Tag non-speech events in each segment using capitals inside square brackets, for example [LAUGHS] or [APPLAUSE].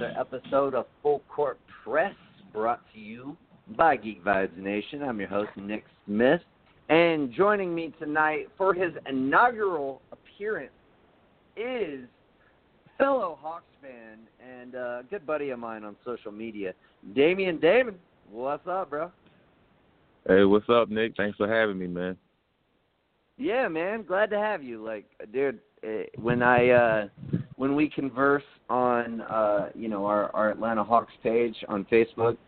welcome back to another episode of Full Court Press, brought to you by Geek Vibes Nation. I'm your host, Nick Smith, and joining me tonight for his inaugural appearance is fellow Hawks fan and uh, good buddy of mine on social media, Damian Damon. What's up, bro? Hey, what's up, Nick? Thanks for having me, man. Yeah, man. Glad to have you. Like, dude, eh, when I uh when we converse on uh you know our our Atlanta Hawks page on Facebook,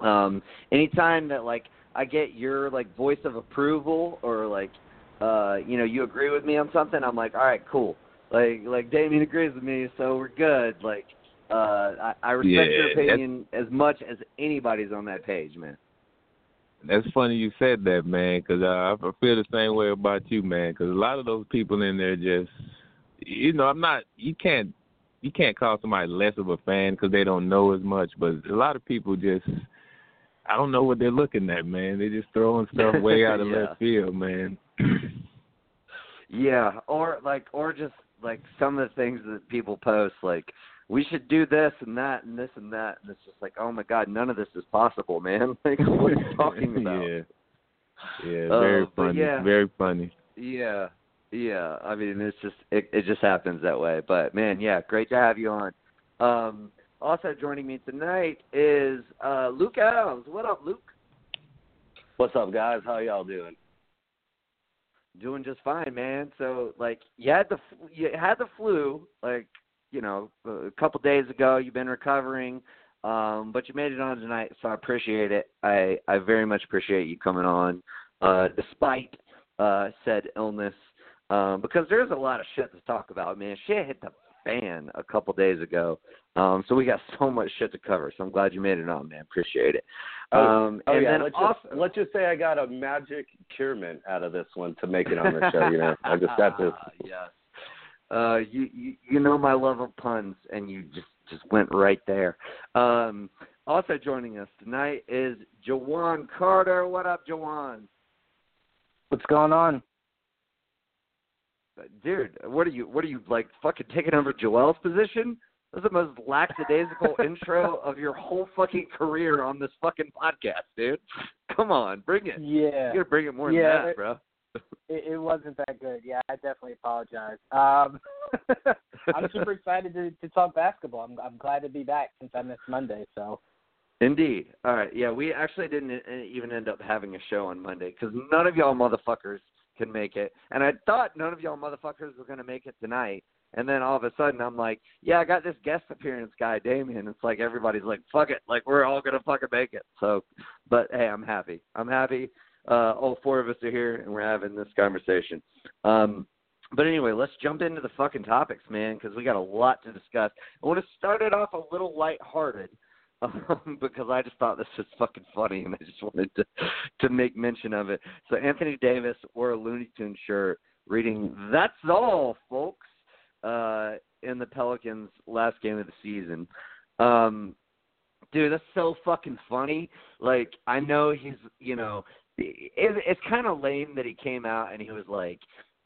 um anytime that like I get your like voice of approval or like uh you know you agree with me on something, I'm like, all right, cool. Like like Damien agrees with me, so we're good. Like uh I, I respect Yeah, your opinion as much as anybody's on that page, man. That's funny you said that, man, 'cause uh, I feel the same way about you, man. 'Cause a lot of those people in there just, you know, I'm not. You can't, you can't call somebody less of a fan 'cause they don't know as much. But a lot of people just, I don't know what they're looking at, man. They're just throwing stuff [LAUGHS] way out of Yeah. left field, man. Yeah, or like, or just like some of the things that people post, like we should do this and that and this and that, and it's just like, oh my god, none of this is possible, man. [LAUGHS] Like, what are you talking [LAUGHS] about? yeah, yeah, Uh, very funny, yeah. very funny. yeah, yeah. I mean, it's just it, it just happens that way. But man, yeah, great to have you on. Um, also joining me tonight is uh, Luke Adams. What up, Luke? What's up, guys? How y'all doing? Doing just fine, man. So like you had the you had the flu like you know a couple days ago. You've been recovering, um, but you made it on tonight, so I appreciate it. I I very much appreciate you coming on, uh, despite uh, said illness, um, because there's a lot of shit to talk about, man. Shit hit the fan a couple days ago, um, so we got [LAUGHS] so much shit to cover. So I'm glad you made it on, man. Appreciate it. Oh, Um, oh and yeah, then let's also, just let's just say I got a magic curement out of this one to make it on the show. You know, I just got this. [LAUGHS] yes. Uh, you, you you know my love of puns, and you just just went right there. Um, also joining us tonight is Jawan Carter. What up, Jawan? What's going on? Uh, Dude, what are you? What are you like? Fucking taking over Joel's position? That's the most lackadaisical [LAUGHS] intro of your whole fucking career on this fucking podcast, dude. Come on, bring it. Yeah, You gotta bring it more Yeah, than that, it- bro. [LAUGHS] it, it wasn't that good. Yeah, I definitely apologize. Um, [LAUGHS] I'm super excited to, to talk basketball. I'm I'm glad to be back since I missed Monday. So Indeed. All right. Yeah, we actually didn't e- even end up having a show on Monday because none of y'all motherfuckers can make it, and I thought none of y'all motherfuckers were gonna make it tonight. And then all of a sudden, I'm like, yeah, I got this guest appearance guy, Damien. It's like everybody's like, fuck it, like we're all gonna fucking make it. So, but hey, I'm happy. I'm happy. Uh, all four of us are here, and we're having this conversation. Um, but anyway, let's jump into the fucking topics, man, because we got a lot to discuss. I want to start it off a little lighthearted [LAUGHS] um, because I just thought this was fucking funny, and I just wanted to to make mention of it. So Anthony Davis wore a Looney Tune shirt, reading "That's all, folks," uh, in the Pelicans' last game of the season. Um, dude, that's so fucking funny. Like, I know he's, you know, it, it's kind of lame that he came out and he was like,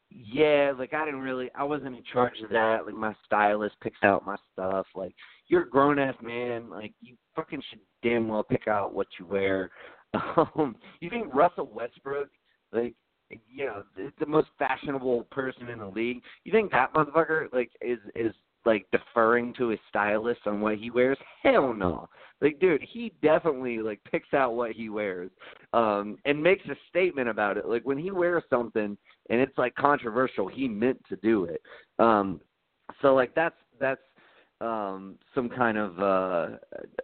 yeah, like I didn't really, I wasn't in charge of that. Like my stylist picks out my stuff. Like you're a grown ass man. Like you fucking should damn well pick out what you wear. [LAUGHS] Um, you think Russell Westbrook, like you know, the, the most fashionable person in the league, you think that motherfucker like is is like deferring to his stylist on what he wears? Hell no. Like, dude, he definitely like picks out what he wears, um, and makes a statement about it. Like when he wears something and it's like controversial, he meant to do it. Um, so like that's that's um some kind of uh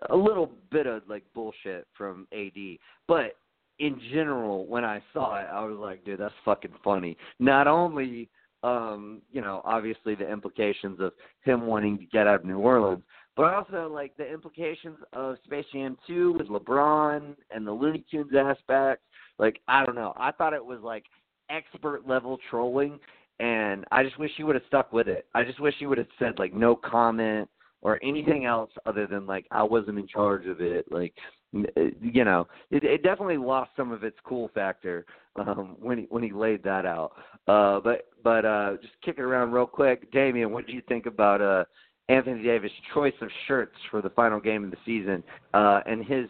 a little bit of like bullshit from AD. But in general, when I saw it, I was like, dude, that's fucking funny. Not only um, you know, obviously the implications of him wanting to get out of New Orleans, but also like the implications of Space Jam 2 with LeBron and the Looney Tunes aspect. Like, I don't know. I thought it was like expert level trolling and I just wish he would have stuck with it. I just wish he would have said like no comment or anything else other than like I wasn't in charge of it. Like uh, you know, it, it definitely lost some of its cool factor um, when he when he laid that out. Uh, but but uh, just kick it around real quick, Damien. What do you think about uh, Anthony Davis' choice of shirts for the final game of the season, uh, and his,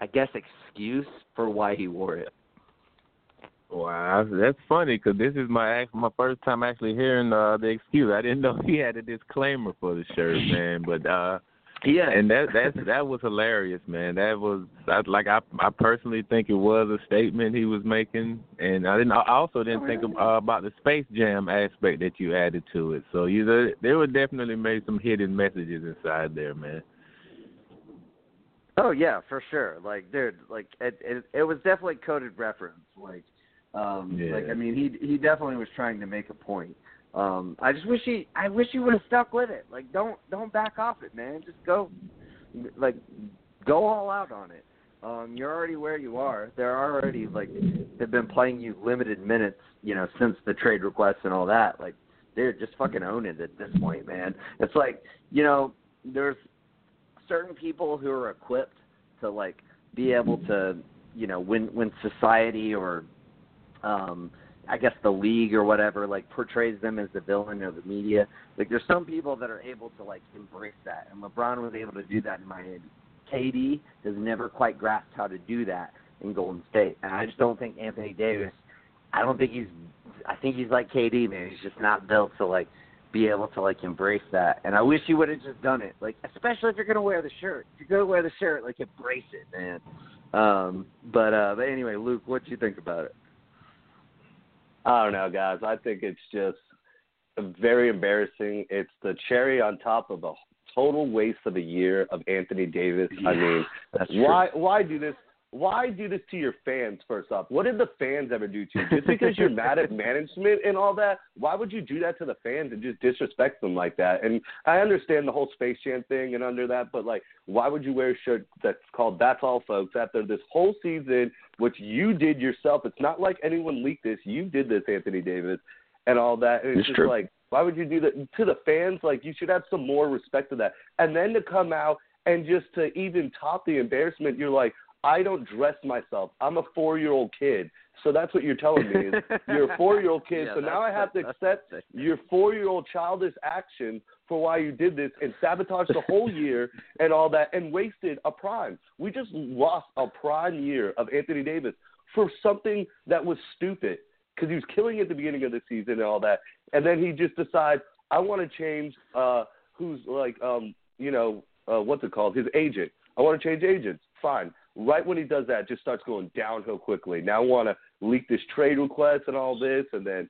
I guess, excuse for why he wore it. Wow, that's funny because this is my my first time actually hearing uh, the excuse. I didn't [LAUGHS] know he had a disclaimer for the shirt, man. But uh yeah, and that that that was hilarious, man. That was I, like I I personally think it was a statement he was making, and I didn't. I also didn't think of, uh, about the Space Jam aspect that you added to it. So you there were definitely made some hidden messages inside there, man. Oh yeah, for sure. Like, dude, like it it, it was definitely coded reference. Like um, yeah. Like I mean, he he definitely was trying to make a point. Um, I just wish he I wish he would have stuck with it. Like don't don't back off it, man. Just go like go all out on it. Um, you're already where you are. They're already like they've been playing you limited minutes, you know, since the trade requests and all that. Like they're just fucking own it at this point, man. It's like you know, there's certain people who are equipped to like be able to, you know, when when society or um I guess the league or whatever like portrays them as the villain or the media. Like there's some people that are able to like embrace that, and LeBron was able to do that in Miami. KD has never quite grasped how to do that in Golden State, and I just don't think Anthony Davis. I don't think he's. I think he's like KD, man. He's just not built to like be able to like embrace that. And I wish he would have just done it. Like especially if you're gonna wear the shirt. If you're gonna wear the shirt, like embrace it, man. Um, but uh, but anyway, Luke, what do you think about it? I don't know, guys. I think it's just very embarrassing. It's the cherry on top of a total waste of a year of Anthony Davis. Yeah, I mean, that's why why do this? Why do this to your fans? First off, what did the fans ever do to you? Just because you're mad at [LAUGHS] management and all that, why would you do that to the fans and just disrespect them like that? And I understand the whole Space Jam thing and under that, but like, why would you wear a shirt that's called "That's All, Folks" after this whole season, which you did yourself? It's not like anyone leaked this. You did this, Anthony Davis, and all that. And it's, It's just true. like, why would you do that to the fans? Like, you should have some more respect to that. And then to come out and just to even top the embarrassment, you're like, I don't dress myself. I'm a four year old kid. So that's what you're telling me is you're a [LAUGHS] four year old kid. Yeah, so now I have to accept your four year old childish action for why you did this and sabotaged the whole year and all that and wasted a prime. We just lost a prime year of Anthony Davis for something that was stupid because he was killing at the beginning of the season and all that. And then he just decides, I want to change uh who's like um you know, uh what's it called? His agent. I want to change agents. Fine. Right when he does that, just starts going downhill quickly. Now want to leak this trade request and all this, and then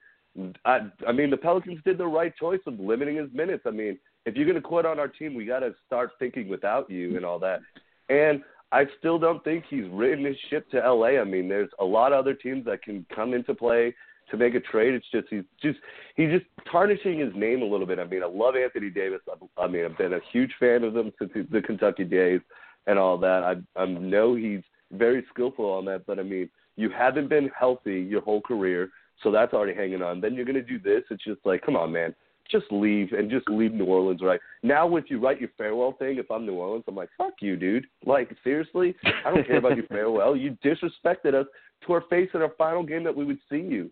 I, I mean, the Pelicans did the right choice of limiting his minutes. I mean, if you're going to quit on our team, we got to start thinking without you and all that. And I still don't think he's written his ship to LA. I mean, there's a lot of other teams that can come into play to make a trade. It's just he's just he's just tarnishing his name a little bit. I mean, I love Anthony Davis. I, I mean, I've been a huge fan of him since the Kentucky days and all that. I I know he's very skillful on that, but I mean, you haven't been healthy your whole career, so that's already hanging on. Then you're to do this. It's just like, come on, man. Just leave and just leave New Orleans, right? Now, if you write your farewell thing, if I'm New Orleans, I'm like, fuck you, dude. Like, seriously? I don't care about your farewell. You disrespected us to our face in our final game that we would see you.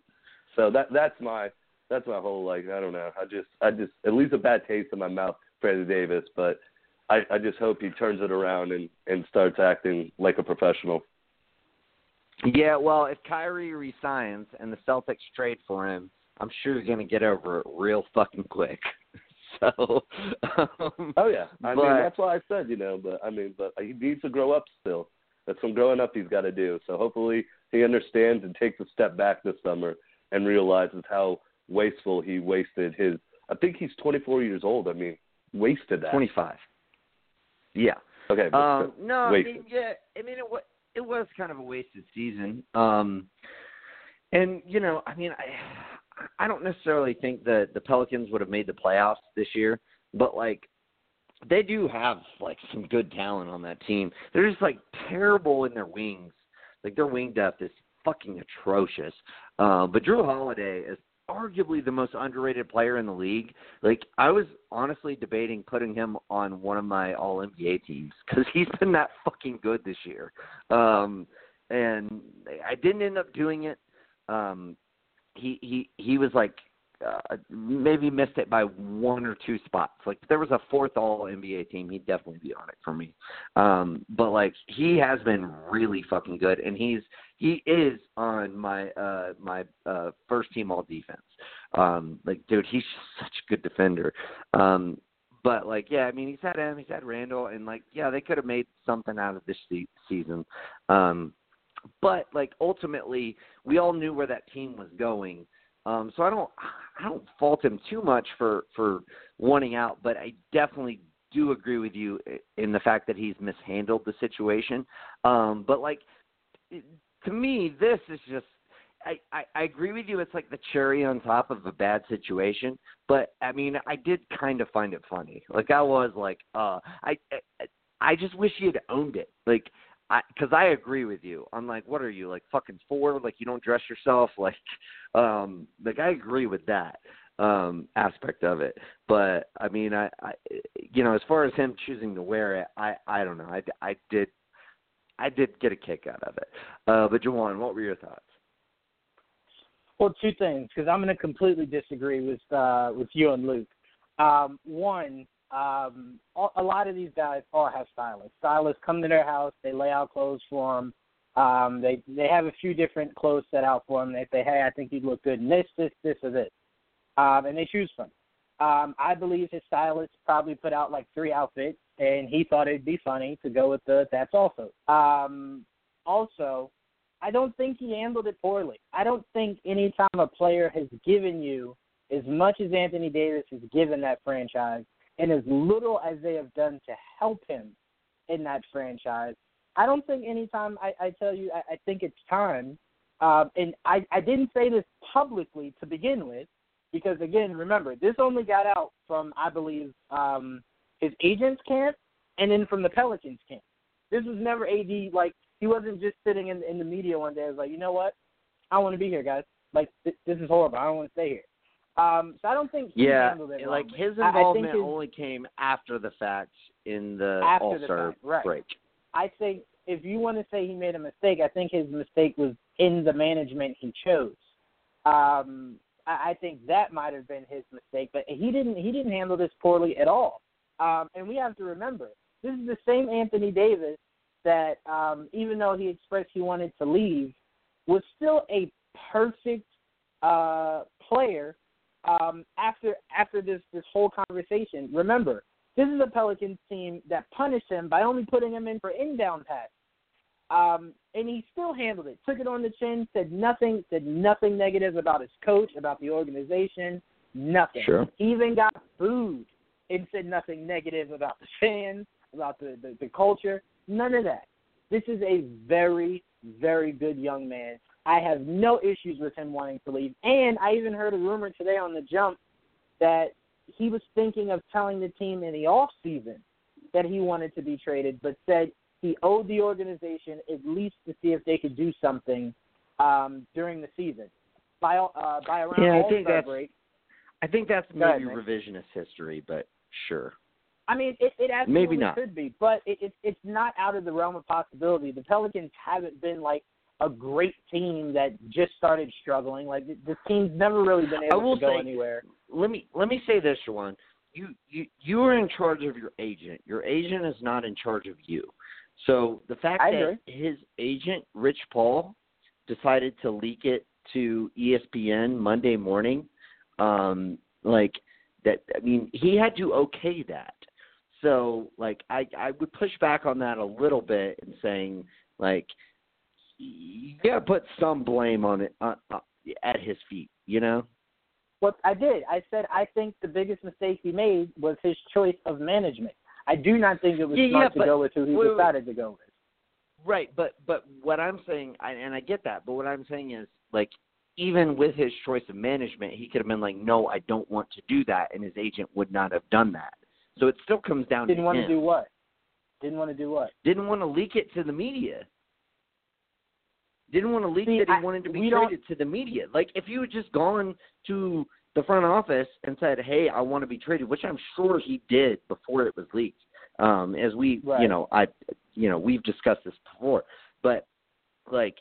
So that that's my that's my whole like I don't know. I just I just at least a bad taste in my mouth for Anthony Davis, but I, I just hope he turns it around and, and starts acting like a professional. Yeah, well, if Kyrie resigns and the Celtics trade for him, I'm sure he's going to get over it real fucking quick. [LAUGHS] So, um, Oh yeah, I but, mean that's why I said you know, but I mean, but he needs to grow up still. That's some growing up he's got to do. So hopefully he understands and takes a step back this summer and realizes how wasteful he wasted his. I think he's 24 years old. I mean, wasted that. 25. Yeah. Okay. but- Um, no, I mean, yeah, I mean, it was it was kind of a wasted season. Um, and you know, I mean, I I don't necessarily think that the Pelicans would have made the playoffs this year, but like they do have like some good talent on that team. They're just like terrible in their wings. Like their wing depth is fucking atrocious. Uh, but Jrue Holiday is arguably the most underrated player in the league. Like I was honestly debating putting him on one of my All NBA teams because he's been that fucking good this year. Um, and I didn't end up doing it. Um, he he he was like uh, maybe missed it by one or two spots. Like if there was a fourth All NBA team, he'd definitely be on it for me. Um, but like he has been really fucking good, and he's he is on my uh my uh first team All defense. Um, like dude, he's such a good defender. Um, but like yeah, I mean he's had him, he's had Randle and like yeah, they could have made something out of this se- season. Um, but like ultimately, we all knew where that team was going um, so I don't I don't fault him too much for for wanting out, but I definitely do agree with you in the fact that he's mishandled the situation. Um, but like to me, this is just I, I, I agree with you. It's like the cherry on top of a bad situation, but I mean, I did kind of find it funny. Like I was like, uh, I, I, I just wish he had owned it. Like I, cause I, agree with you. I'm like, what are you like fucking four? Like you don't dress yourself? [LAUGHS] Like, um, like I agree with that um aspect of it. But I mean, I, I, you know, as far as him choosing to wear it, I, I don't know. I, I did, I did get a kick out of it. Uh, but Jawan, what were your thoughts? Well, two things because I'm going to completely disagree with uh, with you and Luke. Um, one, um, a lot of these guys all have stylists. Stylists come to their house, they lay out clothes for them. Um, they they have a few different clothes set out for them. They say, "Hey, I think you'd look good in this, this, this, or this," um, and they choose from. Um, I believe his stylist probably put out like three outfits, and he thought it'd be funny to go with the that's also. Um, also, I don't think he handled it poorly. I don't think any time a player has given you as much as Anthony Davis has given that franchise, and as little as they have done to help him in that franchise, I don't think anytime I, I tell you I, I think it's time, um, and I, I didn't say this publicly to begin with, because again, remember this only got out from I believe um, his agent's camp, and then from the Pelicans camp. This was never AD like he wasn't just sitting in in the media one day. I was like, you know what, I want to be here, guys. Like th- this is horrible. I don't want to stay here. Um, so I don't think he yeah, handled it like his I- I involvement think his, only came after the fact in the After All the Star right. break. I think if you want to say he made a mistake, I think his mistake was in the management he chose. Um, I, I think that might have been his mistake, but he didn't. He didn't handle this poorly at all. Um, and we have to remember, this is the same Anthony Davis that, um, even though he expressed he wanted to leave, was still a perfect uh, player um, after after this this whole conversation. Remember, this is a Pelicans team that punished him by only putting him in for inbound pass. Um, and he still handled it. Took it on the chin. Said nothing. Said nothing negative about his coach, about the organization. Nothing. Sure. He even got booed and said nothing negative about the fans, about the, the the culture. None of that. This is a very very good young man. I have no issues with him wanting to leave. And I even heard a rumor today on the jump that he was thinking of telling the team in the off season that he wanted to be traded, but said he owed the organization at least to see if they could do something um, during the season. By uh, by around Yeah, I All think Star that's- break. I think that's Go ahead, maybe revisionist history, but sure. I mean, it, it absolutely Maybe not. could be, but it, it, it's not out of the realm of possibility. The Pelicans haven't been like a great team that just started struggling. Like the, team's never really been able to go say- anywhere. let me let me say this, Shawan. You you you are in charge of your agent. Your agent is not in charge of you. So the fact I that agree. his agent Rich Paul decided to leak it to ESPN Monday morning, um, like that. I mean, he had to okay that. So like I I would push back on that a little bit and saying like you gotta put some blame on it uh, uh, at his feet. You know. What I did, I said I think the biggest mistake he made was his choice of management. I do not think it was Yeah, smart yeah, to go with who he wait, wait. decided to go with. Right, but but what I'm saying, I, and I get that, but what I'm saying is like even with his choice of management, he could have been like, no, I don't want to do that, and his agent would not have done that. So it still comes down to Didn't to want him. to do what? Didn't want to do what? Didn't want to leak it to the media. Didn't want to leak See, that he I- wanted to be traded to the media. Like if you had just gone to the front office and said, "Hey, I want to be traded," which I'm sure he did before it was leaked. Um, as we, Right. you know, I, you know, we've discussed this before, but like,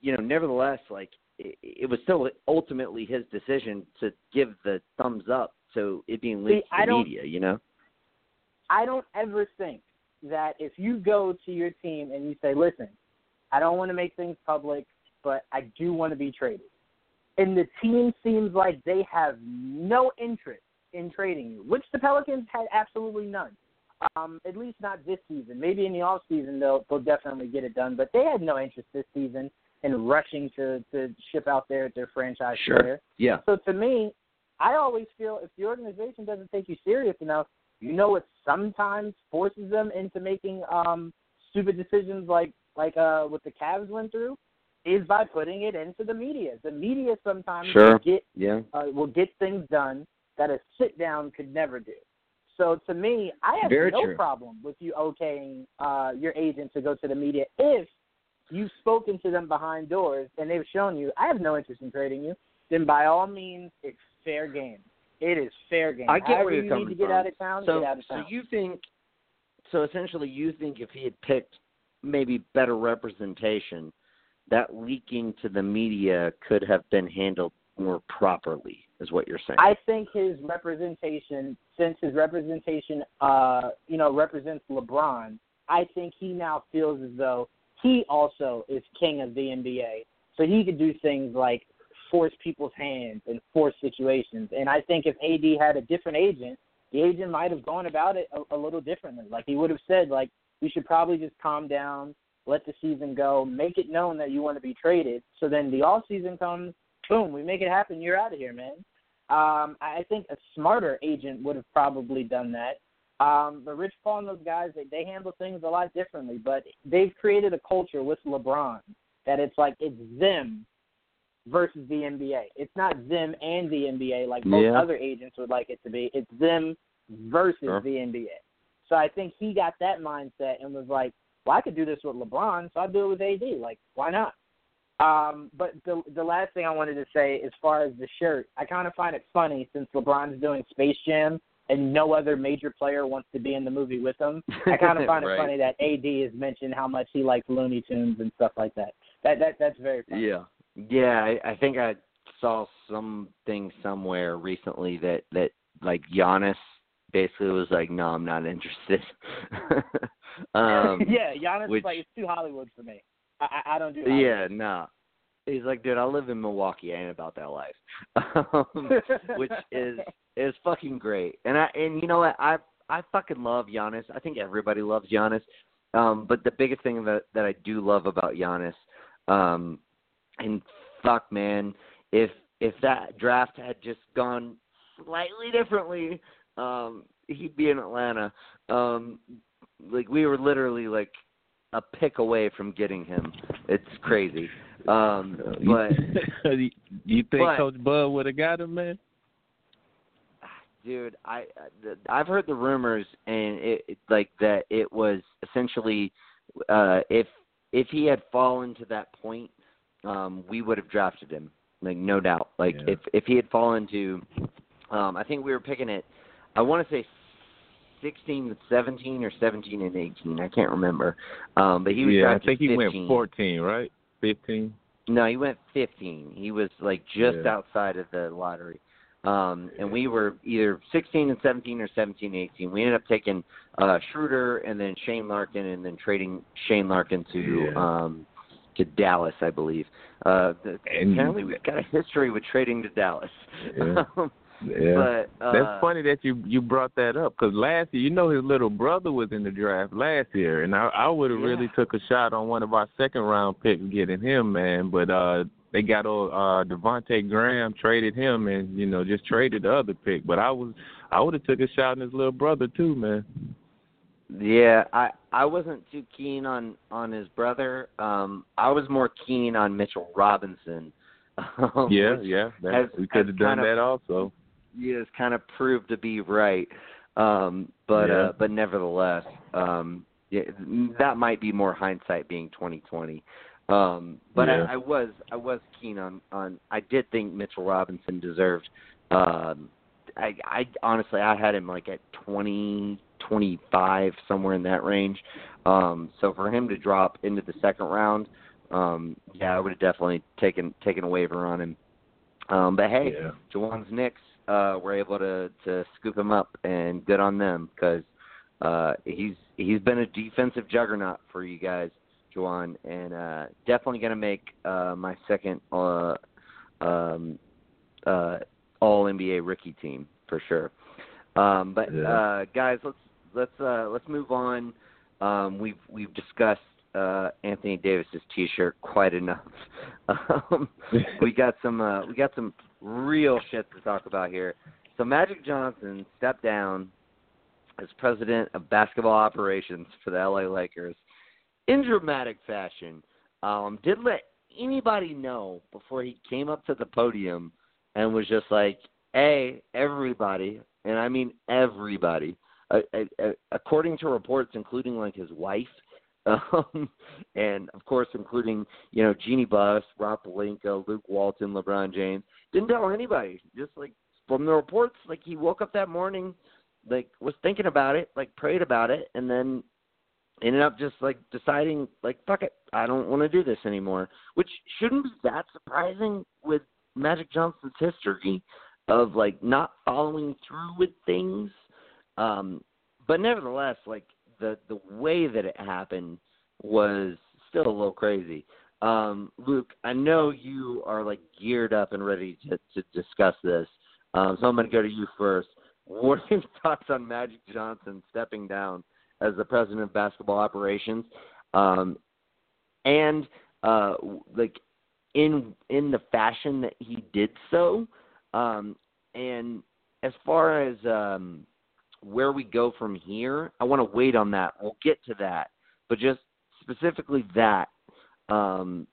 you know, nevertheless, like it, it was still ultimately his decision to give the thumbs up to it being leaked See, to the media. You know. I don't ever think that if you go to your team and you say, "Listen, I don't want to make things public, but I do want to be traded," and the team seems like they have no interest in trading you, which the Pelicans had absolutely none. Um, at least not this season. Maybe in the off season they'll they'll definitely get it done, but they had no interest this season in rushing to to ship out their their franchise Sure. player. Yeah. So to me, I always feel if the organization doesn't take you serious enough, you know what sometimes forces them into making um stupid decisions like like uh what the Cavs went through is by putting it into the media. The media sometimes Sure. will get Yeah. uh, will get things done that a sit down could never do. So to me, I have Very no true. problem with you okaying uh, your agent to go to the media if you've spoken to them behind doors and they've shown you I have no interest in trading you. Then by all means, it's fair game. It is fair game. I get However where you're you coming need to get from. out of town, So, get out of so you think, so essentially, you think if he had picked maybe better representation, that leaking to the media could have been handled more properly, is what you're saying. I think his representation, since his representation, uh, you know, represents LeBron, I think he now feels as though he also is king of the NBA. So he could do things like force people's hands and force situations. And I think if AD had a different agent, the agent might have gone about it a, a little differently. Like he would have said, like, we should probably just calm down, let the season go, make it known that you want to be traded. So then the off season comes, boom, we make it happen. You're out of here, man. Um, I think a smarter agent would have probably done that. Um, but Rich Paul and those guys, they, they handle things a lot differently. But they've created a culture with LeBron that it's like it's them versus the NBA. It's not them and the NBA like most Yeah. other agents would like it to be. It's them versus Sure. the NBA. So I think he got that mindset and was like, well, I could do this with LeBron, so I'll do it with AD. Like, why not? Um, but the the last thing I wanted to say, as far as the shirt, I kind of find it funny since LeBron's doing Space Jam and no other major player wants to be in the movie with him. I kind of [LAUGHS] find Right. it funny that AD has mentioned how much he likes Looney Tunes and stuff like that. That that that's very funny. Yeah. Yeah, I, I think I saw something somewhere recently that that like Giannis basically was like, "No, I'm not interested." [LAUGHS] [LAUGHS] um, yeah, Giannis which- is like it's too Hollywood for me. I I, I don't do. yeah, no. He's like, dude, I live in Milwaukee. I ain't about that life. [LAUGHS] Um, which [LAUGHS] is is fucking great. And I and you know what? I I fucking love Giannis. I think everybody loves Giannis. Um, but the biggest thing that that I do love about Giannis, um, and fuck man, if if that draft had just gone slightly differently, um, he'd be in Atlanta. Um, like we were literally like a pick away from getting him. It's crazy. Um, [LAUGHS] but [LAUGHS] you, think but- Coach Bud would have got him, man? dude i i've heard the rumors and it it- like that it was essentially uh if if he had fallen to that point um we would have drafted him like no doubt like Yeah. if if he had fallen to um i think we were picking it i want to say 16 and 17 or 17 and 18 i can't remember um but he was yeah, I think he 15. went 14, right? 15. No, he went 15. He was like just Yeah. outside of the lottery. Um, and we were either 16 and 17 or 17 and 18. We ended up taking uh, Schroeder and then Shane Larkin and then trading Shane Larkin to Yeah. um, to Dallas, I believe. Uh, the, And- apparently, we've got a history with trading to Dallas. Yeah. [LAUGHS] Um, Yeah. but uh, That's funny that you you brought that up because last year, you know, his little brother was in the draft last year, and I I would have Yeah. really took a shot on one of our second round picks getting him, man. But uh, they got old uh Devonte' Graham traded him, and you know, just traded the other pick. But I was I would have took a shot on his little brother too, man. Yeah, I I wasn't too keen on on his brother. Um, I was more keen on Mitchell Robinson. [LAUGHS] Um, yeah, yeah, that, has- we could have done that also. Yeah, kind of proved to be right. Um, but Yeah. uh, but nevertheless, um, yeah, that might be more hindsight being 2020. Um, but Yeah. I, I was I was keen on on. I did think Mitchell Robinson deserved. Um, I I honestly I had him like at 20 25 somewhere in that range. Um, so for him to drop into the second round um, yeah, I would have definitely taken taken a waiver on him. Um, but hey, Yeah. Jawan's Knicks uh, were able to to scoop him up, and good on them because uh, he's he's been a defensive juggernaut for you guys, Jawan, and uh, definitely going to make uh, my second uh, um, uh, All NBA rookie team for sure. Um, but Yeah. uh, guys, let's let's uh, let's move on. Um, we've we've discussed uh, Anthony Davis's T-shirt quite enough. [LAUGHS] Um, [LAUGHS] we got some uh, we got some real shit to talk about here. So Magic Johnson stepped down as president of basketball operations for the LA Lakers in dramatic fashion. Um, did let anybody know before he came up to the podium and was just like, "Hey, everybody," and I mean everybody. Uh, uh, uh, according to reports, including like his wife, [LAUGHS] um, and of course, including you know Jeanie Buss, Rob Pelinka, Luke Walton, LeBron James. Didn't tell anybody. Just like from the reports, like he woke up that morning, like was thinking about it, like prayed about it, and then ended up just like deciding, like fuck it, I don't want to do this anymore. Which shouldn't be that surprising with Magic Johnson's history of like not following through with things. Um, but nevertheless, like the the way that it happened was still a little crazy. Um, Luke, I know you are like geared up and ready to, to discuss this, um, so I'm going to go to you first. What are your [LAUGHS] thoughts on Magic Johnson stepping down as the president of basketball operations, um, and uh, like in in the fashion that he did so, um, and as far as um, where we go from here, I want to wait on that. We'll get to that, but just specifically that, um,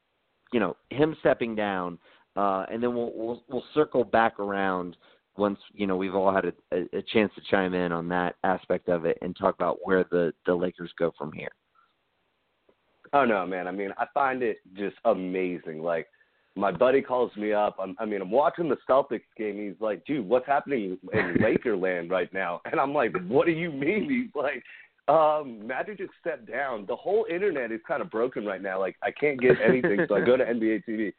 you know, him stepping down, uh, and then we'll, we'll we'll circle back around once you know we've all had a, a, chance to chime in on that aspect of it and talk about where the the Lakers go from here. Oh no, man. I mean, I find it just amazing. Like my buddy calls me up. I'm, I mean, I'm watching the Celtics game. He's like, "Dude, what's happening in [LAUGHS] Lakerland right now?" And I'm like, "What do you mean?" He's like, um, "Magic just stepped down. The whole internet is kind of broken right now. Like, I can't get anything, so I go to [LAUGHS] NBA TV,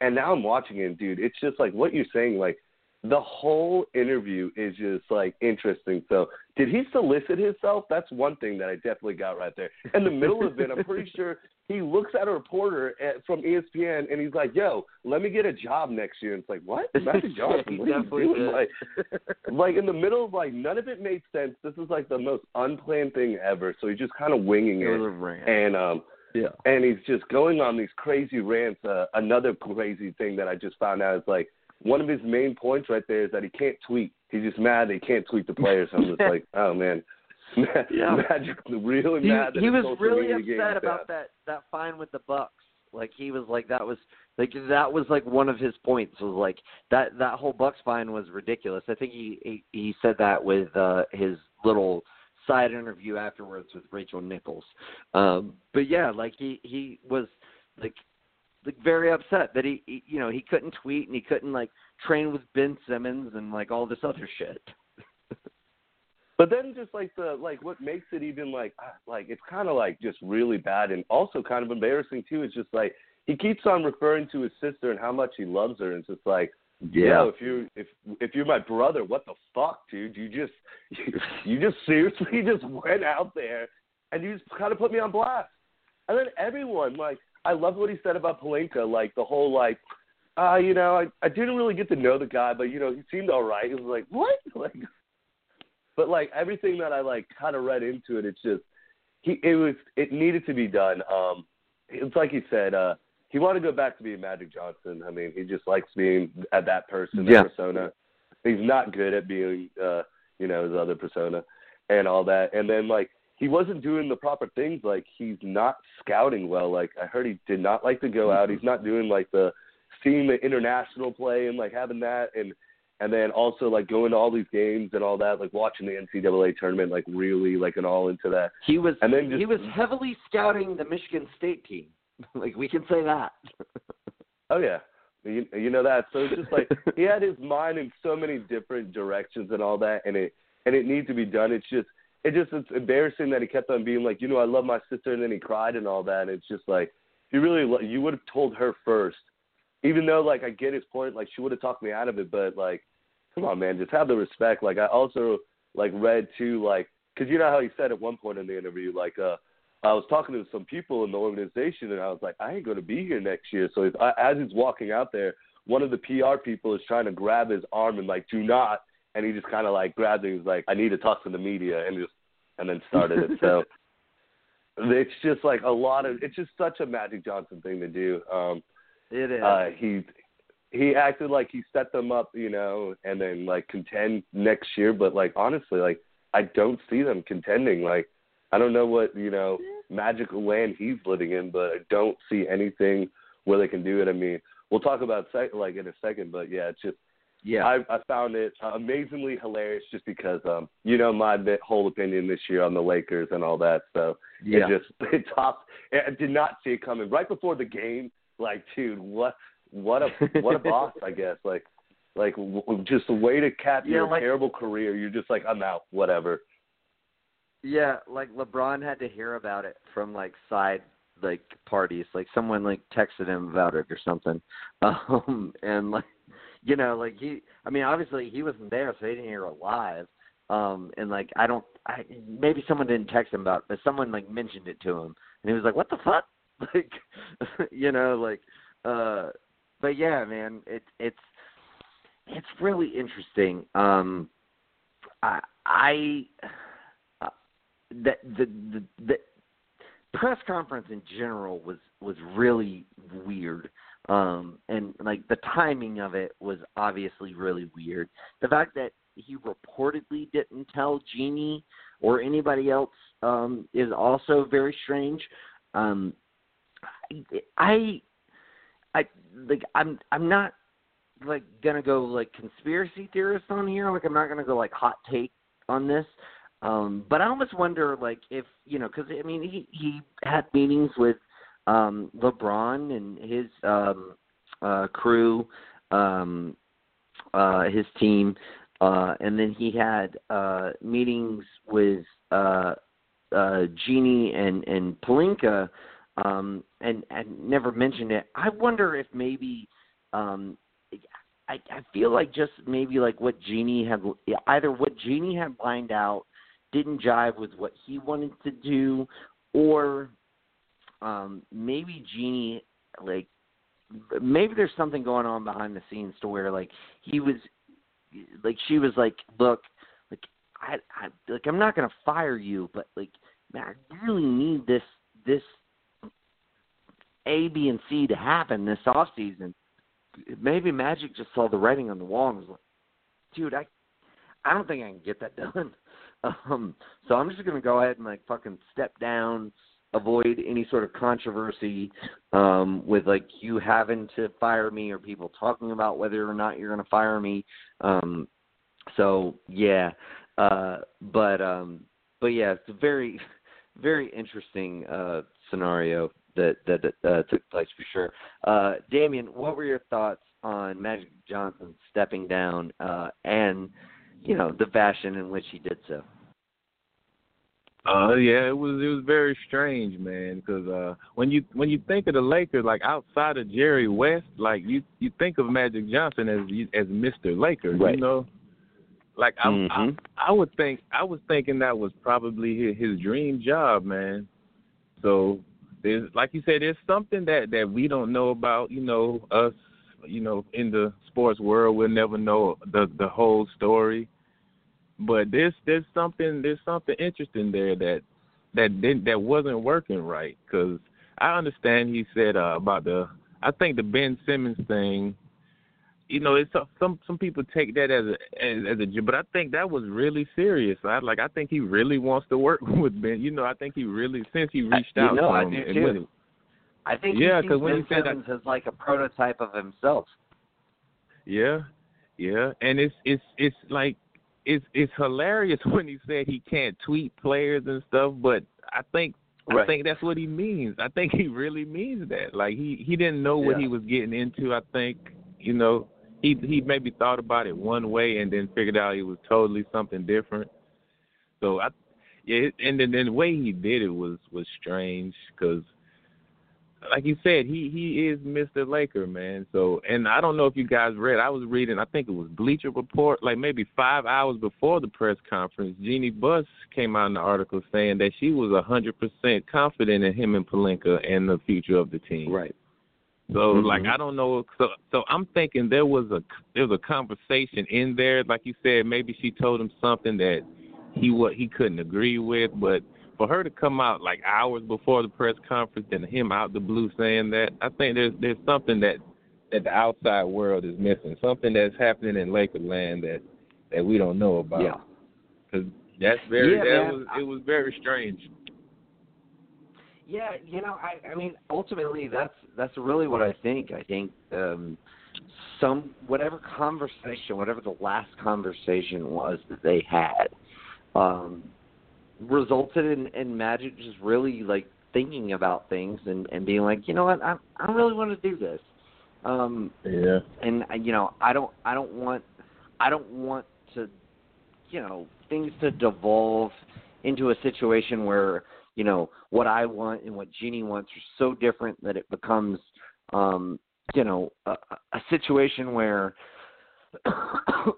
and now I'm watching it, dude. It's just like what you're saying. Like, the whole interview is just like interesting. So, did he solicit himself? That's one thing that I definitely got right there. In the middle of it, I'm pretty [LAUGHS] sure he looks at a reporter at, from ESPN and he's like, "Yo, let me get a job next year." And it's like, "What, Magic [LAUGHS] Johnson? He what are you definitely doing?" Like, [LAUGHS] like in the middle of like none of it made sense. This is like the most unplanned thing ever. So he's just kind of winging It it, was a rant. and um, yeah. and he's just going on these crazy rants. Uh, another crazy thing that I just found out is like one of his main points right there is that he can't tweet. He's just mad that he can't tweet the players. I'm just like, [LAUGHS] oh man, [LAUGHS] Yeah. Magic really he, mad. That he was really upset about down. that that fine with the Bucks. Like he was like that was like that was like one of his points was like that that whole Bucks fine was ridiculous. I think he he, he said that with uh his little side interview afterwards with Rachel Nichols. Um but yeah, like he he was like like very upset that he, he you know he couldn't tweet and he couldn't like train with Ben Simmons and like all this other shit. [LAUGHS] But then just like the like what makes it even like ah, like it's kind of like just really bad and also kind of embarrassing too is just like he keeps on referring to his sister and how much he loves her and it's just like Yo, if you if if you're my brother, what the fuck, dude? You just you, [LAUGHS] you just seriously [LAUGHS] just went out there and you just kind of put me on blast. And then everyone like I love what he said about Pelinka, like the whole like uh, you know, I I didn't really get to know the guy, but you know, he seemed all right. He was like, what? [LAUGHS] Like but like everything that I like kind of read into it, it's just he it was it needed to be done. Um it's like he said, uh he wanted to go back to being Magic Johnson. I mean, he just likes being at that person, that Yeah. persona. He's not good at being, uh, you know, his other persona and all that. And then like he wasn't doing the proper things. Like he's not scouting well. Like I heard he did not like to go out. He's not doing like the seeing the international play and like having that and and then also like going to all these games and all that, like watching the NCAA tournament, like really like an all into that. He was And then just- he was heavily scouting the Michigan State team. [LAUGHS] like we can say that. Oh yeah, you, you know that. So it's just like [LAUGHS] he had his mind in so many different directions and all that, and it and it needs to be done. It's just it just it's embarrassing that he kept on being like, you know, I love my sister, and then he cried and all that. And it's just like you really you would have told her first, even though like I get his point, like she would have talked me out of it, but like, come on, man, just have the respect. Like I also like read too, like because you know how he said at one point in the interview, like uh. I was talking to some people in the organization, and I was like, I ain't going to be here next year. So if I, as he's walking out there, one of the PR people is trying to grab his arm and like, do not. And he just kind of like grabbed it. He's like, I need to talk to the media, and just and then started it. So [LAUGHS] it's just like a lot of it's just such a Magic Johnson thing to do. Um, it is. Uh, he he acted like he set them up, you know, and then like contend next year. But like honestly, like I don't see them contending. Like I don't know what you know magical land he's living in, but I don't see anything where they can do it. I mean, we'll talk about sec- like in a second, but yeah, it's just yeah, I, I found it amazingly hilarious just because um you know my whole opinion this year on the Lakers and all that. So yeah. it just [LAUGHS] it topped. I did not see it coming right before the game. Like, dude, what what a what a [LAUGHS] boss, I guess. Like like just a way to cap yeah, your like, terrible career. You're just like I'm out, whatever. Yeah, like LeBron had to hear about it from like side like parties. Like someone like texted him about it or something. [LAUGHS] Um and like you know, like he I mean obviously he wasn't there so he didn't hear it live. Um and like I don't I maybe someone didn't text him about it, but someone like mentioned it to him and he was like, What the fuck? [LAUGHS] Like you know, like uh but yeah, man, it it's it's really interesting. Um I I the the the, the press conference in general was was really weird. Um and like the timing of it was obviously really weird. The fact that he reportedly didn't tell Jeanie or anybody else um is also very strange. Um i i like i'm i'm not like gonna go like conspiracy theorist on here. Like i'm not gonna go like hot take on this. Um, but I almost wonder, like, if you know, because I mean, he he had meetings with um, LeBron and his um, uh, crew, um, uh, his team, uh, and then he had uh, meetings with uh, uh, Jeanie and and Pelinka, um, and and never mentioned it. I wonder if maybe. Um, I, I feel like just maybe like what Jeanie had either what Jeanie had lined out didn't jive with what he wanted to do, or um, maybe Jeanie like maybe there's something going on behind the scenes to where like he was like she was like look like I, I like I'm not gonna fire you but like man I really need this this A B and C to happen this off season maybe Magic just saw the writing on the wall and was like dude I I don't think I can get that done [LAUGHS] um, so I'm just gonna go ahead and like fucking step down, avoid any sort of controversy um, with like you having to fire me or people talking about whether or not you're gonna fire me. Um, so yeah, uh, but um, but yeah, it's a very [LAUGHS] very interesting uh, scenario that that uh, took place for sure. Uh, Damien, what were your thoughts on Magic Johnson stepping down uh, and you know the fashion in which he did so. Uh yeah, it was it was very strange, man. Because uh, when you when you think of the Lakers, like outside of Jerry West, like you you think of Magic Johnson as as Mister Laker, right. you know. Like I, mm-hmm. I I would think I was thinking that was probably his, his dream job, man. So there's like you said, there's something that that we don't know about, you know, us, you know, in the sports world. We'll never know the the whole story but there's there's something there's something interesting there that that didn't that wasn't working right because I understand he said uh, about the I think the Ben Simmons thing. You know, it's some some people take that as a as, as a but I think that was really serious. I like I think he really wants to work [LAUGHS] with Ben. You know, I think he really since he reached out. You know, to I him do too. Him, I think yeah, because when Ben he said Simmons that, is like a prototype of himself. Yeah, yeah, and it's it's it's like it's it's hilarious [LAUGHS] when he said he can't tweet players and stuff, but I think right. I think that's what he means. I think he really means that. Like he he didn't know what yeah. he was getting into. I think you know he he maybe thought about it one way and then figured out it was totally something different. So I yeah, and then, then the way he did it was was strange because like you said, he he is Mr. Laker, man. So, and I don't know if you guys read. I was reading. I think it was Bleacher Report, like maybe five hours before the press conference. Jeanie Buss came out in the article saying that she was a hundred percent confident in him and Pelinka and the future of the team. Right. So, Mm-hmm. like, I don't know. So, so I'm thinking there was a there was a conversation in there, like you said. Maybe she told him something that he what he couldn't agree with, but for her to come out like hours before the press conference and him out the blue saying that, I think there's there's something that that the outside world is missing, something that's happening in Lakerland that that we don't know about. Yeah. because that's very Yeah, that man. was it was very strange. Yeah, you know, I I mean, ultimately, that's that's really what I think. I think um, some whatever conversation, whatever the last conversation was that they had, um, resulted in, in Magic just really like thinking about things and and being like, you know what, I I really want to do this. Um, Yeah. and uh, you know i don't i don't want i don't want to you know things to devolve into a situation where you know what i want and what jeanie wants are so different that it becomes um you know a, a situation where [COUGHS]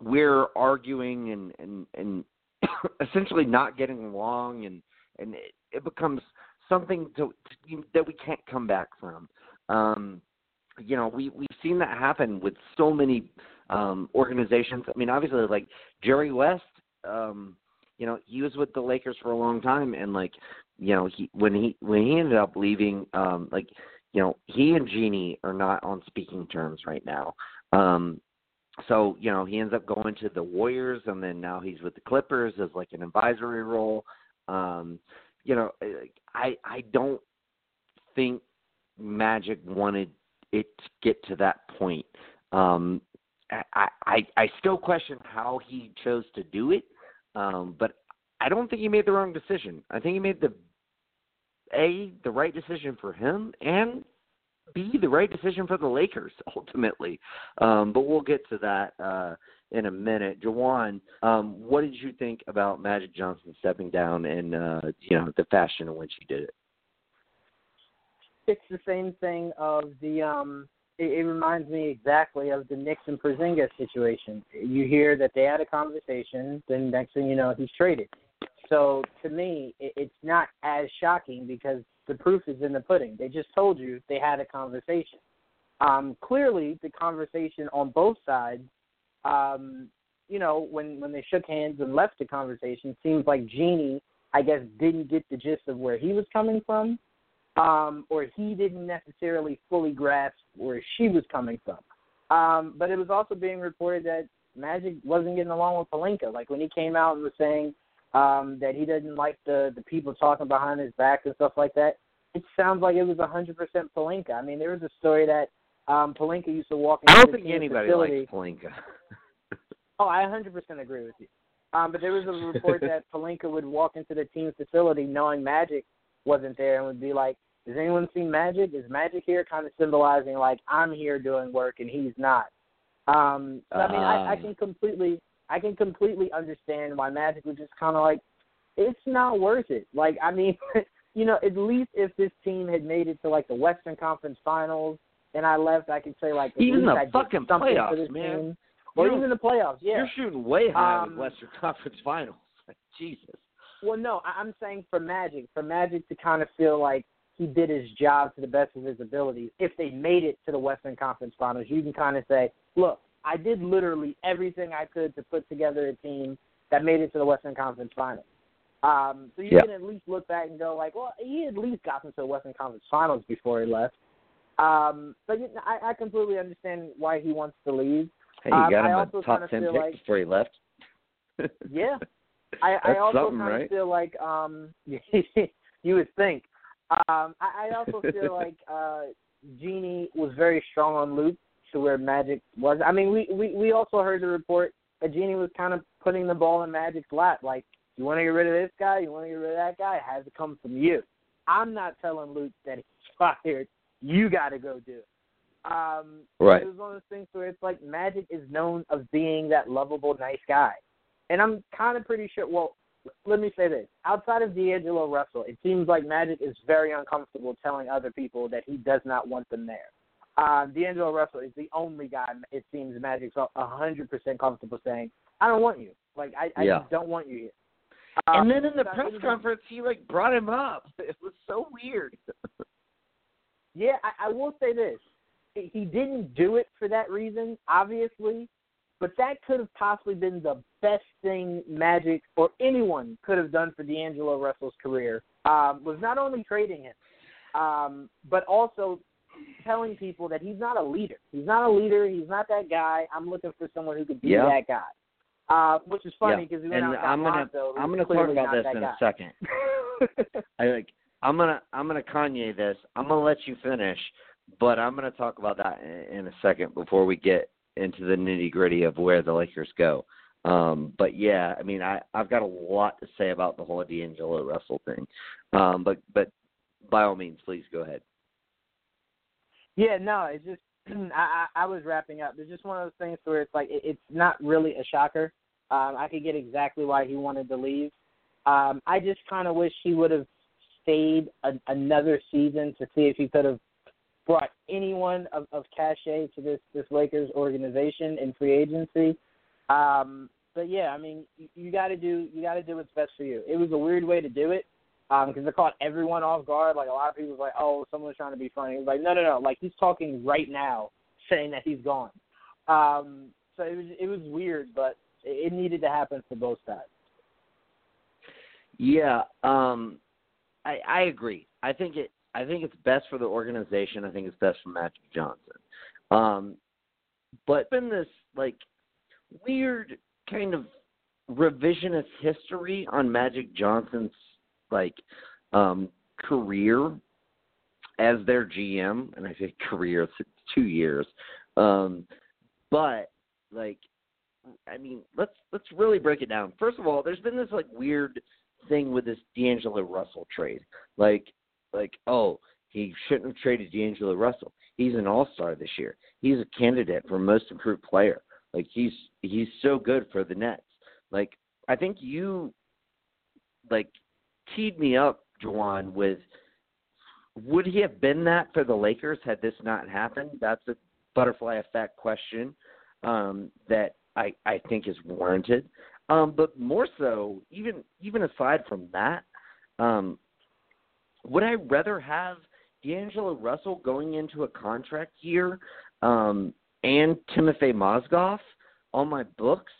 we're arguing and and and [COUGHS] essentially not getting along and and it, it becomes something to, to, that we can't come back from. Um you know we we've seen that happen with so many um organizations. I mean obviously like jerry west um you know he was with the lakers for a long time and like you know he when he when he ended up leaving um like you know he and jeanie are not on speaking terms right now um so you know he ends up going to the warriors and then now he's with the clippers as like an advisory role um you know i i don't think magic wanted it to get to that point. Um, I, I I still question how he chose to do it, um, but I don't think he made the wrong decision. I think he made the a the right decision for him and b the right decision for the Lakers [LAUGHS] ultimately. Um, but we'll get to that uh, in a minute. Juwan, um, what did you think about Magic Johnson stepping down and uh, you know the fashion in which he did it? it's the same thing of the um it, it reminds me exactly of the Knicks and Porzingis situation. You hear that they had a conversation, then next thing you know he's traded. So to me, it, it's not as shocking because the proof is in the pudding. They just told you they had a conversation. Um, clearly, the conversation on both sides, um, you know, when when they shook hands and left the conversation, seems like Jeanie, I guess, didn't get the gist of where he was coming from um, or he didn't necessarily fully grasp where she was coming from. Um, but it was also being reported that Magic wasn't getting along with Pelinka. Like when he came out and was saying um, that he didn't like the the people talking behind his back and stuff like that. It sounds like it was a hundred percent Pelinka. I mean, there was a story that um, Pelinka used to walk into I don't think anybody facility. likes Pelinka. [LAUGHS] Oh, I 100% agree with you. Um, but there was a report [LAUGHS] that Pelinka would walk into the team's facility knowing Magic wasn't there and would be like, "Has anyone seen Magic? Is Magic here?" Kind of symbolizing like I'm here doing work and he's not. Um, so I mean, I, I Ah. can completely, I can completely understand why Magic was just kind of like, it's not worth it. Like, I mean, [LAUGHS] you know, at least if this team had made it to like the Western Conference Finals and I left, I could say like, at Even least the I fucking playoffs, man. team. Or You're- even the playoffs, yeah. You're shooting way high Um, with Western Conference Finals. [LAUGHS] Jesus. Well, no, I- I'm saying for Magic, for Magic to kind of feel like he did his job to the best of his abilities. If they made it to the Western Conference Finals, you can kind of say, look, I did literally everything I could to put together a team that made it to the Western Conference Finals. Um, so you Yeah. can at least look back and go like, well, he at least got them to the Western Conference Finals before he left. Um, but you know, I, I completely understand why he wants to leave. Hey, you Um, got him a top ten pick like- before he left. [LAUGHS] Yeah. I, I also kind right? of feel like um [LAUGHS] you would think. Um I, I also [LAUGHS] feel like uh Jeanie was very strong on Luke to where Magic was. I mean we, we, we also heard the report that Jeanie was kind of putting the ball in Magic's lap, like, You wanna get rid of this guy, you wanna get rid of that guy, it has to come from you. I'm not telling Luke that he's [LAUGHS] fired. You gotta go do it. Um Right. it was one of those things where it's like Magic is known of being that lovable, nice guy. And I'm kind of pretty sure. Well, let me say this: outside of D'Angelo Russell, it seems like Magic is very uncomfortable telling other people that he does not want them there. Uh, D'Angelo Russell is the only guy it seems Magic's a hundred percent comfortable saying, "I don't want you. Like I, I Yeah. just don't want you here." and Um, then in the press it was- conference, he like brought him up. [LAUGHS] It was so weird. Yeah, I, I will say this: he he didn't do it for that reason, obviously, but that could have possibly been the best thing Magic or anyone could have done for D'Angelo Russell's career. Um, was not only trading him, um, but also telling people that he's not a leader. He's not a leader. He's not that guy. I'm looking for someone who could be Yeah. that guy. Uh, which is funny Yeah. because we went and out I'm gonna Lonzo, I'm gonna talk about this in guy. a second. [LAUGHS] I like I'm gonna I'm gonna Kanye this. I'm gonna let you finish, but I'm gonna talk about that in, in a second before we get into the nitty gritty of where the Lakers go. Um, but yeah, I mean, I I've got a lot to say about the whole D'Angelo Russell thing. Um, but but by all means, please go ahead. Yeah, no, it's just [CLEARS THROAT] I, I I was wrapping up. It's just one of those things where it's like it, it's not really a shocker. Um, I could get exactly why he wanted to leave. Um, I just kind of wish he would have stayed a, another season to see if he could have brought anyone of, of cachet to this this Lakers organization in free agency. Um, but yeah, I mean, you, you got to do you got to do what's best for you. It was a weird way to do it because it caught everyone off guard. Like a lot of people was like, "Oh, someone's trying to be funny." It was like, no, no, no. Like he's talking right now, saying that he's gone. Um, so it was it was weird, but it, it needed to happen for both sides. Yeah, um, I I agree. I think it I think it's best for the organization. I think it's best for Magic Johnson. Um, but been this like weird kind of revisionist history on Magic Johnson's like um career as their GM, and I say career it's two years. Um, but like I mean, let's let's really break it down. First of all, there's been this like weird thing with this D'Angelo Russell trade. Like like, oh, he shouldn't have traded D'Angelo Russell. He's an all star this year. He's a candidate for most improved player. Like he's he's so good for the Nets. Like I think you like teed me up, Juwan, with would he have been that for the Lakers had this not happened? That's a butterfly effect question um, that I, I think is warranted. Um, but more so, even even aside from that, um, would I rather have D'Angelo Russell going into a contract year um, and Timothy Mozgov on my books,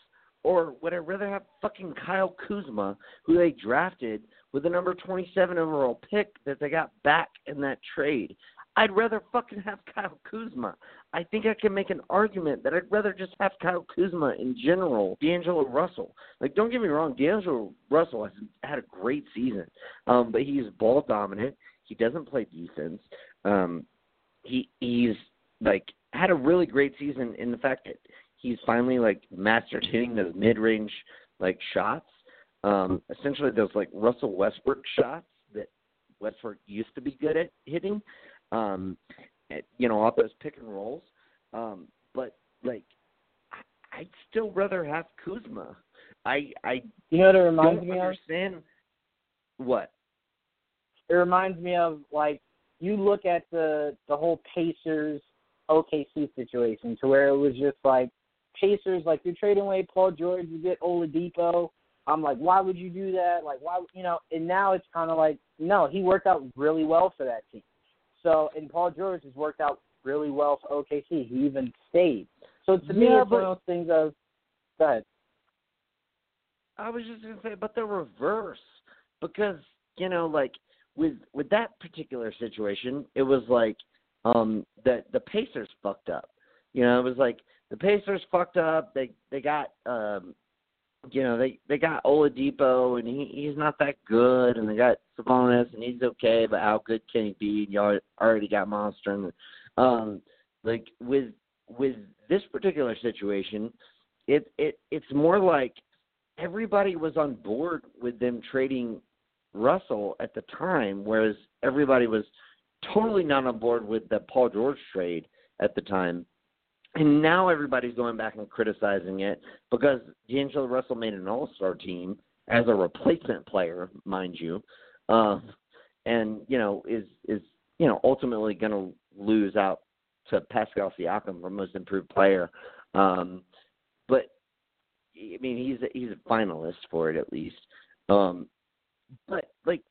or would I rather have fucking Kyle Kuzma, who they drafted with the number 27 overall pick that they got back in that trade? I'd rather fucking have Kyle Kuzma. I think I can make an argument that I'd rather just have Kyle Kuzma in general, D'Angelo Russell. Like, don't get me wrong, D'Angelo Russell has had a great season, um, but he's ball dominant. He doesn't play defense. Um, he he's like had a really great season in the fact that he's finally like mastered hitting those mid range like shots. Um, essentially those like Russell Westbrook shots that Westbrook used to be good at hitting. Um, you know, off those pick and rolls. Um, but like, I- I'd still rather have Kuzma. I I You know what it reminds me of? understand what. It reminds me of like you look at the the whole Pacers OKC situation to where it was just like Pacers like you're trading away Paul George you get Oladipo. I'm like, why would you do that? Like, why you know? And now it's kind of like, no, he worked out really well for that team. So, and Paul George has worked out really well for OKC. He even stayed. So to me, it's one of those things of, go ahead. I was just gonna say, but the reverse, because you know, like with with that particular situation, it was like um the the Pacers fucked up. You know, it was like the Pacers fucked up. They they got um you know they they got Oladipo and he he's not that good, and they got Sabonis and he's okay, but how good can he be? And y'all already got Monster, and um like with with this particular situation, it it it's more like everybody was on board with them trading Russell at the time, whereas everybody was totally not on board with the Paul George trade at the time. And now everybody's going back and criticizing it because D'Angelo Russell made an All Star team as a replacement player, mind you, uh, and you know is is you know ultimately going to lose out to Pascal Siakam for most improved player. Um, but I mean, he's a, he's a finalist for it at least. Um, but like,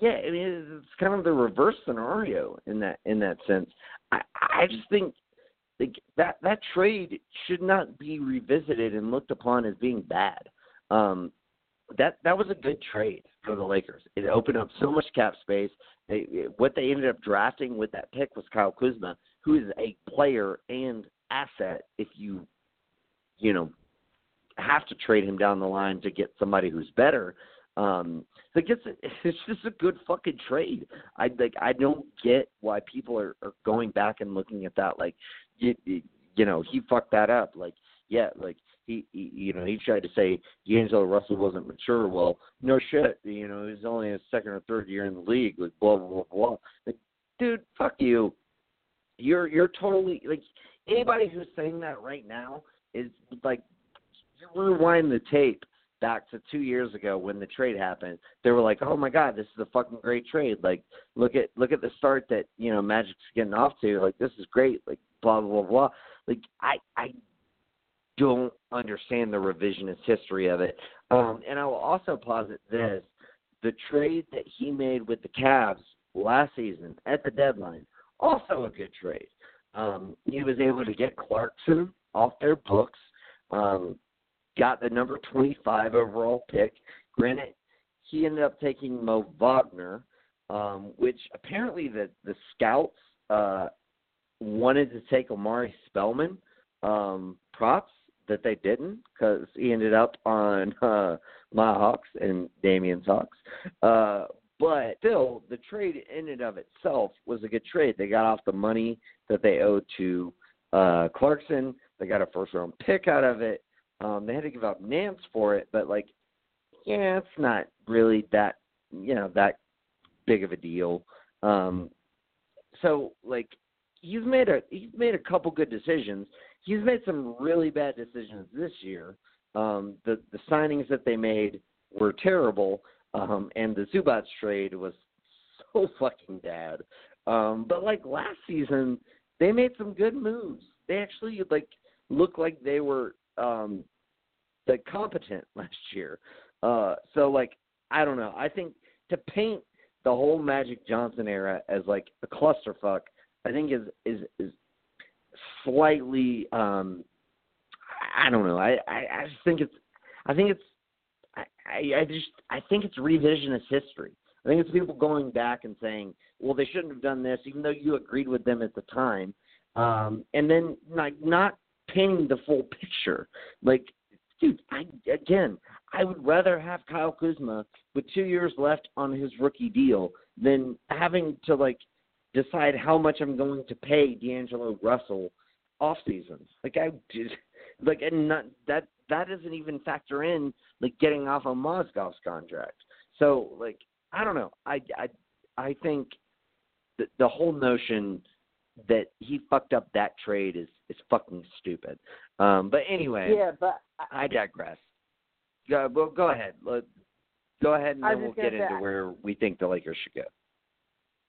yeah, I mean, it's kind of the reverse scenario in that in that sense. I I just think that that trade should not be revisited and looked upon as being bad. Um, that that was a good trade for the Lakers. It opened up so much cap space. They, what they ended up drafting with that pick was Kyle Kuzma, who is a player and asset. If you, you know, have to trade him down the line to get somebody who's better. Um, so it's [LAUGHS] it's just a good fucking trade. I like I don't get why people are, are going back and looking at that like, you, you know, he fucked that up. Like, yeah, like he, he you know he tried to say D'Angelo Russell wasn't mature. Well, no shit. You know he's only his second or third year in the league. Like blah blah blah blah. Like, dude, fuck you. You're you're totally like anybody who's saying that right now is like you rewind the tape back to two years ago when the trade happened. They were like, "Oh my God, this is a fucking great trade! Like, look at look at the start that you know Magic's getting off to. Like, this is great. Like, blah blah blah. Like, I I don't understand the revisionist history of it. Um, and I will also posit this: the trade that he made with the Cavs last season at the deadline, also a good trade. Um, he was able to get Clarkson off their books, um, got the number 25 overall pick. Granted, he ended up taking Mo Wagner, um, which apparently the the scouts uh, wanted to take Omari Spellman. Um, props that they didn't because he ended up on [LAUGHS] uh, my Hawks and Damien's Hawks. Uh, but still, the trade in and of itself was a good trade. They got off the money that they owed to uh, Clarkson. They got a first round pick out of it. Um, they had to give up Nance for it, but like, yeah, it's not really that you know that big of a deal. Um, so like, he's made a he's made a couple good decisions he's made some really bad decisions this year. Um, the the signings that they made were terrible, um, and the Zubac trade was [LAUGHS] so fucking bad. Um, but like last season, they made some good moves. They actually like looked like they were um, like competent [LAUGHS] last year. Uh, so like I don't know. I think to paint the whole Magic Johnson era as like a clusterfuck, I think is is is slightly um I don't know. I, I, I just think it's I think it's I, I just I think it's revisionist history. I think it's people going back and saying, well, they shouldn't have done this, even though you agreed with them at the time, um, and then like not painting the full picture. Like, dude, I again, I would rather have Kyle Kuzma with two years left on his rookie deal than having to like decide how much I'm going to pay D'Angelo Russell off season. Like I just like and not that that doesn't even factor in like getting off of Mozgov's contract. So like I don't know. I I I think the the whole notion that he fucked up that trade is is fucking stupid. Um but anyway. Yeah, but I, I digress. Go well go ahead. Let, go ahead and then we'll get into where we think the Lakers should go.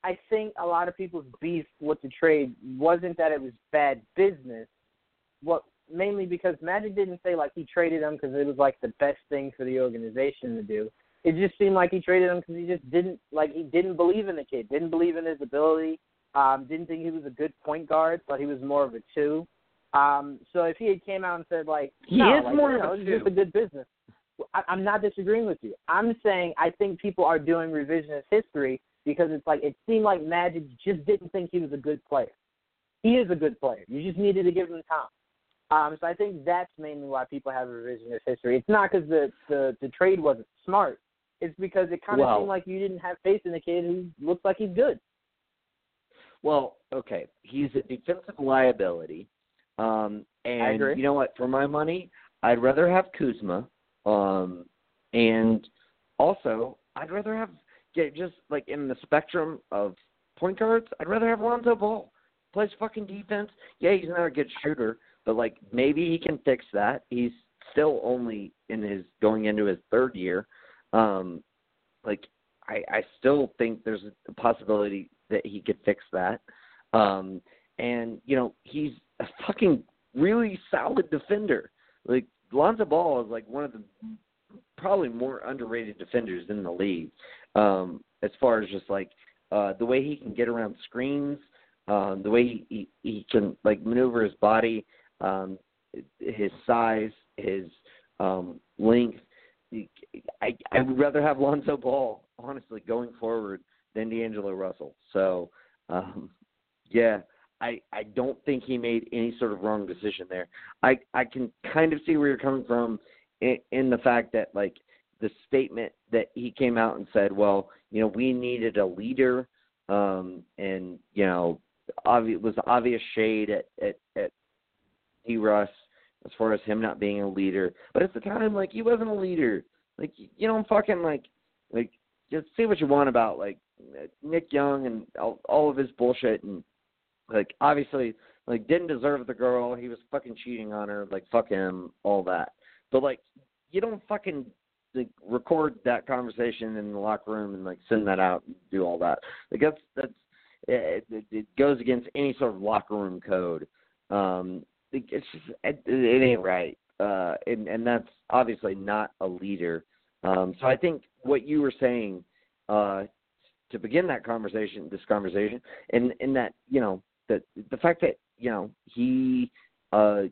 I think a lot of people's beef with the trade wasn't that it was bad business. What mainly because Magic didn't say like he traded him because it was like the best thing for the organization to do. It just seemed like he traded him because he just didn't like he didn't believe in the kid, didn't believe in his ability, um, didn't think he was a good point guard, thought he was more of a two. Um, so if he had came out and said like he no, is like, more you of know, a it's two. just a good business. I, I'm not disagreeing with you. I'm saying I think people are doing revisionist history because it's like it seemed like Magic just didn't think he was a good player. He is a good player. You just needed to give him time. Um, so I think that's mainly why people have a revisionist history. It's not because the, the the trade wasn't smart. It's because it kind of Well- seemed like you didn't have faith in the kid who looks like he's good. Well, okay, he's a defensive liability, um, and agree. you know what? For my money, I'd rather have Kuzma, um, and also I'd rather have get just like in the spectrum of point guards, I'd rather have Lonzo Ball. Plays fucking defense. Yeah, he's not a good shooter, but like maybe he can fix that. He's still only in his going into his third year. Um, like I, I still think there's a possibility that he could fix that. Um, and you know he's a fucking really solid defender. Like Lonzo Ball is like one of the probably more underrated defenders in the league. Um, as far as just like uh, the way he can get around screens, um, the way he, he he can like maneuver his body, um, his size, his um, length. I I would rather have Lonzo Ball honestly going forward than D'Angelo Russell. So um, yeah, I I don't think he made any sort of wrong decision there. I I can kind of see where you're coming from in, in the fact that like the statement that he came out and said, well, you know, we needed a leader, um, and you know, obvious was obvious shade at at at D. Russ as far as him not being a leader. But at the time, like he wasn't a leader. Like you know, I'm fucking like like just say what you want about like Nick Young and all, all of his bullshit and like obviously like didn't deserve the girl. He was fucking cheating on her. Like fuck him, all that. But like you don't fucking like record that conversation in the locker room and like send that out and do all that. Like that's that's it, it, it goes against any sort of locker room code. Um, it's just it, it ain't right, uh, and and that's obviously not a leader. Um, so I think what you were saying uh, to begin that conversation, this conversation, and and that you know that the fact that you know he uh,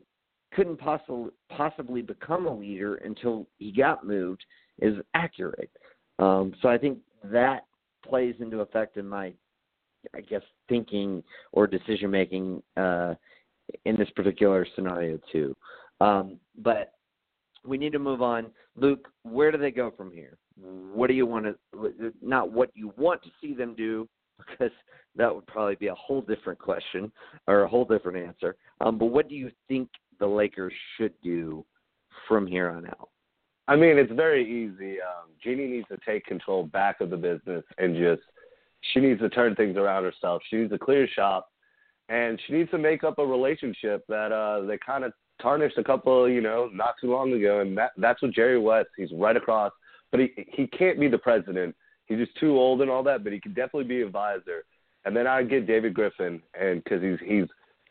couldn't possibly possibly become a leader until he got moved is accurate. Um, so I think that plays into effect in my, I guess, thinking or decision making uh, in this particular scenario too. Um, but we need to move on. Luke, where do they go from here? What do you want to, not what you want to see them do, because that would probably be a whole different question or a whole different answer. Um, but what do you think the Lakers should do from here on out? I mean, it's very easy. Um, Jeanie needs to take control back of the business and just she needs to turn things around herself. She needs to clear shop, and she needs to make up a relationship that uh they kind of tarnished a couple, you know, not too long ago. And that that's what Jerry West. He's right across, but he he can't be the president. He's just too old and all that. But he can definitely be advisor. And then I get David Griffin, and because he's he's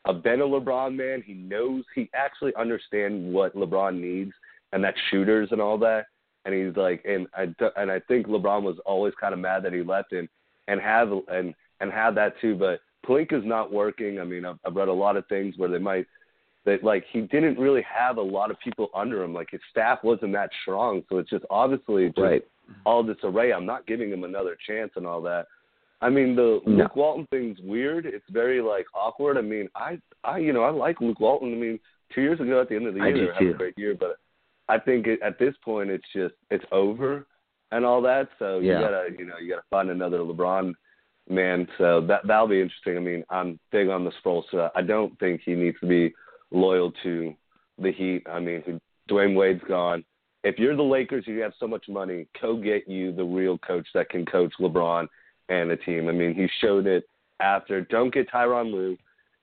a been a LeBron man. He knows he actually understands what LeBron needs, and that shooters and all that. And he's like, and I and I think LeBron was always kind of mad that he left and and have and and have that too. But Pelinka's not working. I mean, I've, I've read a lot of things where they might that like he didn't really have a lot of people under him. Like his staff wasn't that strong, so it's just obviously just right. all disarray. I'm not giving him another chance and all that. I mean, the no. Luke Walton thing's weird. It's very like awkward. I mean, I, I, you know, I like Luke Walton. I mean, two years ago at the end of the year, they too. a great year, but I think it, at this point, it's just it's over and all that. So yeah. you gotta, you know, you gotta find another LeBron man. So that that'll be interesting. I mean, I'm big on the Sproles. So I don't think he needs to be loyal to the Heat. I mean, Dwyane Wade's gone. If you're the Lakers, you have so much money. Go get you the real coach that can coach LeBron and the team. I mean, he showed it after. Don't get Tyronn Lue.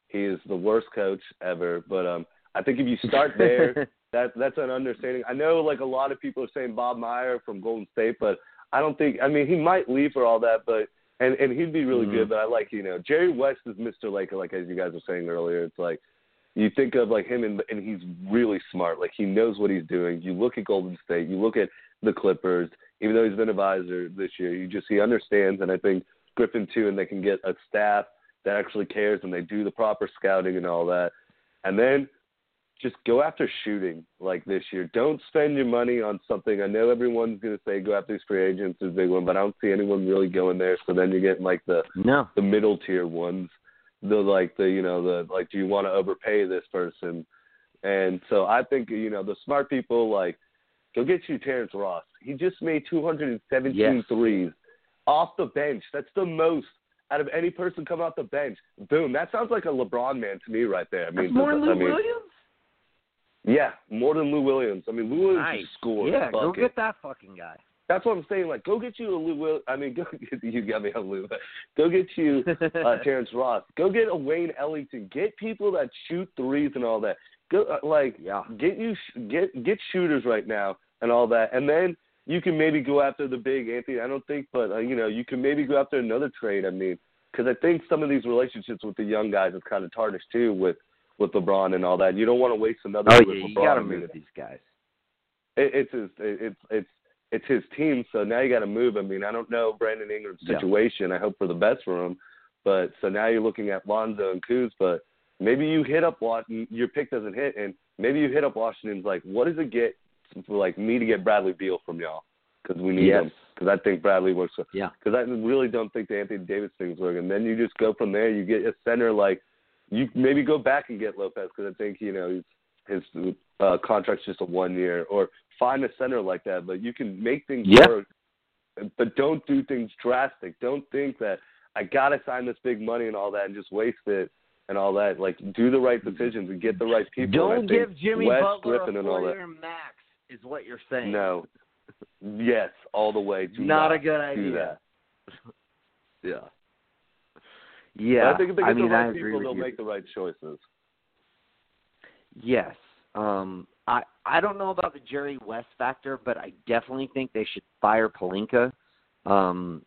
He is the worst coach ever. But um, I think if you start [LAUGHS] there, that that's an understanding. I know like a lot of people are saying Bob Meyer from Golden State, but I don't think. I mean, he might leave for all that, but and and he'd be really mm-hmm. good. But I like you know Jerry West is Mr. Laker, like as you guys were saying earlier. It's like you think of like him and and he's really smart. Like he knows what he's doing. You look at Golden State, you look at the Clippers even though he's been advisor this year. You just he understands, and I think Griffin too, and they can get a staff that actually cares and they do the proper scouting and all that, and then just go after shooting like this year. Don't spend your money on something. I know everyone's going to say go after these free agents is a big one, but I don't see anyone really going there. So then you're getting like the no the middle tier ones, the like the you know the like do you want to overpay this person? And so I think you know the smart people like go get you Terrence Ross. He just made 217 yes. threes off the bench. That's the most out of any person come off the bench. Boom. That sounds like a LeBron man to me right there. I mean, That's more than Lou I mean, Williams. Yeah, more than Lou Williams. I mean, Lou Williams nice. just scored. Yeah, go get that fucking guy. That's what I'm saying. Like, go get you a Lou. Will, I mean, go [LAUGHS] get you got me on Lou. Go get you uh, [LAUGHS] Terrence Ross. Go get a Wayne Ellington. Get people that shoot threes and all that. Go uh, like Yeah. get you get get shooters right now and all that, and then you can maybe go after the big Anthony. I don't think, but uh, you know, you can maybe go after another trade. I mean, because I think some of these relationships with the young guys is kind of tarnished too with with LeBron and all that. You don't want to waste another Oh yeah, with you got to move these guys. it, it's his it's it's it's his team, so now you got to move. I mean, I don't know Brandon Ingram's Yeah. situation. I hope for the best for him, but so now you're looking at Lonzo and Kuz, but maybe you hit up Washington. Your pick doesn't hit, and maybe you hit up Washington's like, what does it get for like me to get Bradley Beal from y'all? Because we need Yes. him. Because I think Bradley works. Yeah. Because I really don't think the Anthony Davis thing's working. Then you just go from there. You get a center like you maybe go back and get Lopez because I think you know he's, his uh, contract's just a one year, or find a center like that. But you can make things Yeah. work, but don't do things drastic. Don't think that I gotta sign this big money and all that and just waste it and all that. Like do the right decisions and get the right people. And Don't give Jimmy Wes Butler Griffin a and all that. four-year max, is what you're saying. No. Yes, all the way. Do not, not a good idea. [LAUGHS] Yeah. Yeah. I think if they get I mean, the right I agree people, they'll you. make the right choices. Yes. Um I I don't know about the Jerry West factor, but I definitely think they should fire Pelinka. Um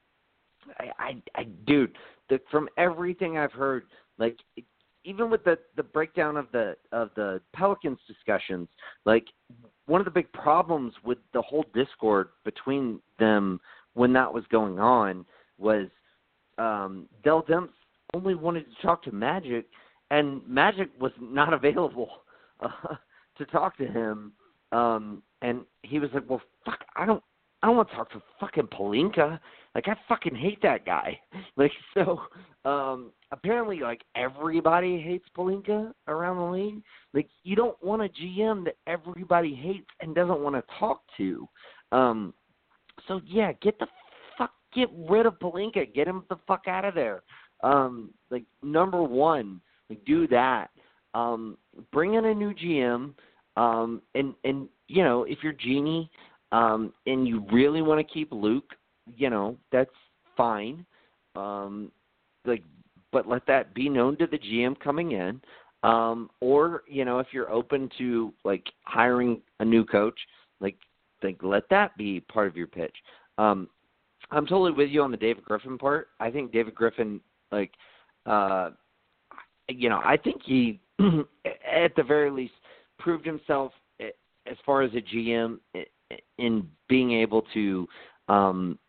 I I, I dude, the, from everything I've heard, like even with the the breakdown of the of the Pelicans discussions, like one of the big problems with the whole discord between them when that was going on was um Dell Demps only wanted to talk to Magic and Magic was not [LAUGHS] available uh, to talk to him. Um, and he was like, "Well, fuck, I don't, I don't want to talk to fucking Pelinka. Like, I fucking hate that guy. [LAUGHS] Like, so, um, apparently, like everybody hates Pelinka around the league. Like, you don't want a GM that everybody hates and doesn't want to talk to. Um, so yeah, get the fuck, get rid of Pelinka. Get him the fuck out of there. Um, like number one, like do that. Um, bring in a new GM. Um, and and you know if you're Jeanie, um, and you really want to keep Luke, you know that's fine. Um, like, but let that be known to the GM coming in. Um, or you know if you're open to like hiring a new coach, like like let that be part of your pitch. Um, I'm totally with you on the David Griffin part. I think David Griffin, like, uh, you know, I think he, [CLEARS THROAT] at the very least, proved himself as far as a GM in being able to, um,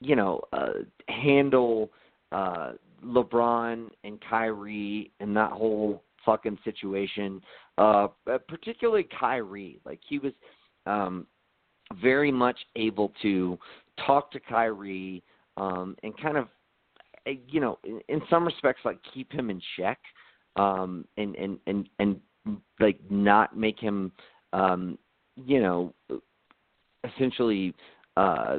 you know, uh, handle uh, LeBron and Kyrie and that whole fucking situation. Uh, particularly Kyrie, like he was um, very much able to talk to Kyrie um, and kind of, eh, you know, in, in some respects, like keep him in check um, and and and and like not make him, um, you know, essentially, uh,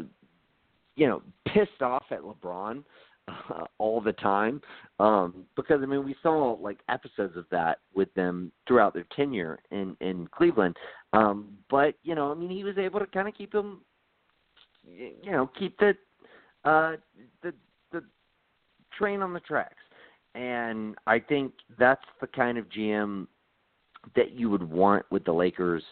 you know, pissed off at LeBron uh, all the time. Um, because I mean, we saw like episodes of that with them throughout their tenure in in Cleveland. Um, but you know, I mean, he was able to kind of keep y- you know, keep the uh, the the train on the tracks. And I think that's the kind of GM that you would want with the Lakers,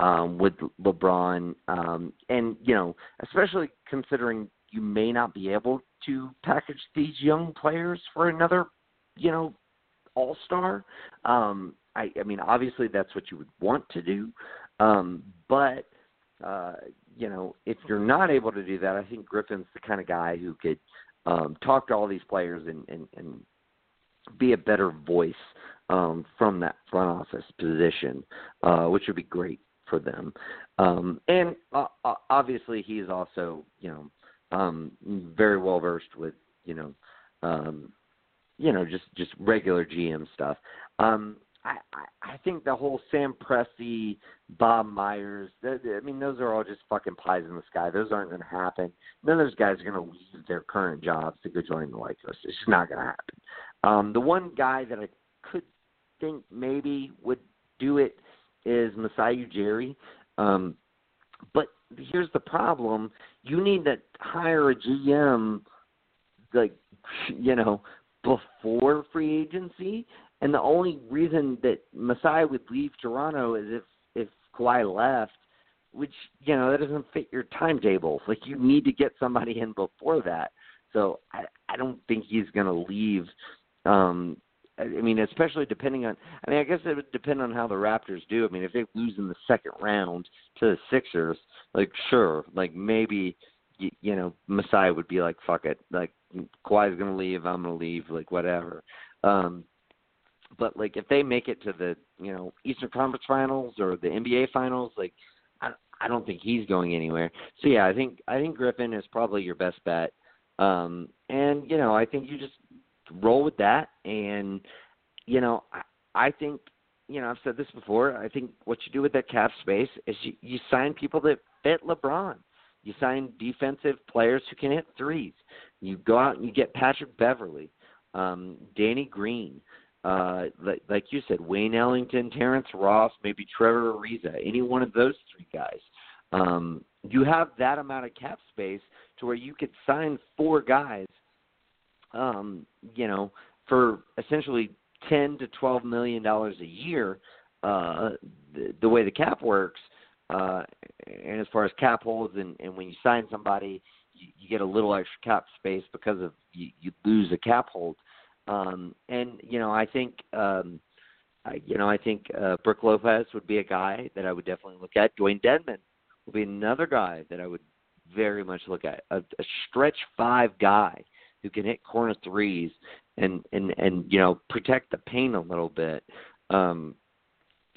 um, with LeBron, um, and you know, especially considering you may not be able to package these young players for another, you know, All Star. Um, I, I mean, obviously that's what you would want to do, um, but uh, you know, if you're not able to do that, I think Griffin's the kind of guy who could um, talk to all these players and, and, and be a better voice um, from that front office position, uh, which would be great for them. Um, and uh, uh, obviously, he's also, you know, um, very well versed with, you know, um, you know, just just regular GM stuff. Um, I, I I think the whole Sam Presti, Bob Myers, th- th- I mean, those are all just fucking pies in the sky. Those aren't going to happen. None of those guys are going to leave their current jobs to go join the Lakers. It's just not going to happen. Um, the one guy that I could think maybe would do it is Masai Ujiri. Um, but here's the problem: you need to hire a GM like you know before free agency. And the only reason that Masai would leave Toronto is if if Kawhi left, which you know that doesn't fit your timetable. Like you need to get somebody in before that. So I I don't think he's going to leave. Um, I mean, especially depending on. I mean, I guess it would depend on how the Raptors do. I mean, if they lose in the second round to the Sixers, like sure, like maybe you, know Masai would be like, fuck it, like Kawhi's gonna leave, I'm gonna leave, like whatever. Um, but like if they make it to the you know Eastern Conference Finals or the NBA Finals, like I I don't think he's going anywhere. So yeah, I think I think Griffin is probably your best bet. Um, and you know I think you just roll with that, and you know I I think you know I've said this before. I think what you do with that cap space is you you sign people that fit LeBron. You sign defensive players who can hit threes. You go out and you get Patrick Beverley, um, Danny Green, uh, like, like you said, Wayne Ellington, Terrence Ross, maybe Trevor Ariza, any one of those three guys. Um, you have that amount of cap space to where you could sign four guys, um, you know, for essentially ten to twelve million dollars a year. Uh, the, the way the cap works, uh, and as far as cap holds, and, and when you sign somebody, you, you get a little extra cap space because of you, you lose a cap hold. Um, and you know, I think um, I, you know, I think uh, Brook Lopez would be a guy that I would definitely look at. Dewayne Dedmon would be another guy that I would very much look at. A, a stretch five guy who can hit corner threes and and and you know protect the paint a little bit. Um,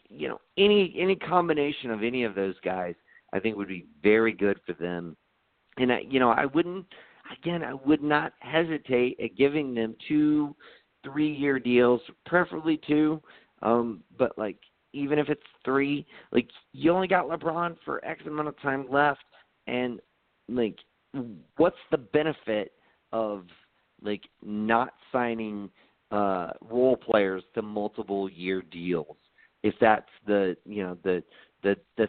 you know, any any combination of any of those guys, I think would be very good for them. And I, you know, I wouldn't again, I would not hesitate at giving them two, three year deals, preferably two. Um, but like even if it's three, like you only got LeBron for X amount of time left, and like what's the benefit of like not signing uh role players to multiple year deals if that's the you know the the the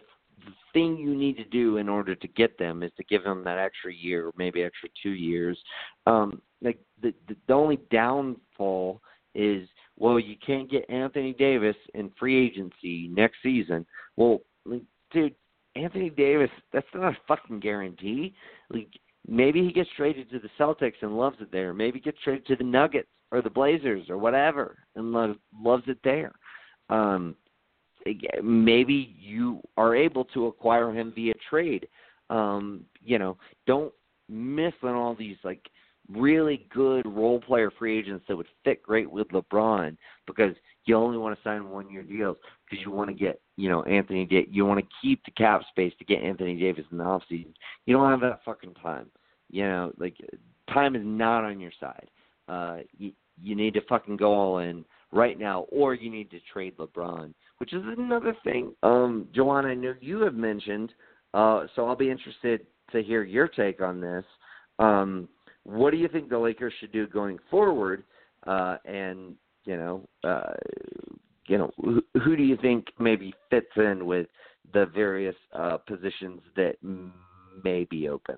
thing you need to do in order to get them is to give them that extra year, or maybe extra two years. Um, like the, the the only downfall is well, you can't get Anthony Davis in free agency next season. Well, like, dude, Anthony Davis, that's not a fucking guarantee. Like maybe he gets traded to the Celtics and loves it there. Maybe gets traded to the Nuggets or the Blazers or whatever and loves loves it there. Um, maybe you are able to acquire him via trade. Um, you know, don't miss on all these like really good role player free agents that would fit great with LeBron because you only want to sign one year deals because you want to get you know Anthony you want to keep the cap space to get Anthony Davis in the off season. You don't have that fucking time. You know, like time is not on your side. Uh, you you need to fucking go all in right now, or you need to trade LeBron which is another thing. Um, Juwan, I know you have mentioned, uh, so I'll be interested to hear your take on this. Um, what do you think the Lakers should do going forward? Uh, and you know, uh, you know, who, who do you think maybe fits in with the various uh, positions that may be open?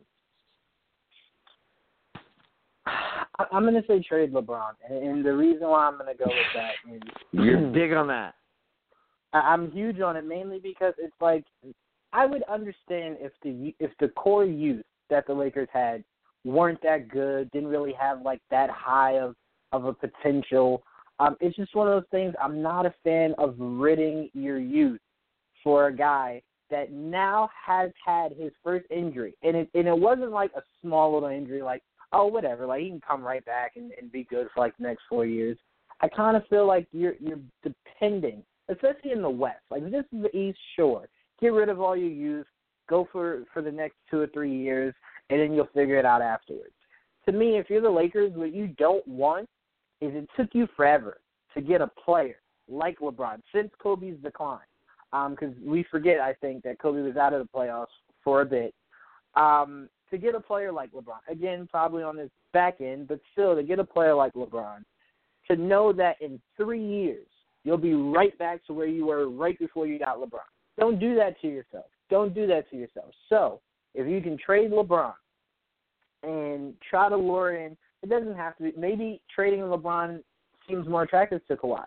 I'm going to say trade LeBron, and the reason why I'm going to go with that is [LAUGHS] you're big on that. I'm huge on it mainly because it's like I would understand if the if the core youth that the Lakers had weren't that good, didn't really have like that high of of a potential. Um, it's just one of those things. I'm not a fan of ridding your youth for a guy that now has had his first injury, and it and it wasn't like a small little injury, like oh whatever, like he can come right back and, and be good for like the next four years. I kind of feel like you're you're depending especially in the West. Like this is the East Shore. Get rid of all your youth. Go for for the next two or three years, and then you'll figure it out afterwards. To me, if you're the Lakers, what you don't want is it took you forever to get a player like LeBron since Kobe's decline. Because um, we forget, I think, that Kobe was out of the playoffs for a bit. Um, to get a player like LeBron, again, probably on his back end, but still, to get a player like LeBron, to know that in three years You'll be right back to where you were right before you got LeBron. Don't do that to yourself. Don't do that to yourself. So, if you can trade LeBron and try to lure in, it doesn't have to be. Maybe trading LeBron seems more attractive to Kawhi.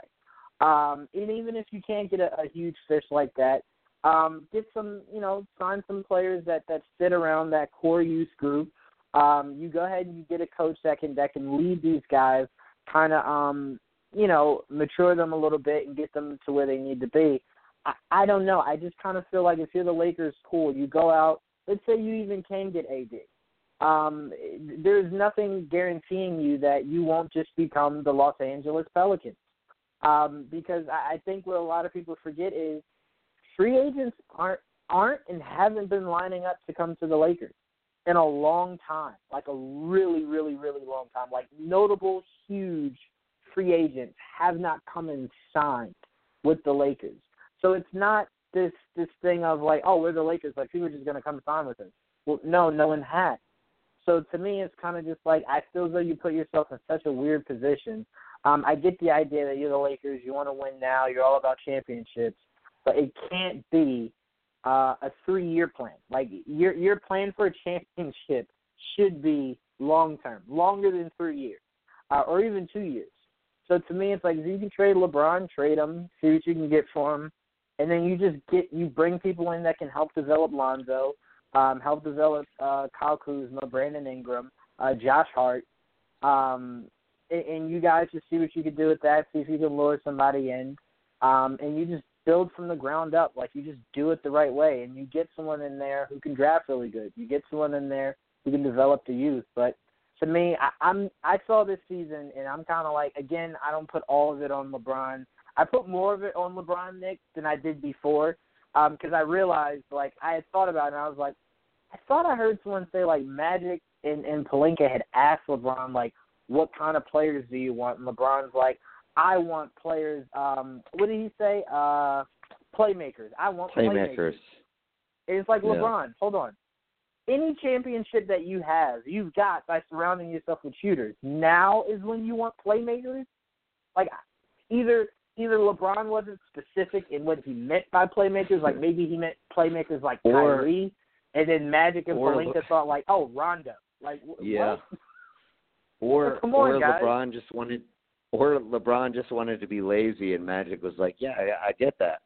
Um, and even if you can't get a, a huge fish like that, um, get some, you know, sign some players that that fit around that core youth group. Um, you go ahead and you get a coach that can that can lead these guys, kind of, um, you know, mature them a little bit and get them to where they need to be. I, I don't know. I just kind of feel like if you're the Lakers, cool. You go out. Let's say you even can get AD. Um, there's nothing guaranteeing you that you won't just become the Los Angeles Pelicans. Um, because I, I think what a lot of people forget is free agents aren't aren't and haven't been lining up to come to the Lakers in a long time, like a really, really, really long time. Like notable, huge free agents have not come and signed with the Lakers. So it's not this this thing of like, oh, we're the Lakers, like people are just gonna come sign with us. Well, no, no one has. So to me, it's kind of just like I feel as though you put yourself in such a weird position. Um, I get the idea that you're the Lakers, you want to win now, you're all about championships, but it can't be uh, a three-year plan. Like your your plan for a championship should be long term, longer than three years, uh, or even two years. So to me, it's like if you can trade LeBron, trade him, see what you can get for him, and then you just get you bring people in that can help develop Lonzo, um, help develop uh, Kyle Kuzma, Brandon Ingram, uh, Josh Hart, um, and, and you guys just see what you can do with that. See if you can lure somebody in, um, and you just build from the ground up. Like you just do it the right way, and you get someone in there who can draft really good. You get someone in there who can develop the youth. But to me, I, I'm I saw this season, and I'm kind of like again, I don't put all of it on LeBron. I put more of it on LeBron Nick than I did before, because um, I realized like I had thought about it, and I was like, I thought I heard someone say like Magic and and Pelinka had asked LeBron like, what kind of players do you want? And LeBron's like, I want players. Um, what did he say? Uh, playmakers. I want playmakers. playmakers. It's like LeBron. Hold on. Any championship that you have, you've got by surrounding yourself with shooters. Now is when you want playmakers. Like either either LeBron wasn't specific in what he meant by playmakers. Like maybe he meant playmakers like or, Kyrie, and then Magic and Pelinka thought like, oh, Rondo. Like yeah. What? [LAUGHS] Or well, on, or guys. LeBron just wanted or LeBron just wanted to be lazy, and Magic was like, "Yeah, I, I get that."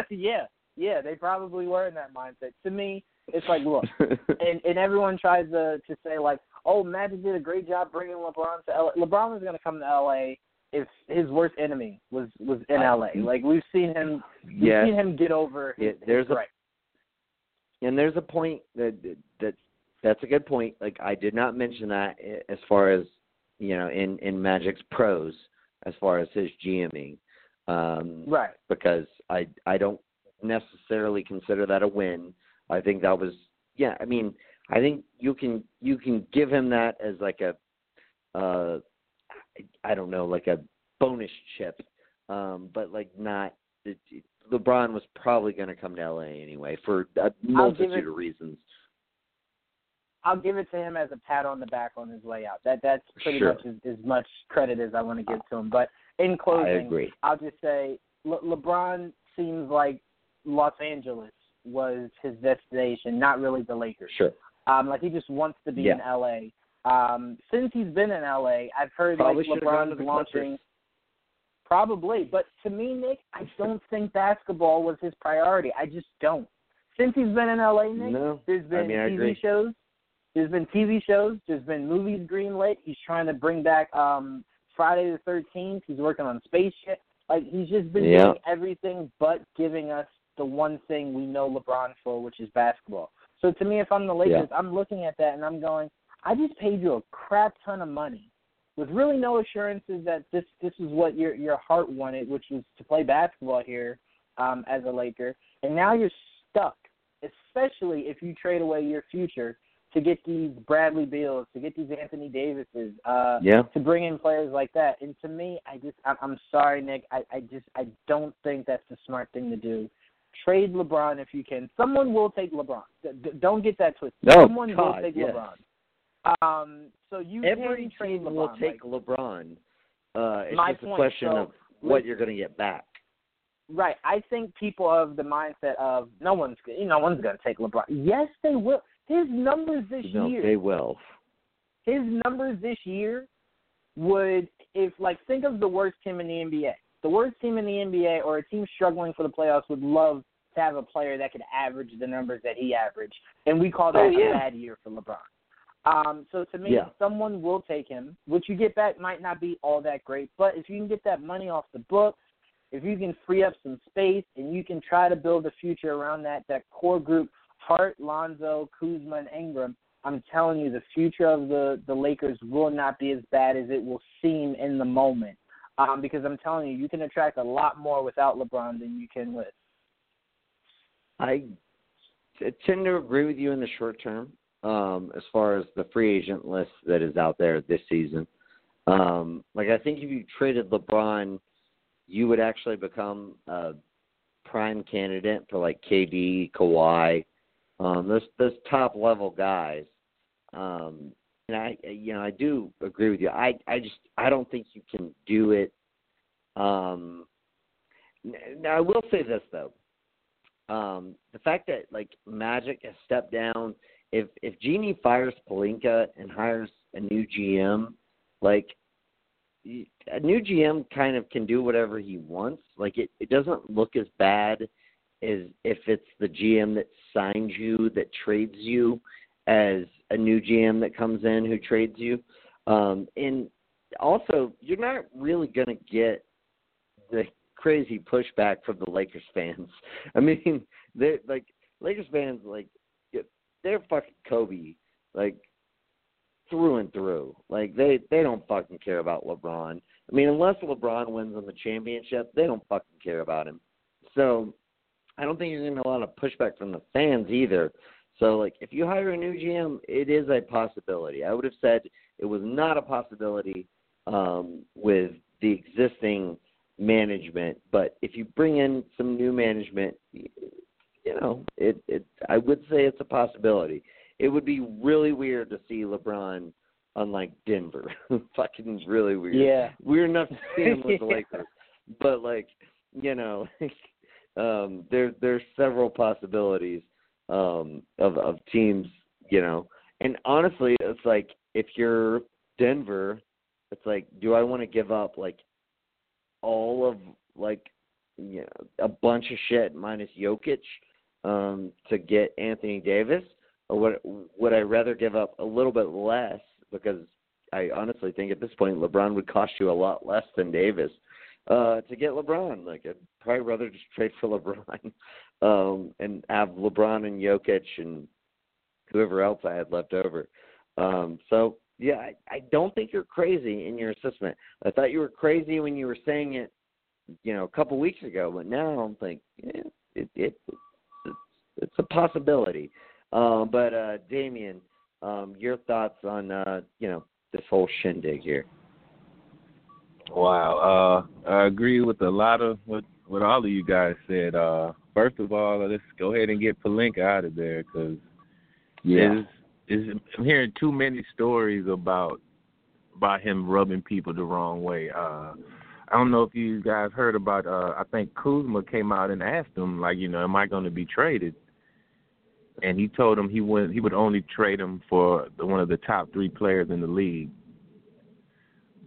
[LAUGHS] yeah, yeah, they probably were in that mindset. To me, it's like, look, [LAUGHS] and and everyone tries to to say like, "Oh, Magic did a great job bringing LeBron to LA." LeBron was going to come to LA if his worst enemy was was in LA. Like we've seen him, we've yes. seen him get over. His, yeah, there's his a, and there's a point that that that's a good point. Like I did not mention that as far as you know, in in Magic's pros as far as his GMing, um, right? Because I I don't necessarily consider that a win. I think that was yeah. I mean, I think you can you can give him that as like a uh, I don't know, like a bonus chip, um, but like not. LeBron was probably going to come to LA anyway for a multitude it, of reasons. I'll give it to him as a pat on the back on his way out. That that's pretty sure. much as, as much credit as I want to give to him. But in closing, I agree. I'll just say Le- LeBron seems like Los Angeles was his destination, not really the Lakers. Sure. Um, like he just wants to be yeah. in LA. Um, since he's been in LA, I've heard Probably like LeBron's launching. Probably, but to me, Nick, I don't think basketball was his priority. I just don't. Since he's been in LA, Nick, no. there's been I mean, TV shows, there's been TV shows. There's been movies greenlit. He's trying to bring back um Friday the Thirteenth. He's working on Spaceship. Like he's just been yeah. doing everything but giving us the one thing we know LeBron for, which is basketball. So to me, if I'm the Lakers, yeah. I'm looking at that and I'm going, I just paid you a crap ton of money with really no assurances that this this is what your your heart wanted, which was to play basketball here um, as a Laker, and now you're stuck. Especially if you trade away your future to get these Bradley Beals, to get these Anthony Davises, uh, yeah. to bring in players like that. And to me, I just, I'm, I'm sorry, Nick, I, I just, I don't think that's the smart thing to do. Trade LeBron if you can. Someone will take LeBron. D- don't get that twisted. No, Someone God, will take yes. LeBron. Um, so you Every team LeBron. will take like, LeBron. Uh, it's My just a point. question So, of what you're going to get back. right. I think people of the mindset of no one's you know, no one's going to take LeBron. Yes, they will. His numbers this no, year. they will. His numbers this year would if like think of the worst team in the NBA. The worst team in the NBA or a team struggling for the playoffs would love to have a player that could average the numbers that he averaged, and we call that oh, yeah. a bad year for LeBron. Um, so to me, yeah. someone will take him. What you get back might not be all that great, but if you can get that money off the books, if you can free up some space, and you can try to build a future around that that core group, Hart, Lonzo, Kuzma, and Ingram, I'm telling you, the future of the the Lakers will not be as bad as it will seem in the moment. Um, because I'm telling you, you can attract a lot more without LeBron than you can with. I tend to agree with you in the short term, um, as far as the free agent list that is out there this season. Um, like I think if you traded LeBron, you would actually become a prime candidate for like KD, Kawhi, um, those those top level guys. Um, and I, you know, I do agree with you. I, I just, I don't think you can do it. Um, now I will say this though, um, the fact that like Magic has stepped down. If if Jeanie fires Pelinka and hires a new GM, like a new GM kind of can do whatever he wants. Like it, it doesn't look as bad as if it's the GM that signs you that trades you as a new GM that comes in who trades you. Um, and also, you're not really going to get the crazy pushback from the Lakers fans. [LAUGHS] I mean, they like Lakers fans like they're fucking Kobe, like through and through. Like they they don't fucking care about LeBron. I mean, unless LeBron wins on the championship, they don't fucking care about him. So I don't think you're getting a lot of pushback from the fans either. So, like, if you hire a new GM, it is a possibility. I would have said it was not a possibility um, with the existing management, but if you bring in some new management, you know, it, it. I would say it's a possibility. It would be really weird to see LeBron on like Denver. [LAUGHS] Fucking really weird. Yeah. Weird enough to see him with the [LAUGHS] yeah. Lakers, but like, you know, [LAUGHS] um, there there's several possibilities um, of of teams, you know. And honestly, it's like if you're Denver, it's like, do I want to give up like all of like you know a bunch of shit minus Jokic um, to get Anthony Davis, or would would I rather give up a little bit less because I honestly think at this point LeBron would cost you a lot less than Davis uh, to get LeBron. Like I'd probably rather just trade for [LAUGHS] LeBron um, and have LeBron and Jokic and whoever else I had left over. Um, so yeah, I, I don't think you're crazy in your assessment. I thought you were crazy when you were saying it, you know, a couple weeks ago, but now I'm like, yeah, it, it it's, a possibility. Uh, but uh, Damien, um, your thoughts on uh, you know this whole shindig here? Wow. Uh, I agree with a lot of what what all of you guys said. Uh, first of all, let's go ahead and get Pelinka out of there because Yeah. is I'm hearing too many stories about about him rubbing people the wrong way. Uh, I don't know if you guys heard about. Uh, I think Kuzma came out and asked him, like, you know, am I going to be traded? And he told him he would he would only trade him for the, one of the top three players in the league.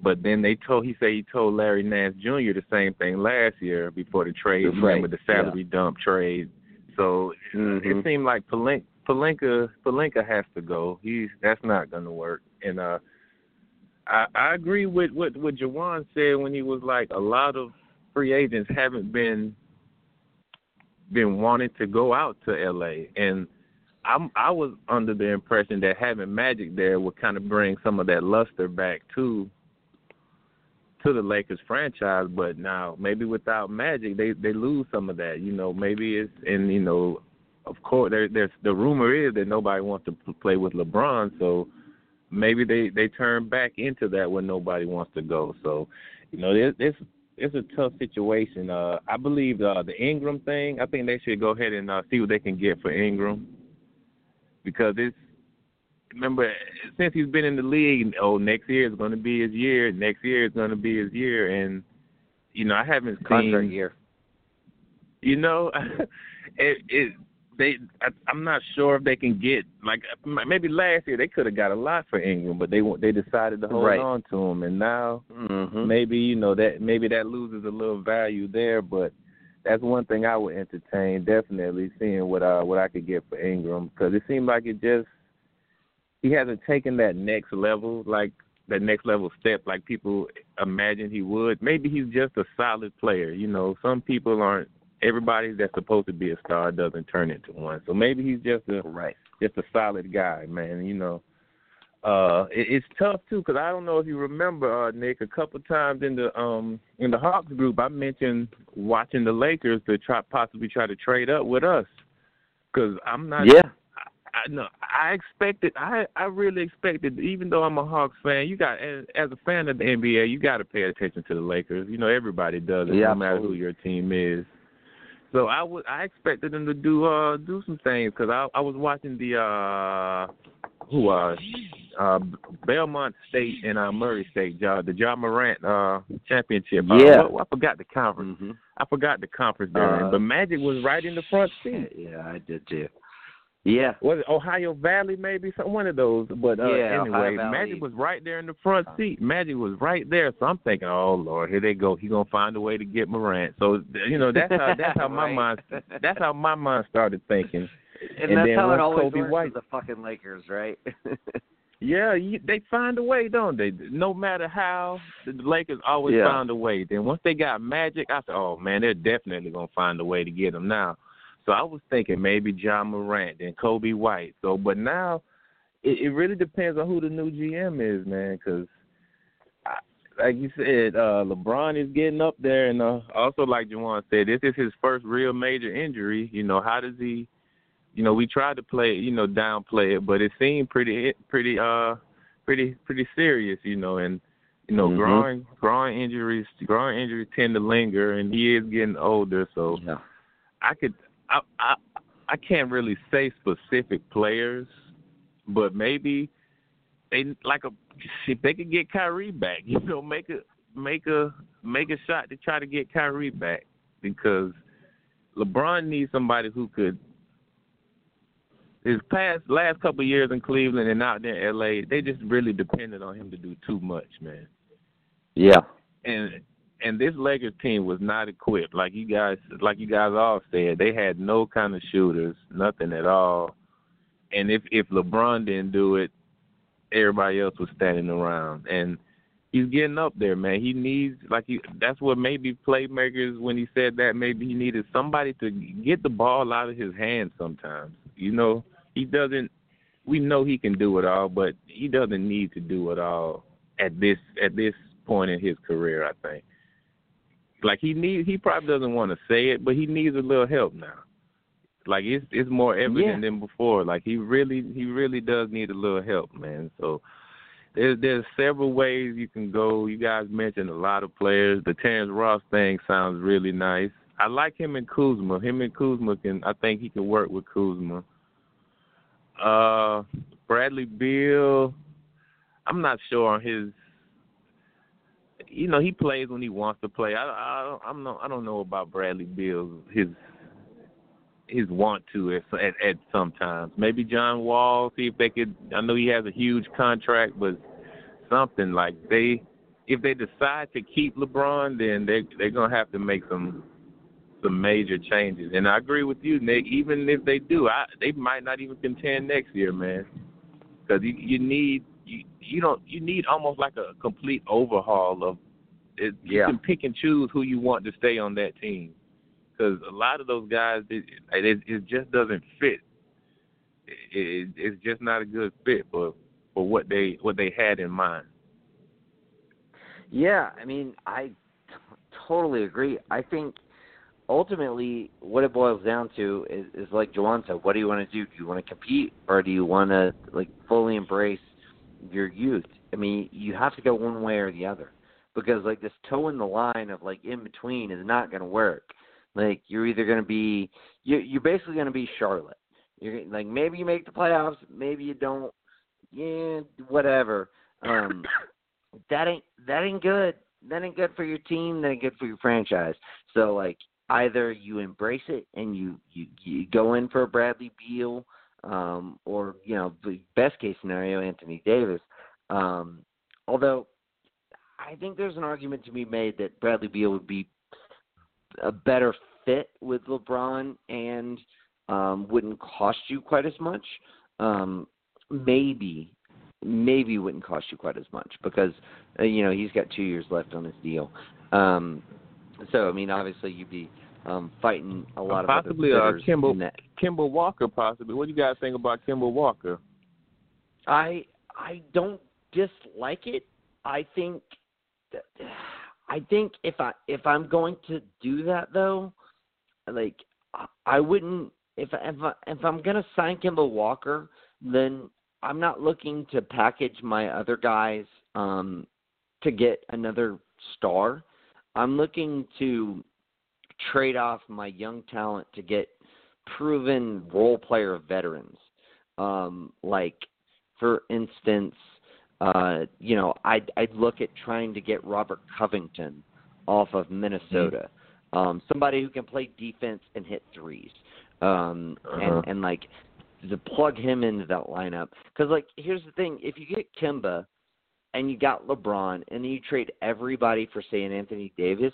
But then they told he said he told Larry Nance Jr. the same thing last year before the trade. Right, Remember the salary dump trade. So Mhm. it seemed like Pelinka Pelinka Pelinka has to go. He's that's not going to work. And uh, I I agree with what what Juwan said when he was like a lot of free agents haven't been been wanting to go out to L.A. and I'm I was under the impression that having Magic there would kind of bring some of that luster back to to the Lakers franchise, but now maybe without Magic, they they lose some of that. You know, maybe it's and you know, of course, there, there's the rumor is that nobody wants to play with LeBron, so maybe they they turn back into that when nobody wants to go. So, you know, it's it's, it's a tough situation. Uh, I believe uh, the Ingram thing. I think they should go ahead and uh, see what they can get for Ingram because it's remember since he's been in the league, oh next year is going to be his year. Next year is going to be his year, and you know I haven't Contract seen year. You know, [LAUGHS] it it they I, I'm not sure if they can get like maybe last year they could have got a lot for Ingram, but they they decided to hold right. on to him, and now mm-hmm. maybe you know that maybe that loses a little value there, but that's one thing I would entertain definitely seeing what uh what I could get for Ingram because it seemed like it just he hasn't taken that next level like that next level step like people imagine he would. Maybe he's just a solid player. You know, some people aren't everybody that's supposed to be a star doesn't turn into one. So maybe he's just a right, just a solid guy, man. You know, uh, it, it's tough too because I don't know if you remember, uh, Nick. A couple times in the um in the Hawks group, I mentioned watching the Lakers to try possibly try to trade up with us because I'm not. Yeah. I I no, I expected. I I really expected. Even though I'm a Hawks fan, you got as, as a fan of the NBA, you got to pay attention to the Lakers. You know, everybody does it, yeah, no matter absolutely. who your team is. So I would I expected them to do uh do some things because I I was watching the uh who uh uh Belmont State and uh Murray State uh, the John Morant uh championship. Uh, Yeah. what- I forgot the conference. Mm-hmm. I forgot the conference they're Uh, but Magic was right in the front seat. Yeah, I did too. Yeah. Was it Ohio Valley maybe some one of those? But uh, Yeah, anyway, Magic was right there in the front seat. Magic was right there. So I'm thinking, oh Lord, here they go. He gonna find a way to get Morant. So you know that's how that's how [LAUGHS] my mind that's how my mind started thinking. And, And that's how it always Kobe works White- with the fucking Lakers, right? [LAUGHS] Yeah, you, they find a way, don't they? No matter how, the Lakers always Yeah. found a way. Then once they got Magic, I said, oh man, they're definitely gonna find a way to get him now. So I was thinking maybe John Morant and Coby White. So, but now it, it really depends on who the new GM is, man. Because, like you said, uh LeBron is getting up there, and uh, also like Juwan said, this is his first real major injury. You know, how does he? You know, we tried to play, you know, downplay it, but it seemed pretty, pretty, uh, pretty, pretty serious. You know, and you know, Mhm. growing, growing injuries, growing injuries tend to linger, and he is getting older, so. yeah. I could I I I can't really say specific players, but maybe they like a if they could get Kyrie back, [LAUGHS] you know, make a make a make a shot to try to get Kyrie back because LeBron needs somebody who could his past last couple of years in Cleveland and out there in LA, they just really depended on him to do too much, man Yeah. and and this Lakers team was not equipped. Like you guys, like you guys all said, they had no kind of shooters, nothing at all. And if if LeBron didn't do it, everybody else was standing around. And he's getting up there, man. He needs like he. That's what maybe playmakers when he said that maybe he needed somebody to get the ball out of his hands. Sometimes, you know, he doesn't. We know he can do it all, but he doesn't need to do it all at this at this point in his career. I think like he needs he probably doesn't want to say it, but he needs a little help now. Like it's it's more evident Yeah. than before. Like he really he really does need a little help, man. So there's several ways you can go. You guys mentioned a lot of players. The Terrence Ross thing sounds really nice. I like him and Kuzma. Him and Kuzma can I think he can work with Kuzma. Uh Bradley Beal, I'm not sure on his you know he plays when he wants to play. I I I'm no I don't know about Bradley Beal his his want to at at, at sometimes. Maybe John Wall see if they could. I know he has a huge contract, but something like they if they decide to keep LeBron, then they they're gonna have to make some some major changes. And I agree with you, Nick. Even if they do, I they might not even contend next year, man. Because you you need you you don't you need almost like a complete overhaul of it, you Yeah. can pick and choose who you want to stay on that team because a lot of those guys it, it, it just doesn't fit. It, it, it's just not a good fit for for what they what they had in mind. Yeah, I mean, I t- totally agree. I think ultimately what it boils down to is, is like Juwan said, what do you want to do? Do you want to compete or do you want to like fully embrace your youth? I mean, you have to go one way or the other because like this toe in the line of like in between is not going to work. Like you're either going to be you you're basically going to be Charlotte. You're like maybe you make the playoffs, maybe you don't. Yeah, whatever. Um that ain't that ain't good. That ain't good for your team. That ain't good for your franchise. So like either you embrace it and you you, you go in for a Bradley Beal, um, or you know, the best case scenario, Anthony Davis. Um, although I think there's an argument to be made that Bradley Beal would be a better fit with LeBron and um, wouldn't cost you quite as much. Um, maybe, maybe wouldn't cost you quite as much because uh, you know he's got two years left on his deal. Um, so I mean, obviously you'd be um, fighting a lot uh, of possibly other uh, bidders Kimber in that. Kemba Walker possibly. What do you guys think about Kemba Walker? I I don't dislike it. I think that, I think if I if I'm going to do that though, like I- I wouldn't if if I, if I'm gonna sign Kemba Walker, then I'm not looking to package my other guys um to get another star. I'm looking to trade off my young talent to get proven role player veterans. Um like for instance, uh, you know, I'd I'd look at trying to get Robert Covington off of Minnesota, um, somebody who can play defense and hit threes, um, Uh-huh. and and like to plug him into that lineup. Because like, here's the thing: if you get Kemba and you got LeBron, and then you trade everybody for say an Anthony Davis,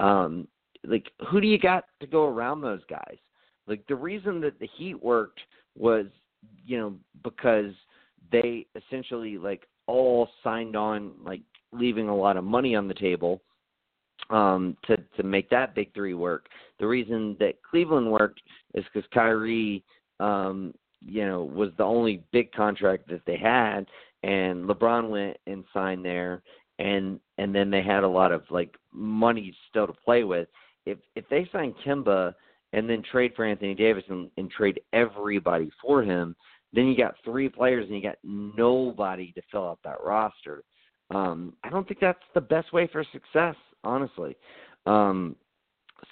um, like who do you got to go around those guys? Like the reason that the Heat worked was, you know, because they essentially like all signed on like leaving a lot of money on the table um to to make that big three work. The reason that Cleveland worked is because Kyrie um you know was the only big contract that they had and LeBron went and signed there and and then they had a lot of like money still to play with. If if they sign Kemba and then trade for Anthony Davis and, and trade everybody for him, then you got three players and you got nobody to fill out that roster. Um, I don't think that's the best way for success, honestly. Um,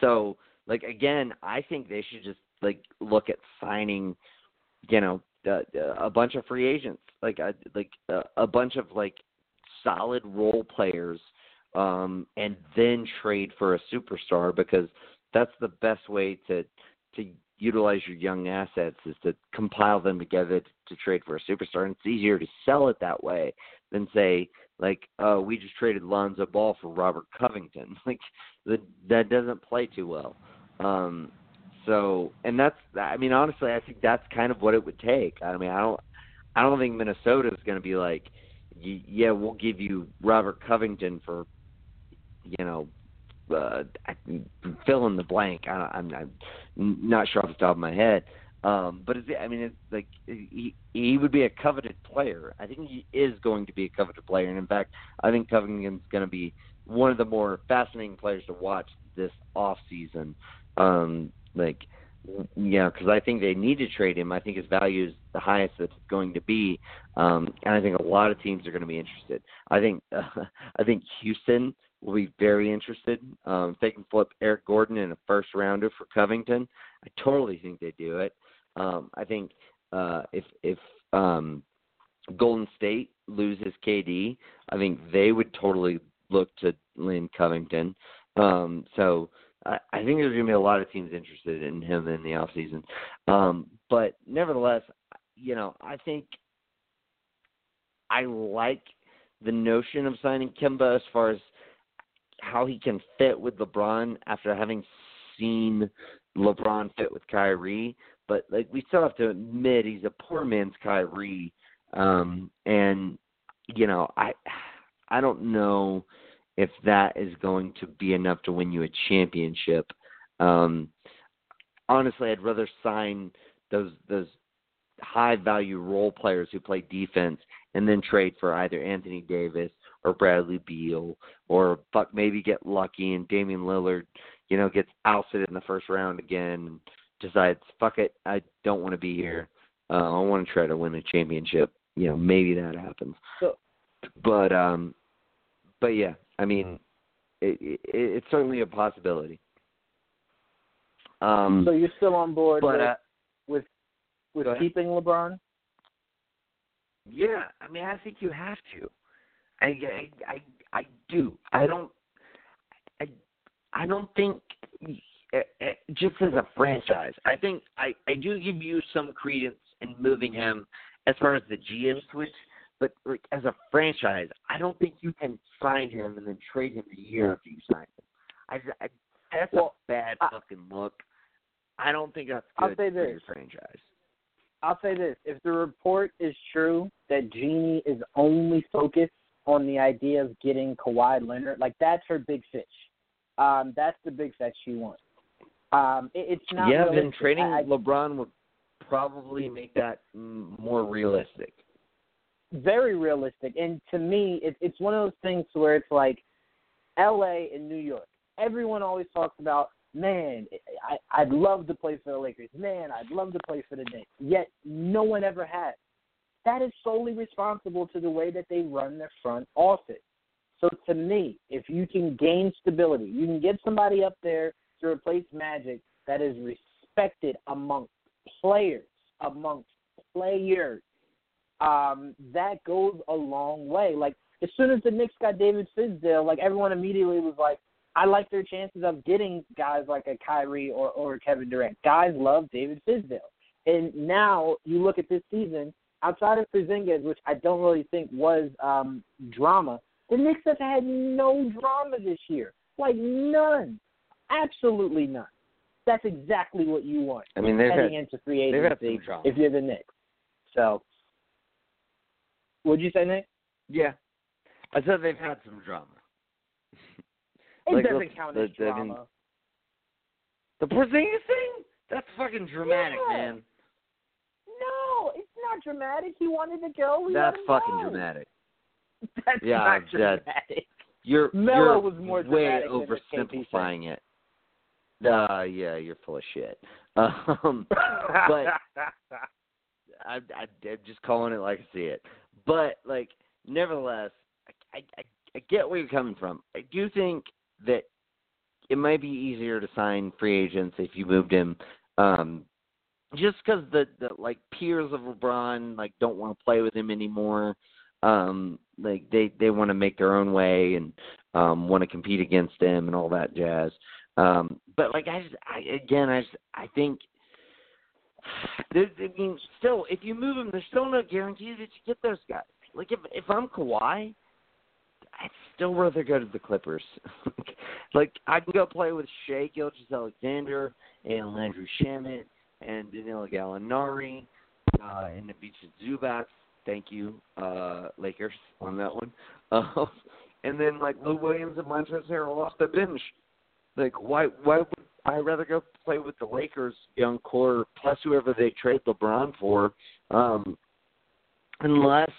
so, like again, I think they should just like look at signing, you know, uh, a bunch of free agents, like a, like a, a bunch of like solid role players, um, and then trade for a superstar because that's the best way to to utilize your young assets is to compile them together to, trade for a superstar. And it's easier to sell it that way than say like, uh, we just traded Lonzo Ball for Robert Covington. [LAUGHS] Like that that doesn't play too well. Um, so and that's I mean honestly I think that's kind of what it would take. I mean I don't I don't think Minnesota is going to be like, yeah, we'll give you Robert Covington for, you know, uh, fill in the blank. I, I'm, I'm not sure off the top of my head. Um, but it's, I mean, it's like he he would be a coveted player. I think he is going to be a coveted player, and in fact, I think Covington's going to be one of the more fascinating players to watch this off season. Um, like, you know, because I think they need to trade him. I think his value is the highest that it's going to be, um, and I think a lot of teams are going to be interested. I think uh, [LAUGHS] I think Houston will be very interested. Um, if they can flip Eric Gordon in a first rounder for Covington, I totally think they do it. Um, I think uh, if if um, Golden State loses KD, I think they would totally look to Lynn Covington. Um, so I, think there's going to be a lot of teams interested in him in the off season. Um, but nevertheless, you know, I think I like the notion of signing Kemba as far as how he can fit with LeBron after having seen LeBron fit with Kyrie. But like we still have to admit he's a poor man's Kyrie. Um and you know, I I don't know if that is going to be enough to win you a championship. Um honestly I'd rather sign those those high value role players who play defense and then trade for either Anthony Davis or Bradley Beal or fuck maybe get lucky and Damian Lillard, you know, gets ousted in the first round again and decides, fuck it, I don't want to be here. Uh, I want to try to win a championship. You know, maybe that happens. So- but um but yeah, I mean it, it it's certainly a possibility. Um so you're still on board but with uh, with with go ahead. keeping LeBron? Yeah, I mean, I think you have to. I, I, I, I do. I don't. I, I don't think. eh, eh, just as a franchise, I think I I do give you some credence in moving him as far as the GM switch. But like as a franchise, I don't think you can sign him and then trade him a year after you sign him. I, I that's Well, a bad I- fucking look. I don't think that's I'll good say for your this. franchise. I'll say this: if the report is true that Jeanie is only focused on the idea of getting Kawhi Leonard, like that's her big fish. Um, that's the big fish she wants. Um, it, it's not. yeah, then trading I, LeBron would probably make that more realistic. Very realistic. And to me, it, it's one of those things where it's like L.A. and New York. Everyone always talks about, man, I, I'd love to play for the Lakers. Man, I'd love to play for the Knicks. Yet no one ever has. That is solely responsible to the way that they run their front office. So to me, if you can gain stability, you can get somebody up there to replace Magic that is respected amongst players, amongst players um, that goes a long way. Like as soon as the Knicks got David Fizdale, like everyone immediately was like, I like their chances of getting guys like a Kyrie or or Kevin Durant. Guys love David Fizdale, and now you look at this season. Outside of Porzingis, which I don't really think was um, drama, the Knicks have had no drama this year. Like none, absolutely none. That's exactly what you want I mean, they've had, heading into free agency if you're the Knicks. So, what'd you say, Nick? yeah. I said they've had some drama. It Like, doesn't look, count the- as the- I drama. The Porzingis thing? That's fucking dramatic, Yeah. man. no, it's not dramatic. He wanted to go. We That's fucking go. dramatic. [LAUGHS] That's Yeah, not that- dramatic. You're Melo you're was more way dramatic than this oversimplifying it. Uh, yeah, you're full of shit. [LAUGHS] Um, but I, [LAUGHS] I, I'm just calling it like I see it. But like, nevertheless, I, I, I get where you're coming from. I do think that it might be easier to sign free agents if you moved him, um, just because the, the like peers of LeBron like don't want to play with him anymore. Um, like they they want to make their own way and um, want to compete against him and all that jazz. Um, but like I, just, I again, I just, I think. I mean, still, if you move him, there's still no guarantee that you get those guys. Like if if I'm Kawhi, I'd still rather go to the Clippers. [LAUGHS] like I can go play with Shai Gilgeous-Alexander and Landry Shamet and Danilo Gallinari uh, and Ivica Zubac. Thank you, uh, Lakers, on that one. Uh, [LAUGHS] and then like Lou Williams and Montrezl Harrell off the bench. Like why why would rather go play with the Lakers young core plus whoever they trade LeBron for, um, unless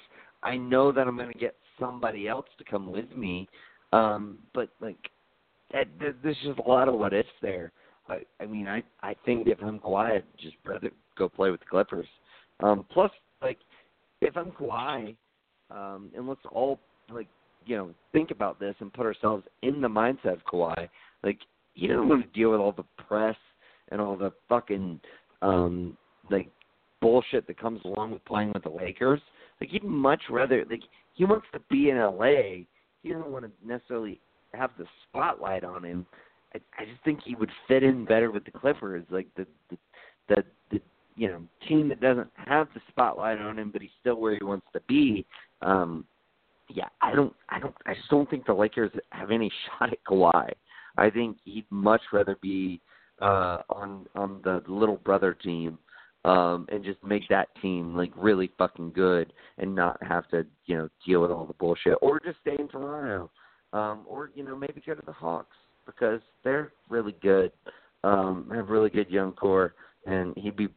I know that I'm going to get somebody else to come with me. Um, but like, that, that, there's just a lot of what ifs there. I, I mean, I I think if I'm Kawhi, I'd just rather go play with the Clippers. Um, plus, like, if I'm Kawhi, um, and let's all like you know think about this and put ourselves in the mindset of Kawhi. Like, he doesn't want to deal with all the press and all the fucking um like bullshit that comes along with playing with the Lakers. Like he'd much rather like he wants to be in LA. He doesn't want to necessarily have the spotlight on him. I, I just think he would fit in better with the Clippers, like the the the, the you know team that doesn't have the spotlight on him, but he's still where he wants to be. Um, yeah, I don't, I don't, I just don't think the Lakers have any [LAUGHS] shot at Kawhi. I think he'd much rather be uh on on the little brother team um and just make that team like really fucking good and not have to you know deal with all the bullshit or just stay in Toronto um or you know maybe go to the Hawks because they're really good um have really good young core and he'd be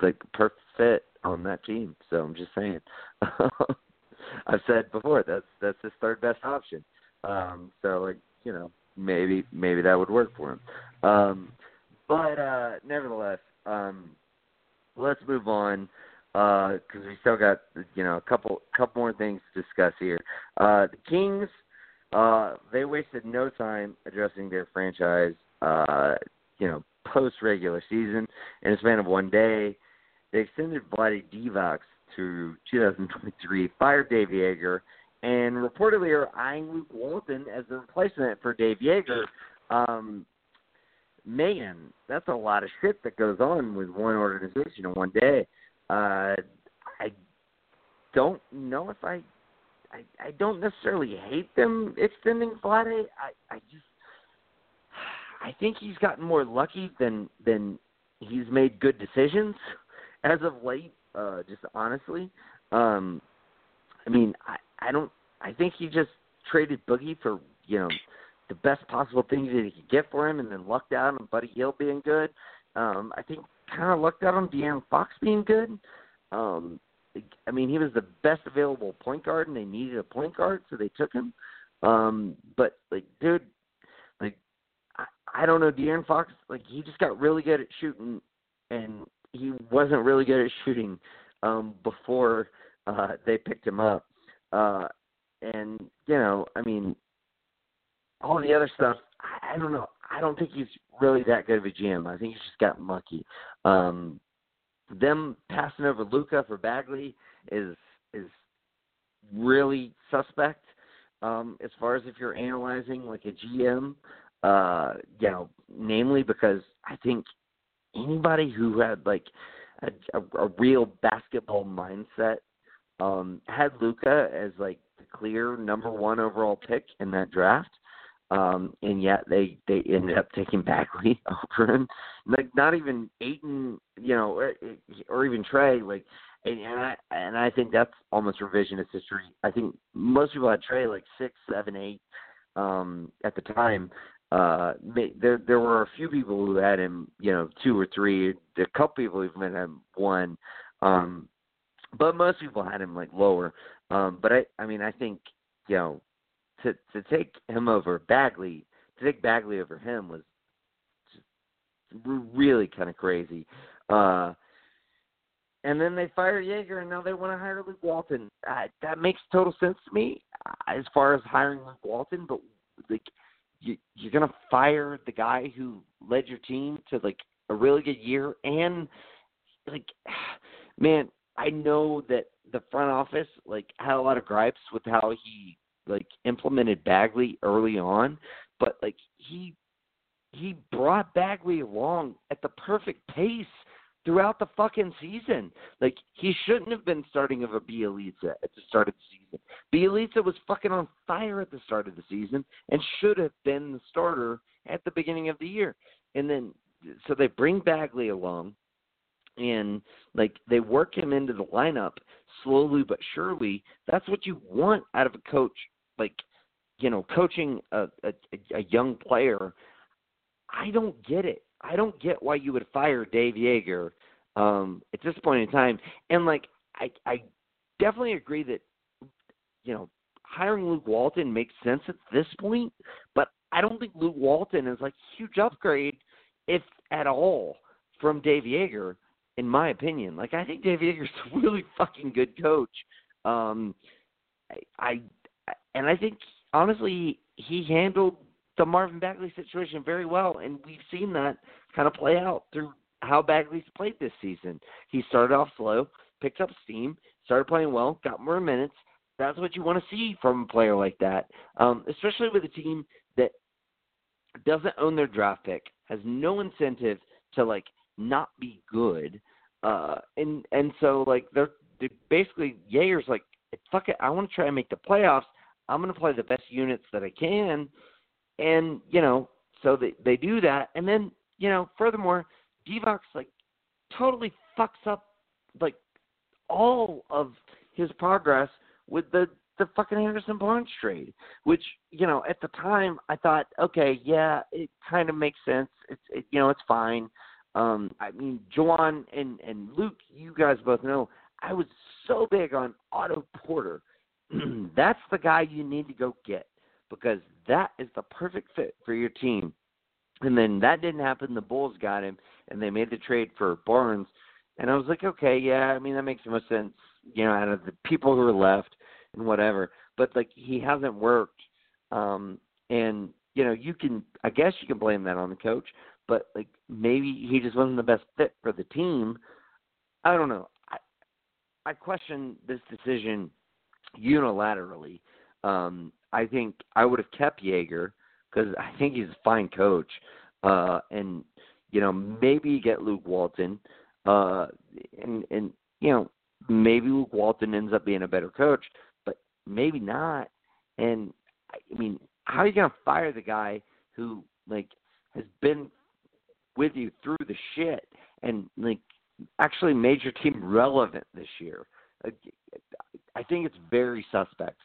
like perfect fit on that team. So I'm just saying. [LAUGHS] I've said before that's that's his third best option. Um so like you know maybe maybe that would work for him um but uh nevertheless um let's move on because we still got you know a couple couple more things to discuss here. Uh, the Kings, uh, they wasted no time addressing their franchise. Uh, you know, post regular season in a span of one day, they extended Vlade Divac to 2023, fired Dave Joerger, and reportedly are eyeing Luke Walton as the replacement for Dave Joerger. Um, man, that's a lot of shit that goes on with one organization in one day. Uh, I don't know if I, I, I don't necessarily hate them extending Vlade. I, I just, I think he's gotten more lucky than than he's made good decisions [LAUGHS] as of late. Uh, just honestly, um, I mean, I, I don't. I think he just traded Boogie for you know the best possible things that he could get for him, and then lucked out on Buddy Hield being good. Um, I think kind of lucked out on De'Aaron Fox being good. Um, I mean, he was the best available point guard, and they needed a point guard, so they took him. Um, but like, dude, like, I, I don't know, De'Aaron Fox, like, he just got really good at shooting, and he wasn't really good at shooting um, before uh, they picked him up. Uh, and you know, I mean, all the other stuff, I, I don't know. I don't think he's really that good of a GM. I think he's just got lucky. Um, them passing over Luka for Bagley is is really suspect. Um, as far as if you're analyzing like a GM, uh, you know, namely because I think anybody who had like a, a, a real basketball mindset um, had Luka as like the clear number one overall pick in that draft um, and yet they they ended up taking Bagley [LAUGHS] over him. Like not even Ayton, you know, or, or even Trae. Like, and, and I and I think that's almost revisionist history. I think most people had Trae like six, seven, eight um, at the time. Uh, there there were a few people who had him, you know, two or three. A couple people even had him one. Um, but most people had him like lower. Um, but I I mean I think you know to to take him over Bagley, to take Bagley over him was really kind of crazy. Uh, and then they fired Joerger, and now they want to hire Luke Walton. Uh, that makes total sense to me uh, as far as hiring Luke Walton. But like, you, you're gonna fire the guy who led your team to like a really good year, and like, [SIGHS] man, I know that the front office like had a lot of gripes with how he like implemented Bagley early on, but like he he brought Bagley along at the perfect pace throughout the fucking season. Like he shouldn't have been starting over Bjelica at the start of the season. Bjelica was fucking on fire at the start of the season and should have been the starter at the beginning of the year. And then so they bring Bagley along and like they work him into the lineup slowly but surely. That's what you want out of a coach like you know coaching a, a a young player. I don't get it. I don't get why you would fire dave Joerger um at this point in time. And like i i definitely agree that you know hiring luke walton makes sense at this point but i don't think luke walton is like huge upgrade if at all from dave joerger in my opinion like i think dave joerger's [LAUGHS] a really fucking good coach um I, I and I think honestly he handled the Marvin Bagley situation very well, and we've seen that kind of play out through how Bagley's played this season. He started off slow, picked up steam, started playing well, got more minutes. That's what you want to see from a player like that, um, especially with a team that doesn't own their draft pick, has no incentive to like not be good, uh, and and so like they're, they're basically Joerger's like fuck it, I want to try and make the playoffs I'm going to play the best units that I can, and you know, so they they do that, and then you know, furthermore, Divac like totally fucks up like all of his progress with the the fucking Harrison Barnes trade, which you know at the time I thought, okay, yeah, it kind of makes sense. It's it, you know it's fine. Um, I mean, Juwan and and Luke, you guys both know I was so big on Otto Porter [CLEARS THROAT] that's the guy you need to go get because that is the perfect fit for your team. And then that didn't happen. The Bulls got him, and they made the trade for Barnes. And I was like, okay, yeah, I mean that makes the most sense, you know, out of the people who are left and whatever. But like he hasn't worked, um, and you know, you can, I guess you can blame that on the coach, but like maybe he just wasn't the best fit for the team. I don't know. I I question this decision unilaterally. Um, I think I would have kept Joerger because I think he's a fine coach. uh, and you know maybe get Luke Walton, uh, and and you know maybe Luke Walton ends up being a better coach, but maybe not. And I mean, how are you gonna fire the guy who like has been with you through the shit and like actually made your team relevant this year? I think it's very suspect,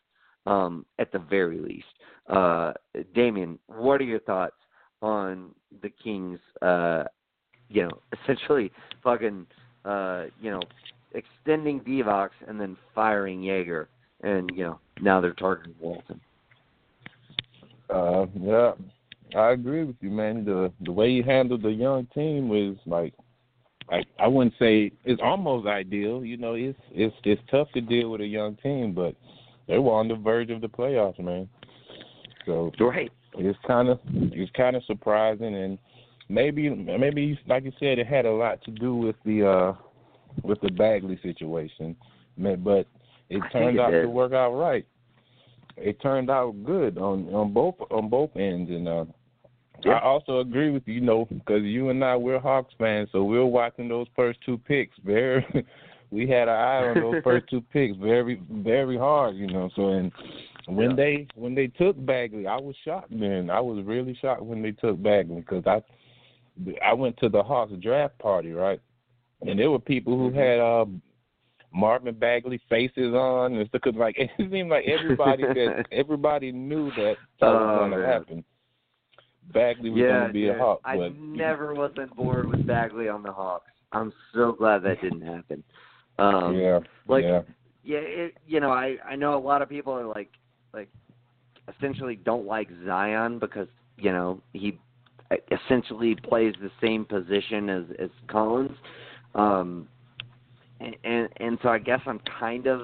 um, at the very least. Uh, Damien, what are your thoughts on the Kings? Uh, you know, essentially fucking, uh, you know, extending Divac and then firing Joerger, and you know now they're targeting Walton. Uh, yeah, I agree with you, man. The the way you handled the young team was like, I I wouldn't say it's almost ideal. You know, it's it's it's tough to deal with a young team, but they were on the verge of the playoffs, man. So right. it's kind of it's kind of surprising, and maybe maybe like you said, it had a lot to do with the uh with the Bagley situation, but it turned out did. to work out right. It turned out good on on both on both ends, and uh, Yeah. I also agree with you, you know, because you and I we're Hawks fans, so we're watching those first two picks very. [LAUGHS] we had our eye on those first [LAUGHS] two picks very very hard, you know. So and when Yeah. they when they took Bagley, I was shocked, man. I was really shocked when they took Bagley because I I went to the Hawks draft party, right? And there were people who had uh Marvin Bagley faces on and stuff. Cause like [LAUGHS] it seemed like everybody that everybody knew that that was Oh, going to happen. Bagley was yeah, going to be dude. a Hawk, I never was on board with Bagley on the Hawks. I'm so glad that didn't happen. Um, yeah, like yeah, yeah, it, you know, I I know a lot of people are like like essentially don't like Zion because you know he essentially plays the same position as as Collins, um, and and, and so I guess I'm kind of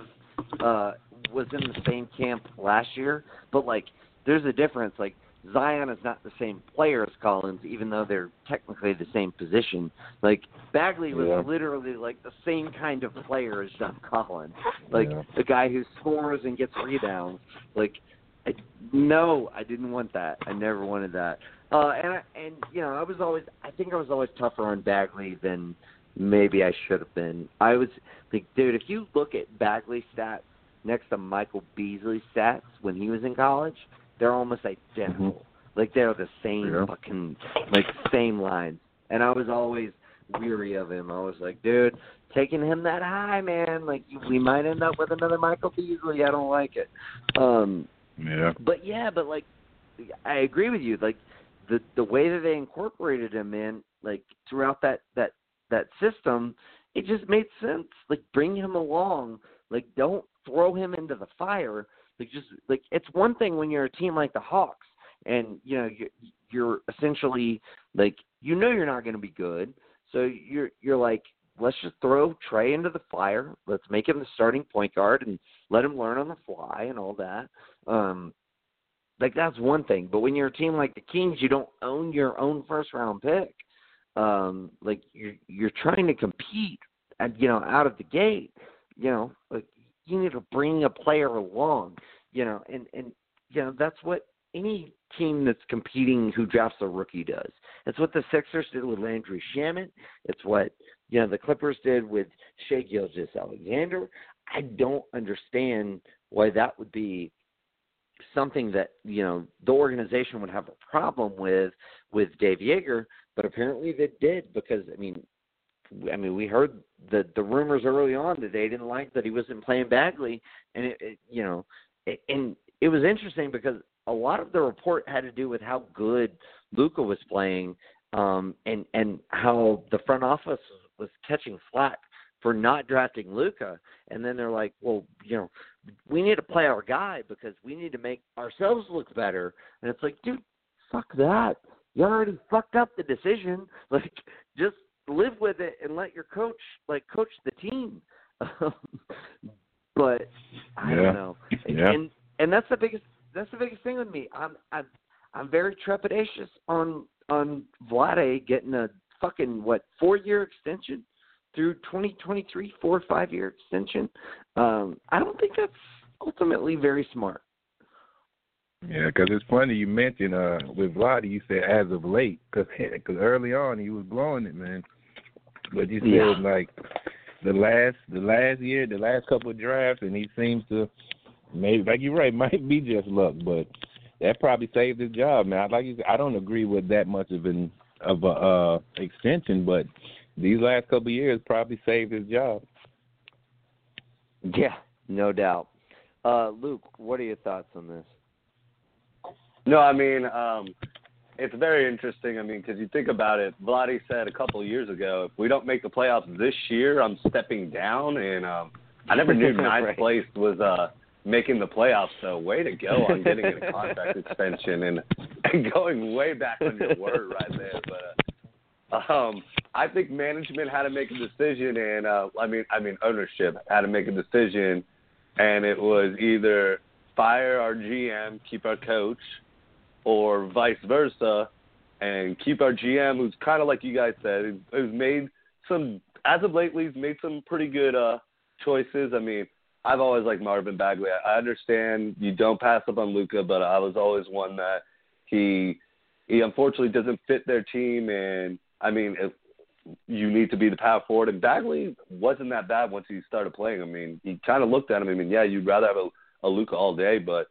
uh was in the same camp last year, but like there's a difference. Like Zion is not the same player as Collins, even though they're technically the same position. Like Bagley was Yeah. literally like the same kind of player as John Collins, like Yeah. the guy who scores and gets rebounds. Like, I, no, I didn't want that. I never wanted that. Uh, and I, and you know, I was always, I think I was always tougher on Bagley than maybe I should have been. I was like, dude, if you look at Bagley stats next to Michael Beasley stats when he was in college, they're almost identical. Like they're the same Yeah. fucking like same lines. And I was always weary of him. I was like, dude, taking him that high, man, like we might end up with another Michael Beasley. I don't like it. Um yeah, but yeah, but like I agree with you. Like the the way that they incorporated him in, like throughout that that that system, it just made sense. Like bring him along. Like don't throw him into the fire. Like just like it's one thing when you're a team like the Hawks and you know you're, you're essentially like you know you're not going to be good, so you're you're like let's just throw Trey into the fire. Let's make him the starting point guard and let him learn on the fly and all that. Um, like that's one thing. But when you're a team like the Kings, you don't own your own first round pick. Um, like you're you're trying to compete, and you know out of the gate, you know, like you need to bring a player along, you know, and and you know that's what any team that's competing who drafts a rookie does. It's what the Sixers did with Landry Shamet. It's what you know the Clippers did with Shea Gilgis Alexander. I don't understand why that would be something that you know the organization would have a problem with with Dave Joerger, but apparently they did because I mean, I mean we heard the the rumors early on that they didn't like that he wasn't playing Bagley, and it, it you know, and it was interesting because a lot of the report had to do with how good Luka was playing, um, and and how the front office was catching flack for not drafting Luka, and then they're like, well, you know, we need to play our guy because we need to make ourselves look better. And it's like, dude, fuck that. You already fucked up the decision. [LAUGHS] Like, just live with it and let your coach like coach the team. [LAUGHS] but I Yeah. don't know. Yeah. And and that's the biggest that's the biggest thing with me. I'm I'm I'm very trepidatious on on Vlade getting a fucking what four year extension through 2023, four or five year extension. Um, I don't think that's ultimately very smart. Yeah, because it's funny you mentioned uh with Vlade, you said as of late, because [LAUGHS] cause early on he was blowing it, man. But you said Yeah. like the last the last year, the last couple of drafts, and he seems to maybe like you're right, [LAUGHS] might be just luck, but that probably saved his job, man. I Like you said, I don't agree with that much of an of a uh extension, but these last couple of years probably saved his job. Yeah, no doubt. Uh, Luke, what are your thoughts on this? No, I mean, um, it's very interesting. I mean, because you think about it, Vlade said a couple of years ago, if we don't make the playoffs this year, I'm stepping down. And um, I never knew [LAUGHS] ninth Right. place was uh, making the playoffs. So way to go on getting a contract extension and, and [LAUGHS] going way back on your word right there. But uh, um, I think management had to make a decision, and uh, I mean, I mean ownership had to make a decision, and it was either fire our GM, keep our coach, or vice versa, and keep our GM, who's kind of like you guys said, who's- made some as of lately, he's made some pretty good uh, choices. I mean, I've always liked Marvin Bagley. I understand you don't pass up on Luka, but I was always one that he he unfortunately doesn't fit their team, and I mean, if you need to be the power forward. And Bagley wasn't that bad once he started playing. I mean, he kind of looked at him. I mean, yeah, you'd rather have a, a Luka all day, but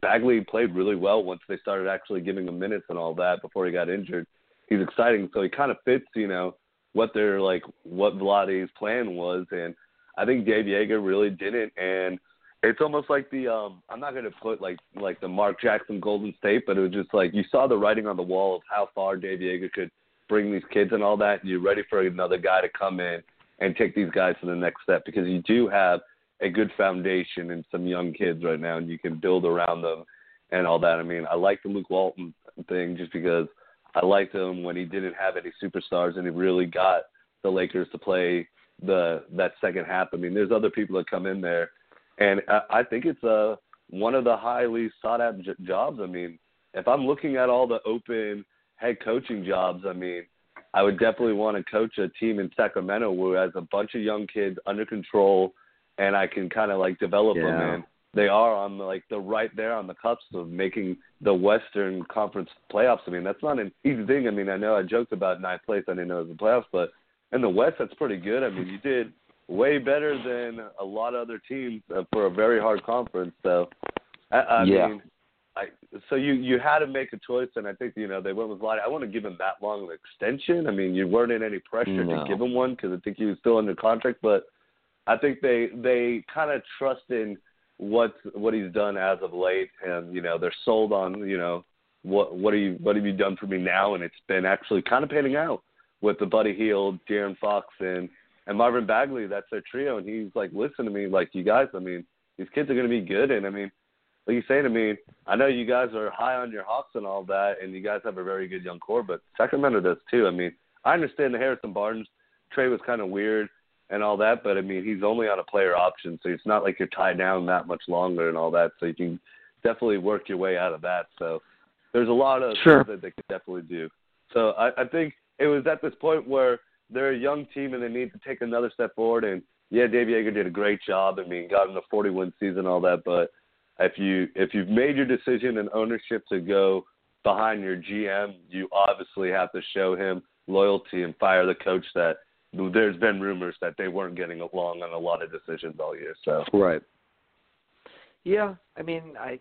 Bagley played really well once they started actually giving him minutes and all that before he got injured. He's exciting, so he kind of fits, you know, what their like what Vlade's plan was, and I think Dave Joerger really didn't. And it's almost like the um I'm not gonna put like like the Mark Jackson Golden State, but it was just like you saw the writing on the wall of how far Dave Joerger could bring these kids and all that. And you're ready for another guy to come in and take these guys to the next step because you do have a good foundation and some young kids right now, and you can build around them and all that. I mean, I like the Luke Walton thing just because I liked him when he didn't have any superstars and he really got the Lakers to play the that second half. I mean, there's other people that come in there, and I, I think it's uh, one of the highly sought out j- jobs. I mean, if I'm looking at all the open head coaching jobs, I mean, I would definitely want to coach a team in Sacramento who has a bunch of young kids under control, and I can kind of like develop them. Yeah. And they are on the, like the right there on the cusp of making the Western Conference playoffs. I mean, that's not an easy thing. I mean, I know I joked about ninth place. I didn't know it was the playoffs, but in the West, that's pretty good. I mean, you did way better than a lot of other teams uh, for a very hard conference. So, I, I Yeah. mean, I so you you had to make a choice, and I think you know they went with Vlade. I want to give him that long of an extension. I mean, you weren't in any pressure No. to give him one because I think he was still under contract, but I think they they kind of trust in what what he's done as of late, and you know they're sold on you know what what are you what have you done for me now, and it's been actually kind of panning out with the Buddy Hield, De'Aaron Fox, and and Marvin Bagley. That's their trio, and he's like, listen to me, like you guys. I mean, these kids are going to be good, and I mean, like you saying to me, I know you guys are high on your Hawks and all that, and you guys have a very good young core, but Sacramento does too. I mean, I understand the Harrison Barnes trade was kind of weird and all that, but I mean, he's only on a player option, so it's not like you're tied down that much longer and all that, so you can definitely work your way out of that. So there's a lot of Sure. things that they could definitely do. So I, I think it was at this point where they're a young team and they need to take another step forward. And yeah, Dave Joerger did a great job. I mean, got in a 40-win season, and all that. But if you if you've made your decision and ownership to go behind your GM, you obviously have to show him loyalty and fire the coach that there's been rumors that they weren't getting along on a lot of decisions all year. So Right. Yeah, I mean, I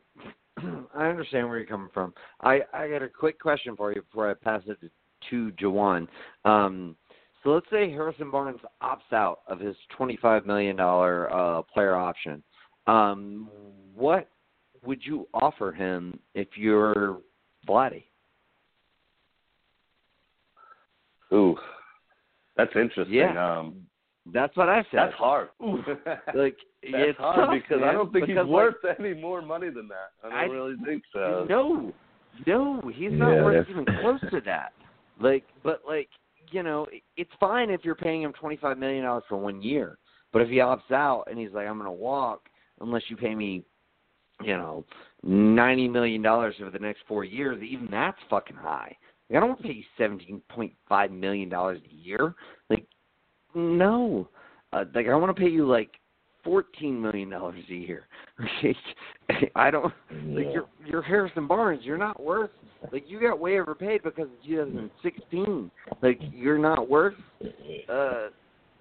[CLEARS THROAT] I understand where you're coming from. I I got a quick question for you before I pass it to, to Juwan. Um, so let's say Harrison Barnes opts out of his twenty-five million dollar uh, player option. Um, what would you offer him if you're Vlade? ooh, that's interesting. Yeah. Um, That's what I said. that's hard. [LAUGHS] Like That's it's hard tough, because I don't think because, he's like, worth any more money than that. I don't I- really think so. No, no, he's not Yeah, worth that's- even close to that. Like, but like, you know, it's fine if you're paying him twenty five million dollars for one year. But if he opts out and he's like, I'm going to walk unless you pay me, you know, ninety million dollars over the next four years, even that's fucking high. Like, I don't want to pay you seventeen point five million dollars a year. Like, no, uh, like I want to pay you like fourteen million dollars a year. [LAUGHS] [LAUGHS] I don't like you're you're Harrison Barnes. You're not worth like you got way overpaid because of 2016. Like you're not worth uh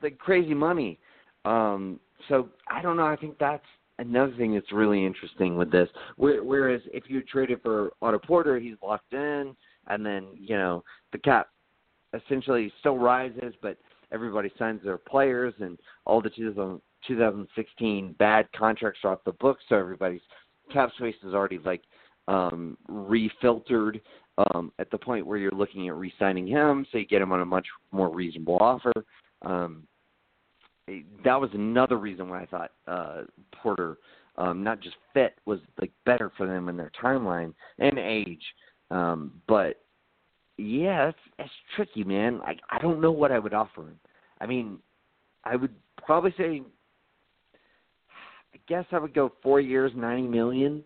like crazy money. Um, so I don't know. I think that's another thing that's really interesting with this. Whereas if you traded for Otto Porter, he's locked in, and then you know the cap essentially still rises, but everybody signs their players, and all the 2016 bad contracts are off the books, so everybody's cap space is already like um refiltered um at the point where you're looking at re-signing him, so you get him on a much more reasonable offer. Um that was another reason why I thought uh Porter um not just fit was like better for them in their timeline and age. Um but yeah, that's that's tricky, man. I I don't know what I would offer him. I mean, I would probably say I guess I would go 4 years, 90 million,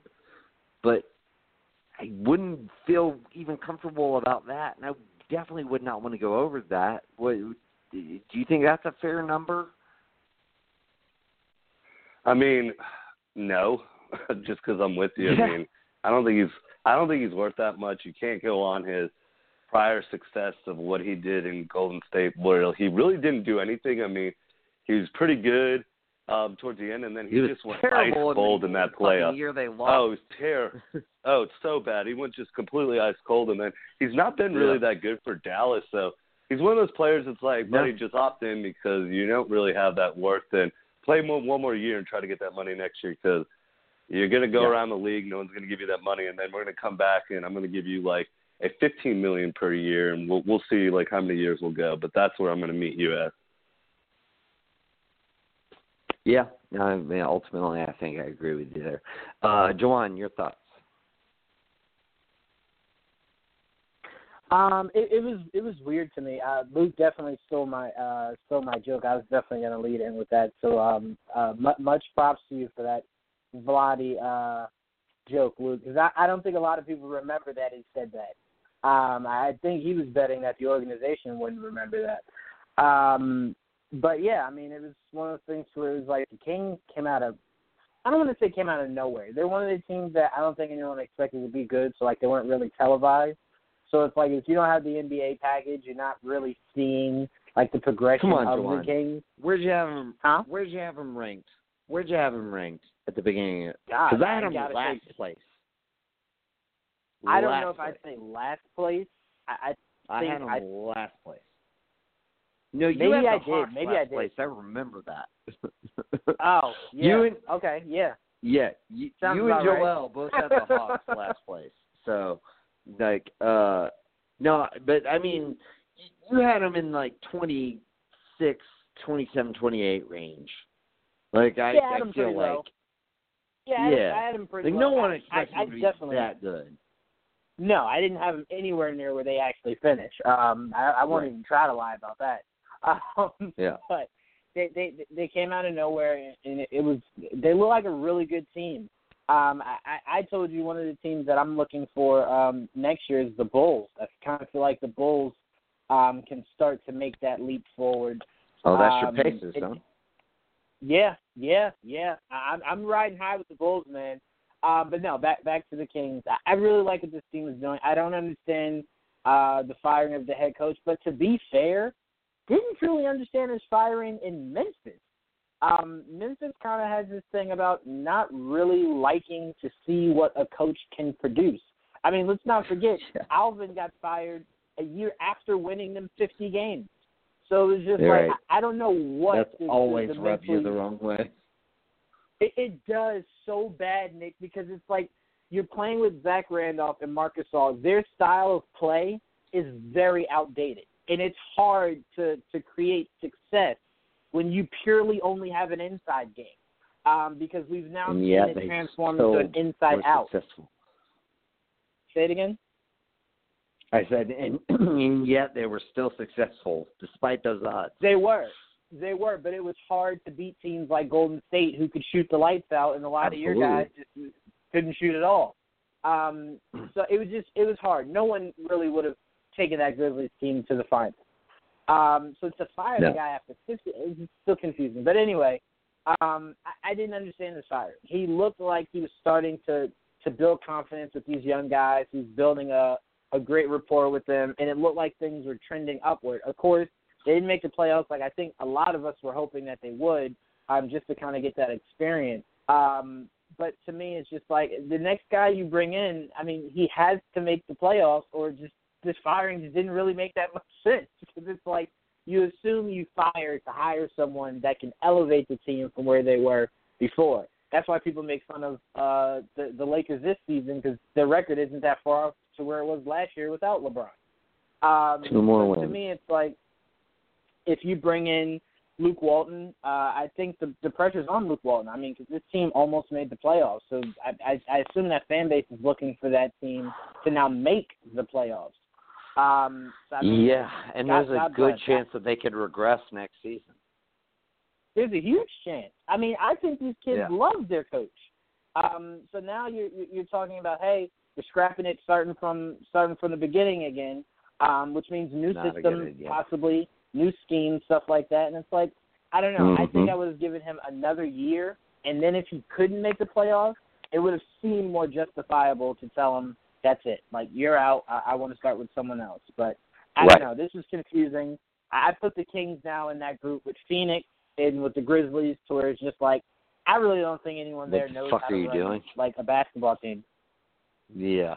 but I wouldn't feel even comfortable about that, and I definitely would not want to go over that. What do you think that's a fair number? I mean, no, [LAUGHS] just because I'm with you. Yeah. I mean, I don't think he's I don't think he's worth that much. You can't go on his prior success of what he did in Golden State, where he really didn't do anything. I mean, he was pretty good um, towards the end, and then he, He just went ice cold in that playoff. year they Oh, it lost. was terrible. oh, it's so bad. He went just completely ice cold, and then he's not been really that good for Dallas. So he's one of those players that's like, buddy, just opt in because you don't really have that worth. And play more, one more year and try to get that money next year because you're going to go Yeah. around the league. No one's going to give you that money, and then we're going to come back and I'm going to give you like a 15 million per year, and we'll we'll see like how many years we'll go. But that's where I'm going to meet you at. Yeah, I mean, ultimately, I think I agree with you there. Uh, Juwan, your thoughts? Um, it, it was it was weird to me. Uh, Luke definitely stole my uh stole my joke. I was definitely going to lead in with that. So um, uh, mu much props to you for that, Vlade uh joke, Luke. Because I I don't think a lot of people remember that he said that. Um, I think he was betting that the organization wouldn't remember that. Um, but yeah, I mean, it was one of those things where it was like the King came out of. I don't want to say came out of nowhere. They're one of the teams that I don't think anyone expected to be good, so like they weren't really televised. So it's like if you don't have the NBA package, you're not really seeing like the progression on, of Juwan. the Kings. Where'd you have him? Huh? Where'd you have him ranked? Where'd you have him ranked at the beginning? Because I had him last place. I don't Last know if I'd say last place. I, I think had him I- last place. No, you Maybe had the I did. Maybe last I did. place. I remember that. Oh [LAUGHS] yeah You and okay yeah yeah, you, you and about right. Joel both had the Hawks [LAUGHS] last place. So, like, uh, no, but I mean, you had them in like twenty six, twenty seven, twenty eight range. Like I, Yeah, I I feel like low. Yeah I, had, Yeah. I had him pretty like low. no one I, expects I, I to be definitely that good. no I didn't have him anywhere near where they actually finish. Um, I, I won't Right. even try to lie about that. [LAUGHS] Um, Yeah. but they they they came out of nowhere and it, it was they look like a really good team. Um, I, I I told you one of the teams that I'm looking for um, next year is the Bulls. I kind of feel like the Bulls um, can start to make that leap forward. Oh, that's Um, your paces, it- huh? Yeah, yeah, yeah. I, I'm I'm riding high with the Bulls, man. Um, but no, back back to the Kings. I, I really like what this team is doing. I don't understand uh, the firing of the head coach, but to be fair, didn't truly understand his firing in Memphis. Um, Memphis kind of has this thing about not really liking to see what a coach can produce. I mean, let's not forget, [LAUGHS] Yeah. Alvin got fired a year after winning them 50 games. So it was just You're like right. I, I don't know what That's the, always the rubbed you the wrong way. it, it does so bad, Nick, because it's like you're playing with Zach Randolph and Marc Gasol. Their style of play is very outdated, and it's hard to to create success when you purely only have an inside game. Um, because we've now seen yet it transform still into an inside out. Successful. Say it again. I said, and, [CLEARS THROAT] and yet they were still successful despite those odds. They were. They were, but it was hard to beat teams like Golden State who could shoot the lights out, and a lot of your guys just couldn't shoot at all. Um, [CLEARS THROAT] so it was just it was hard. No one really would have taken that Grizzlies team to the finals. Um, so to fire No. the guy after 50 is still confusing. But anyway, Um, I, I didn't understand the fire. He looked like he was starting to to build confidence with these young guys. He's building a a great rapport with them, and it looked like things were trending upward. Of course, they didn't make the playoffs like I think a lot of us were hoping that they would, um, just to kind of get that experience. Um, but to me, it's just like the next guy you bring in. I mean, he has to make the playoffs, or just this firing just didn't really make that [LAUGHS] much sense because it's like you assume you fire to hire someone that can elevate the team from where they were before. That's why people make fun of uh, the the Lakers this season because their record isn't that far off to where it was last year without LeBron. Um, Two more wins. to me, it's like if you bring in Luke Walton, uh, I think the the pressure's on Luke Walton. I mean, because this team almost made the playoffs, so I, I I assume that fan base is looking for that team to now make the playoffs. Um, so, I mean, yeah, and God- there's a God good chance that they could regress next season. there's a huge chance. I mean, I think these kids Yeah. love their coach. Um, so now you're you're talking about hey, we're scrapping it starting from starting from the beginning again, um, which means new Not system possibly, new scheme, stuff like that. And it's like I don't know. I think. I would have given him another year, and then if he couldn't make the playoffs, it would have seemed more justifiable to tell him that's it. Like you're out. I, I want to start with someone else. But I Right. don't know. This is confusing. I put the Kings now in that group with Phoenix and with the Grizzlies, to where it's just like I really don't think anyone What there the knows fuck how are to you run doing? like a basketball team. Yeah.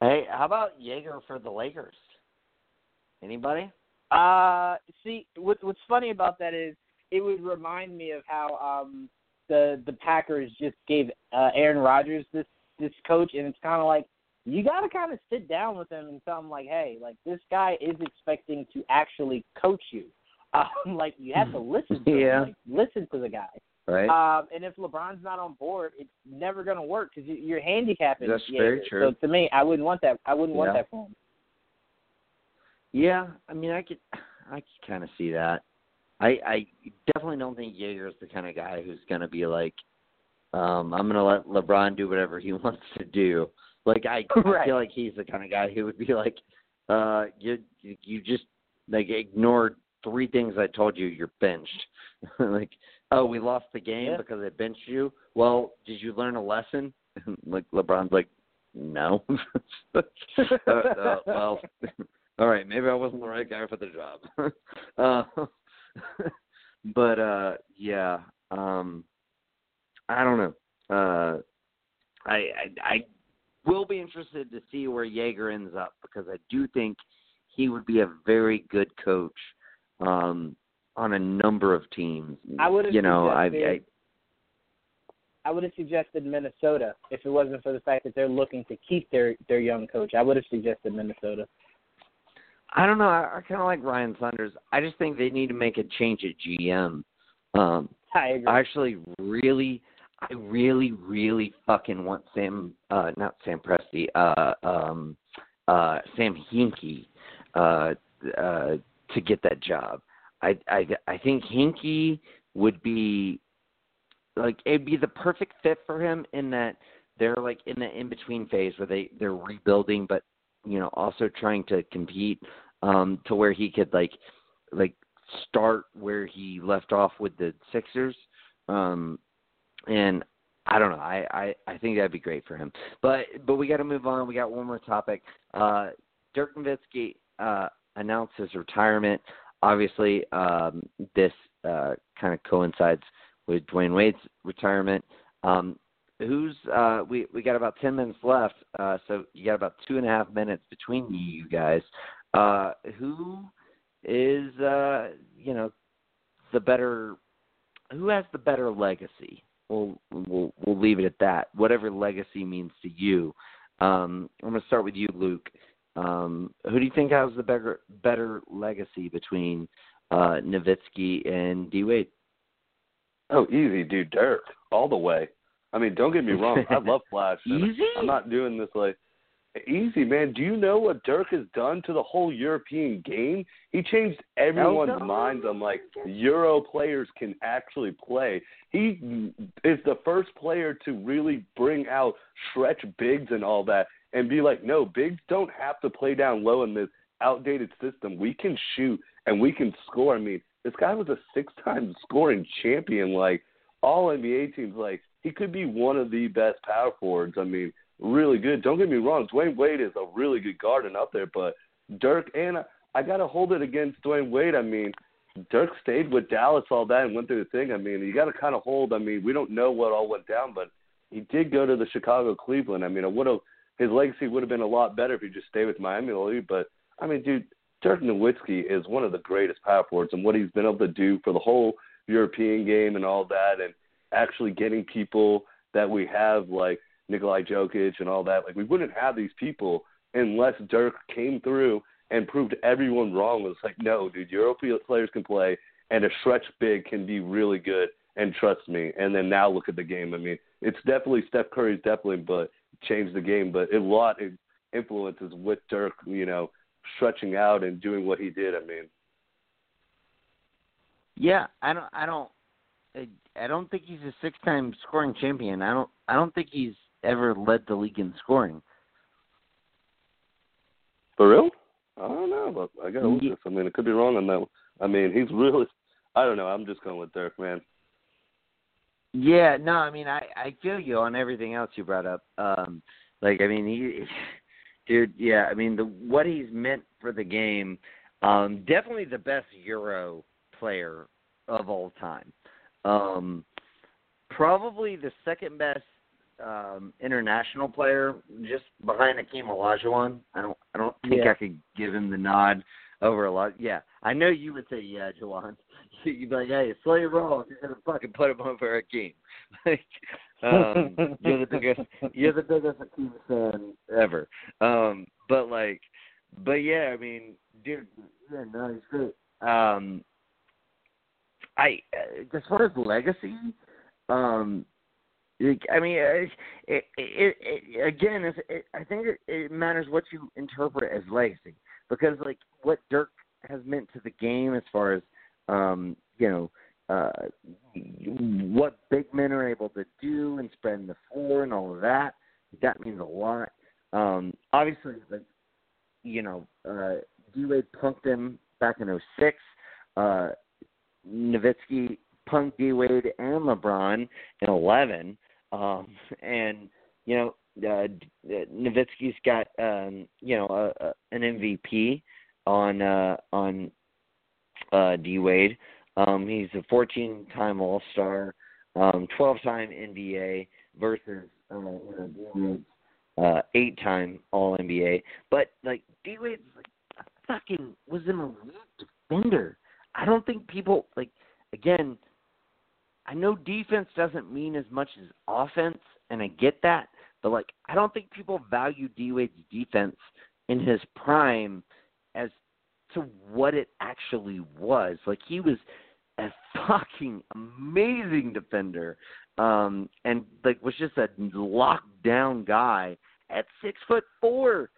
Hey, how about Joerger for the Lakers? Anybody? Uh, see, what, what's funny about that is it would remind me of how um the the Packers just gave uh, Aaron Rodgers this this coach, and it's kind of like you got to kind of sit down with him and tell him like, hey, like this guy is expecting to actually coach you. [LAUGHS] Um, like you have to listen to Yeah. him, like, listen to the guy. Right. Um, and if LeBron's not on board, it's never going to work because you're handicapping. That's Joerger. very true. So to me, I wouldn't want that. I wouldn't want Yeah. that for him. Yeah, I mean, I could, I could kind of see that. I, I definitely don't think Joerger is the kind of guy who's going to be like, um, I'm going to let LeBron do whatever he [LAUGHS] wants to do. Like I, I feel like he's the kind of guy who would be like, uh, you, you just like ignored three things I told you. You're benched. [LAUGHS] like, oh, we lost the game Yeah. because they benched you. Well, did you learn a lesson? [LAUGHS] like LeBron's like, no. [LAUGHS] uh, uh, well, [LAUGHS] all right, maybe I wasn't the right guy for the job. uh, but uh, yeah, um, I don't know. Uh, I, I I will be interested to see where Joerger ends up because I do think he would be a very good coach um, on a number of teams. I would've you know, I, I I would have suggested Minnesota if it wasn't for the fact that they're looking to keep their their young coach. I would have suggested Minnesota. I don't know. I, I kind of like Ryan Saunders. I just think they need to make a change at GM. Um, I agree. I actually really, I really, really fucking want Sam, uh, not Sam Presti, uh, um, uh, Sam Hinkie, uh, uh, to get that job. I, I, I think Hinkie would be like it'd be the perfect fit for him in that they're like in the in between phase where they they're rebuilding, but you know also trying to compete um, to where he could like like start where he left off with the Sixers. Um, and I don't know. I, I, I think that'd be great for him. But but we got to move on. We got one more topic. Uh, Dirk Nowitzki uh, announced his retirement. Obviously, um, this uh, kind of coincides with Dwyane Wade's retirement. Um, who's uh, we we got about ten minutes left, uh, so you got about two and a half minutes between you, guys. Uh, who is uh, you know the better? Who has the better legacy? We'll we'll we'll leave it at that. Whatever legacy means to you. Um, I'm going to start with you, Luke. Um, who do you think has the better better legacy between uh, Nowitzki and D Wade? Oh, easy, dude. Dirk, all the way. I mean, don't get me wrong. I love [LAUGHS] Flash. Easy? I'm not doing this like easy, man. Do you know what Dirk has done to the whole European game? He changed everyone's minds on like Euro players can actually play. He is the first player to really bring out stretch bigs and all that and be like, no, bigs don't have to play down low in this outdated system. We can shoot and we can score. I mean, This guy was a six-time scoring champion. Like all NBA teams, like he could be one of the best power forwards. I mean, really good. Don't get me wrong, Dwyane Wade is a really good guard and up there, but Dirk and I got to hold it against Dwyane Wade. I mean, Dirk stayed with Dallas all that and went through the thing. I mean, you got to kind of hold. I mean, we don't know what all went down, but he did go to the Chicago Cleveland. I mean, I would have his legacy would have been a lot better if he just stayed with Miami. But I mean, dude, Dirk Nowitzki is one of the greatest power forwards, and what he's been able to do for the whole European game and all that, and actually getting people that we have like Nikolai Jokic and all that. Like we wouldn't have these people unless Dirk came through and proved everyone wrong. It was like, no, dude, European players can play, and a stretch big can be really good. And trust me. And then now look at the game. I mean, it's definitely Steph Curry's definitely, but changed the game. But a lot of influences with Dirk, you know, stretching out and doing what he did. I mean, yeah, I don't, I don't, I don't think he's a six-time scoring champion. I don't, I don't think he's ever led the league in scoring. For real? I don't know, but I gotta look this. I mean, it could be wrong on that. I mean, he's really. I don't know. I'm just going with Dirk, man. Yeah, no, I mean, I I feel you on everything else you brought up. Um, like, I mean, he, [LAUGHS] dude, yeah, I mean, the what he's meant for the game. Um, definitely the best Euro player of all time. Um, probably the second best um, international player, just behind Akeem Olajuwon. I don't, I don't think yeah. I could give him the nod over a lot. Yeah, I know you would say yeah, Juwan. [LAUGHS] You'd be like, hey, your roll. You're gonna fucking put him over Akeem. [LAUGHS] like, um, you're the biggest, you're the biggest Akeem fan ever. Um, but like, but yeah, I mean, dude, yeah, no, he's great. Um, I, as far as legacy, um, I mean, it, it, it, it again, it, I think it, it matters what you interpret as legacy because, like, what Dirk has meant to the game as far as, um, you know, uh, what big men are able to do and spreading the floor and all of that, that means a lot. Um, obviously, like, you know, uh, D Wade punked him back in '06. Uh, Nowitzki punked D Wade and LeBron in 11. Um, and you know, uh, Nowitzki's got um, you know a, a, an MVP on uh, on uh, D Wade. Um, he's a 14-time All Star, um, 12-time NBA versus uh, you know, uh, eight-time All NBA. But like D Wade's like fucking was an elite defender. I don't think people like again I know defense doesn't mean as much as offense, and I get that, but like I don't think people value D Wade's defense in his prime as to what it actually was. Like he was a fucking amazing defender, um, and like was just a locked down guy at six foot four,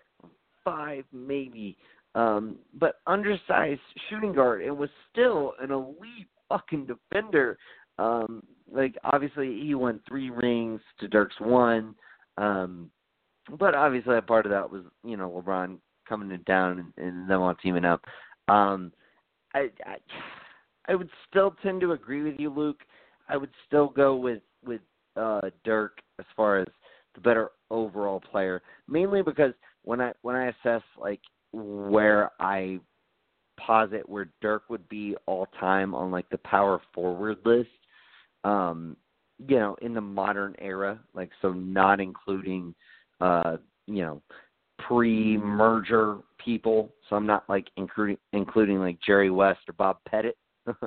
five maybe, um, but undersized shooting guard. and was still an elite fucking defender um, like obviously he won three rings to Dirk's one, um, but obviously a part of that was you know LeBron coming down and, and them all teaming up. Um, I, I I would still tend to agree with you, Luke. I would still go with with uh, Dirk as far as the better overall player, mainly because when I when I assess like where I posit where Dirk would be all time on like the power forward list, um, you know, in the modern era, like so not including uh, you know, pre merger people. So I'm not like including including like Jerry West or Bob Pettit [LAUGHS]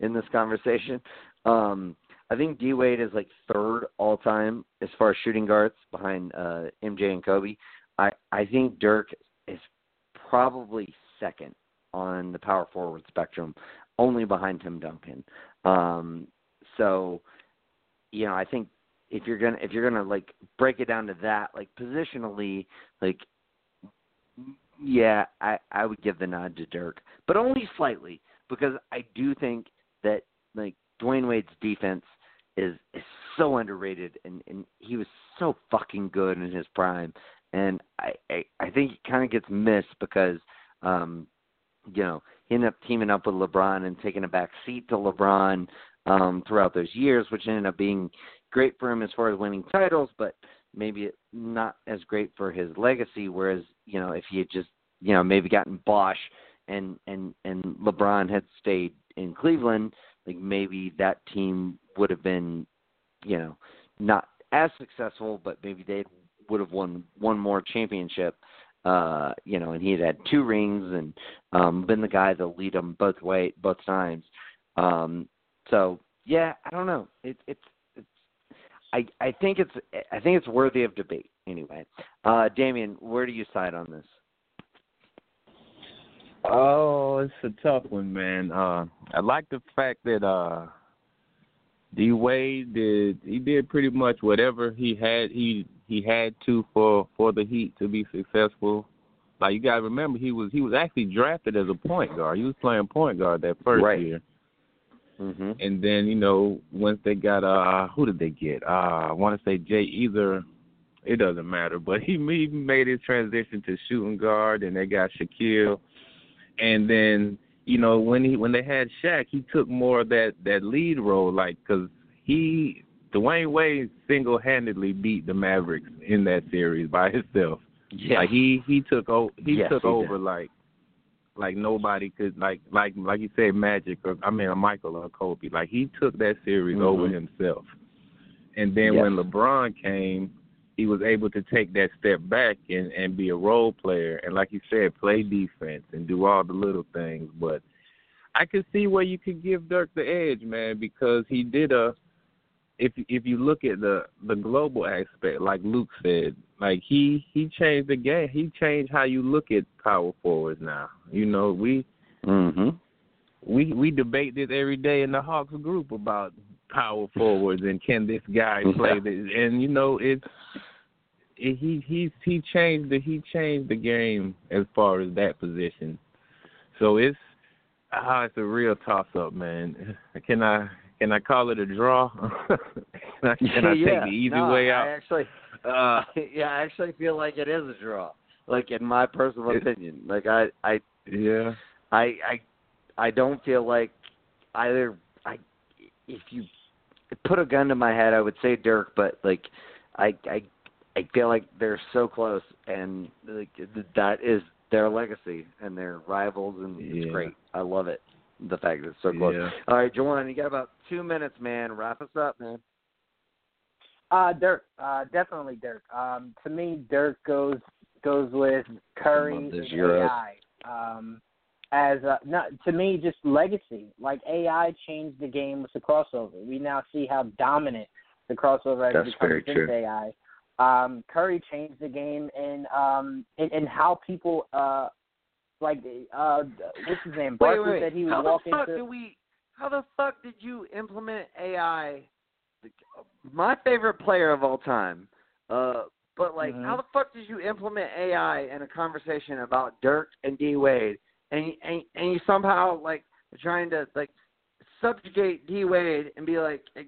in this conversation. Um I think D Wade is like third all time as far as shooting guards behind uh MJ and Kobe. I I think Dirk is probably second on the power forward spectrum, only behind Tim Duncan. Um so, you know, I think if you're gonna if you're gonna like break it down to that, like positionally, like yeah, I I would give the nod to Dirk, but only slightly because I do think that like Dwyane Wade's defense is is so underrated and and he was so fucking good in his prime and I I, I think he kind of gets missed because um you know, he ended up teaming up with LeBron and taking a back seat to LeBron um, throughout those years, which ended up being great for him as far as winning titles, but maybe not as great for his legacy. Whereas, you know, if he had just, you know, maybe gotten Bosh and and and LeBron had stayed in Cleveland, like maybe that team would have been, you know, not as successful, but maybe they would have won one more championship. Uh, you know, and he had had two rings and um been the guy to lead them both way both times. Um so yeah, I don't know. It, it's I I think it's I think it's worthy of debate anyway. Uh Damien, where do you side on this? Oh, it's a tough one, man. Uh I like the fact that uh D Wade did he did pretty much whatever he had he he had to for for the Heat to be successful. Like you gotta remember he was he was actually drafted as a point guard. He was playing point guard that first right. year. Mm-hmm. And then, you know, once they got uh who did they get? Uh I wanna say Jay either it doesn't matter, but he, he made his transition to shooting guard and they got Shaquille and then you know when he when they had Shaq, he took more of that that lead role, like because he Dwyane Wade single handedly beat the Mavericks in that series by [LAUGHS] himself. Yeah. Like he he took over he Yes, took he over did. like like nobody could like like like you said Magic or I mean Michael or Kobe. Like he took that series Mhm. over himself. And then when LeBron came, he was able to take that step back and and be a role player and like you said, play defense and do all the little things. But I could see where you could give Dirk the edge, man, because he did a if if you look at the the global aspect, like Luke said, like he he changed the game. He changed how you look at power forwards now. You know, we Mhm. we we debate this every day in the Hawks group about power forwards and can this guy [LAUGHS] play this? And you know, it's it, he he he changed the he changed the game as far as that position. So it's ah, it's a real toss up, man. [LAUGHS] Can I can I call it a draw? [LAUGHS] can I, I [LAUGHS] yeah. take the easy no, way I out? actually Uh, [LAUGHS] yeah, I actually feel like it is a draw. Like in my personal It- opinion. Like I I yeah. I I I don't feel like either I if you put a gun to my head I would say Dirk, but like I I I feel like they're so close and like that is their legacy and their rivals and it's great. I love it. The fact that it's so close. Yeah. All right, Juwan, you got about two minutes, man. Wrap us up, man. Uh, Dirk, uh, definitely Dirk. Um, to me, Dirk goes goes with Curry love this and AI. Um, as uh, not to me, just legacy. Like AI changed the game with the crossover. We now see how dominant the crossover has That's become since true. AI. Um, Curry changed the game in um in, in how people uh like uh what's his name? Wait, Barkley wait, said he would how walk the fuck into did we? How the fuck did you implement AI? My favorite player of all time. Uh, but like, Mhm. how the fuck did you implement AI in a conversation about Dirk and D Wade, and you- and and you somehow like trying to like subjugate D Wade and be like eh,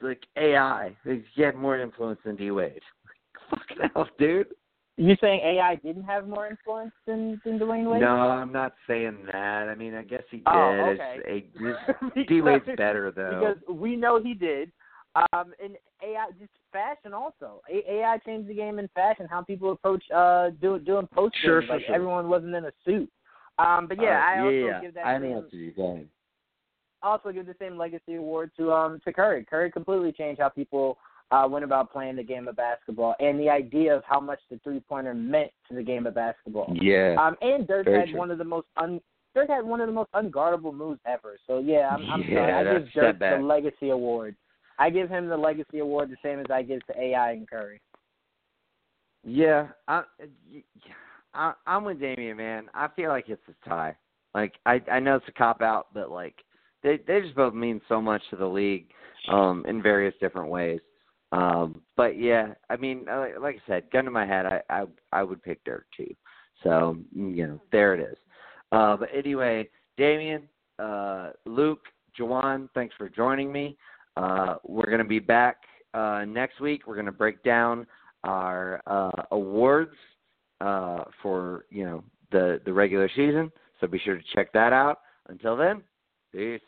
like AI? He had more influence than D Wade. [LAUGHS] Fucking hell, dude. You saying AI didn't have more influence than than Dwyane Wade? No, I'm not saying that. I mean, I guess he did. Oh, okay. [LAUGHS] D Wade's better though. because we know he did. Um, and AI, just fashion also. A- AI changed the game in fashion. How people approach uh do, doing posters. Sure, sure, like sure. everyone wasn't in a suit. Um, but yeah, Uh, I also yeah, give that I same, know you're saying. also give the same legacy award to um to Curry. Curry completely changed how people uh went about playing the game of basketball and the idea of how much the three pointer meant to the game of basketball. Yeah. Um, and Dirk had true. one of the most un Dirk had one of the most unguardable moves ever. So yeah, I'm, I'm Yeah, sorry. I that's give Dirk the legacy award. I give him the legacy award the same as I give to AI and Curry. Yeah, I, I I'm with Damian, man. I feel like it's a tie. Like I I know it's a cop out, but like they they just both mean so much to the league, um, in various different ways. Um, but yeah, I mean, uh, like, I said, gun to my head, I I I would pick Dirk too. So you know, there it is. Uh, but anyway, Damien, uh, Luke, Juwan, thanks for joining me. Uh, we're gonna be back uh, next week. We're gonna break down our uh, awards uh, for you know the the regular season. So be sure to check that out. Until then, peace.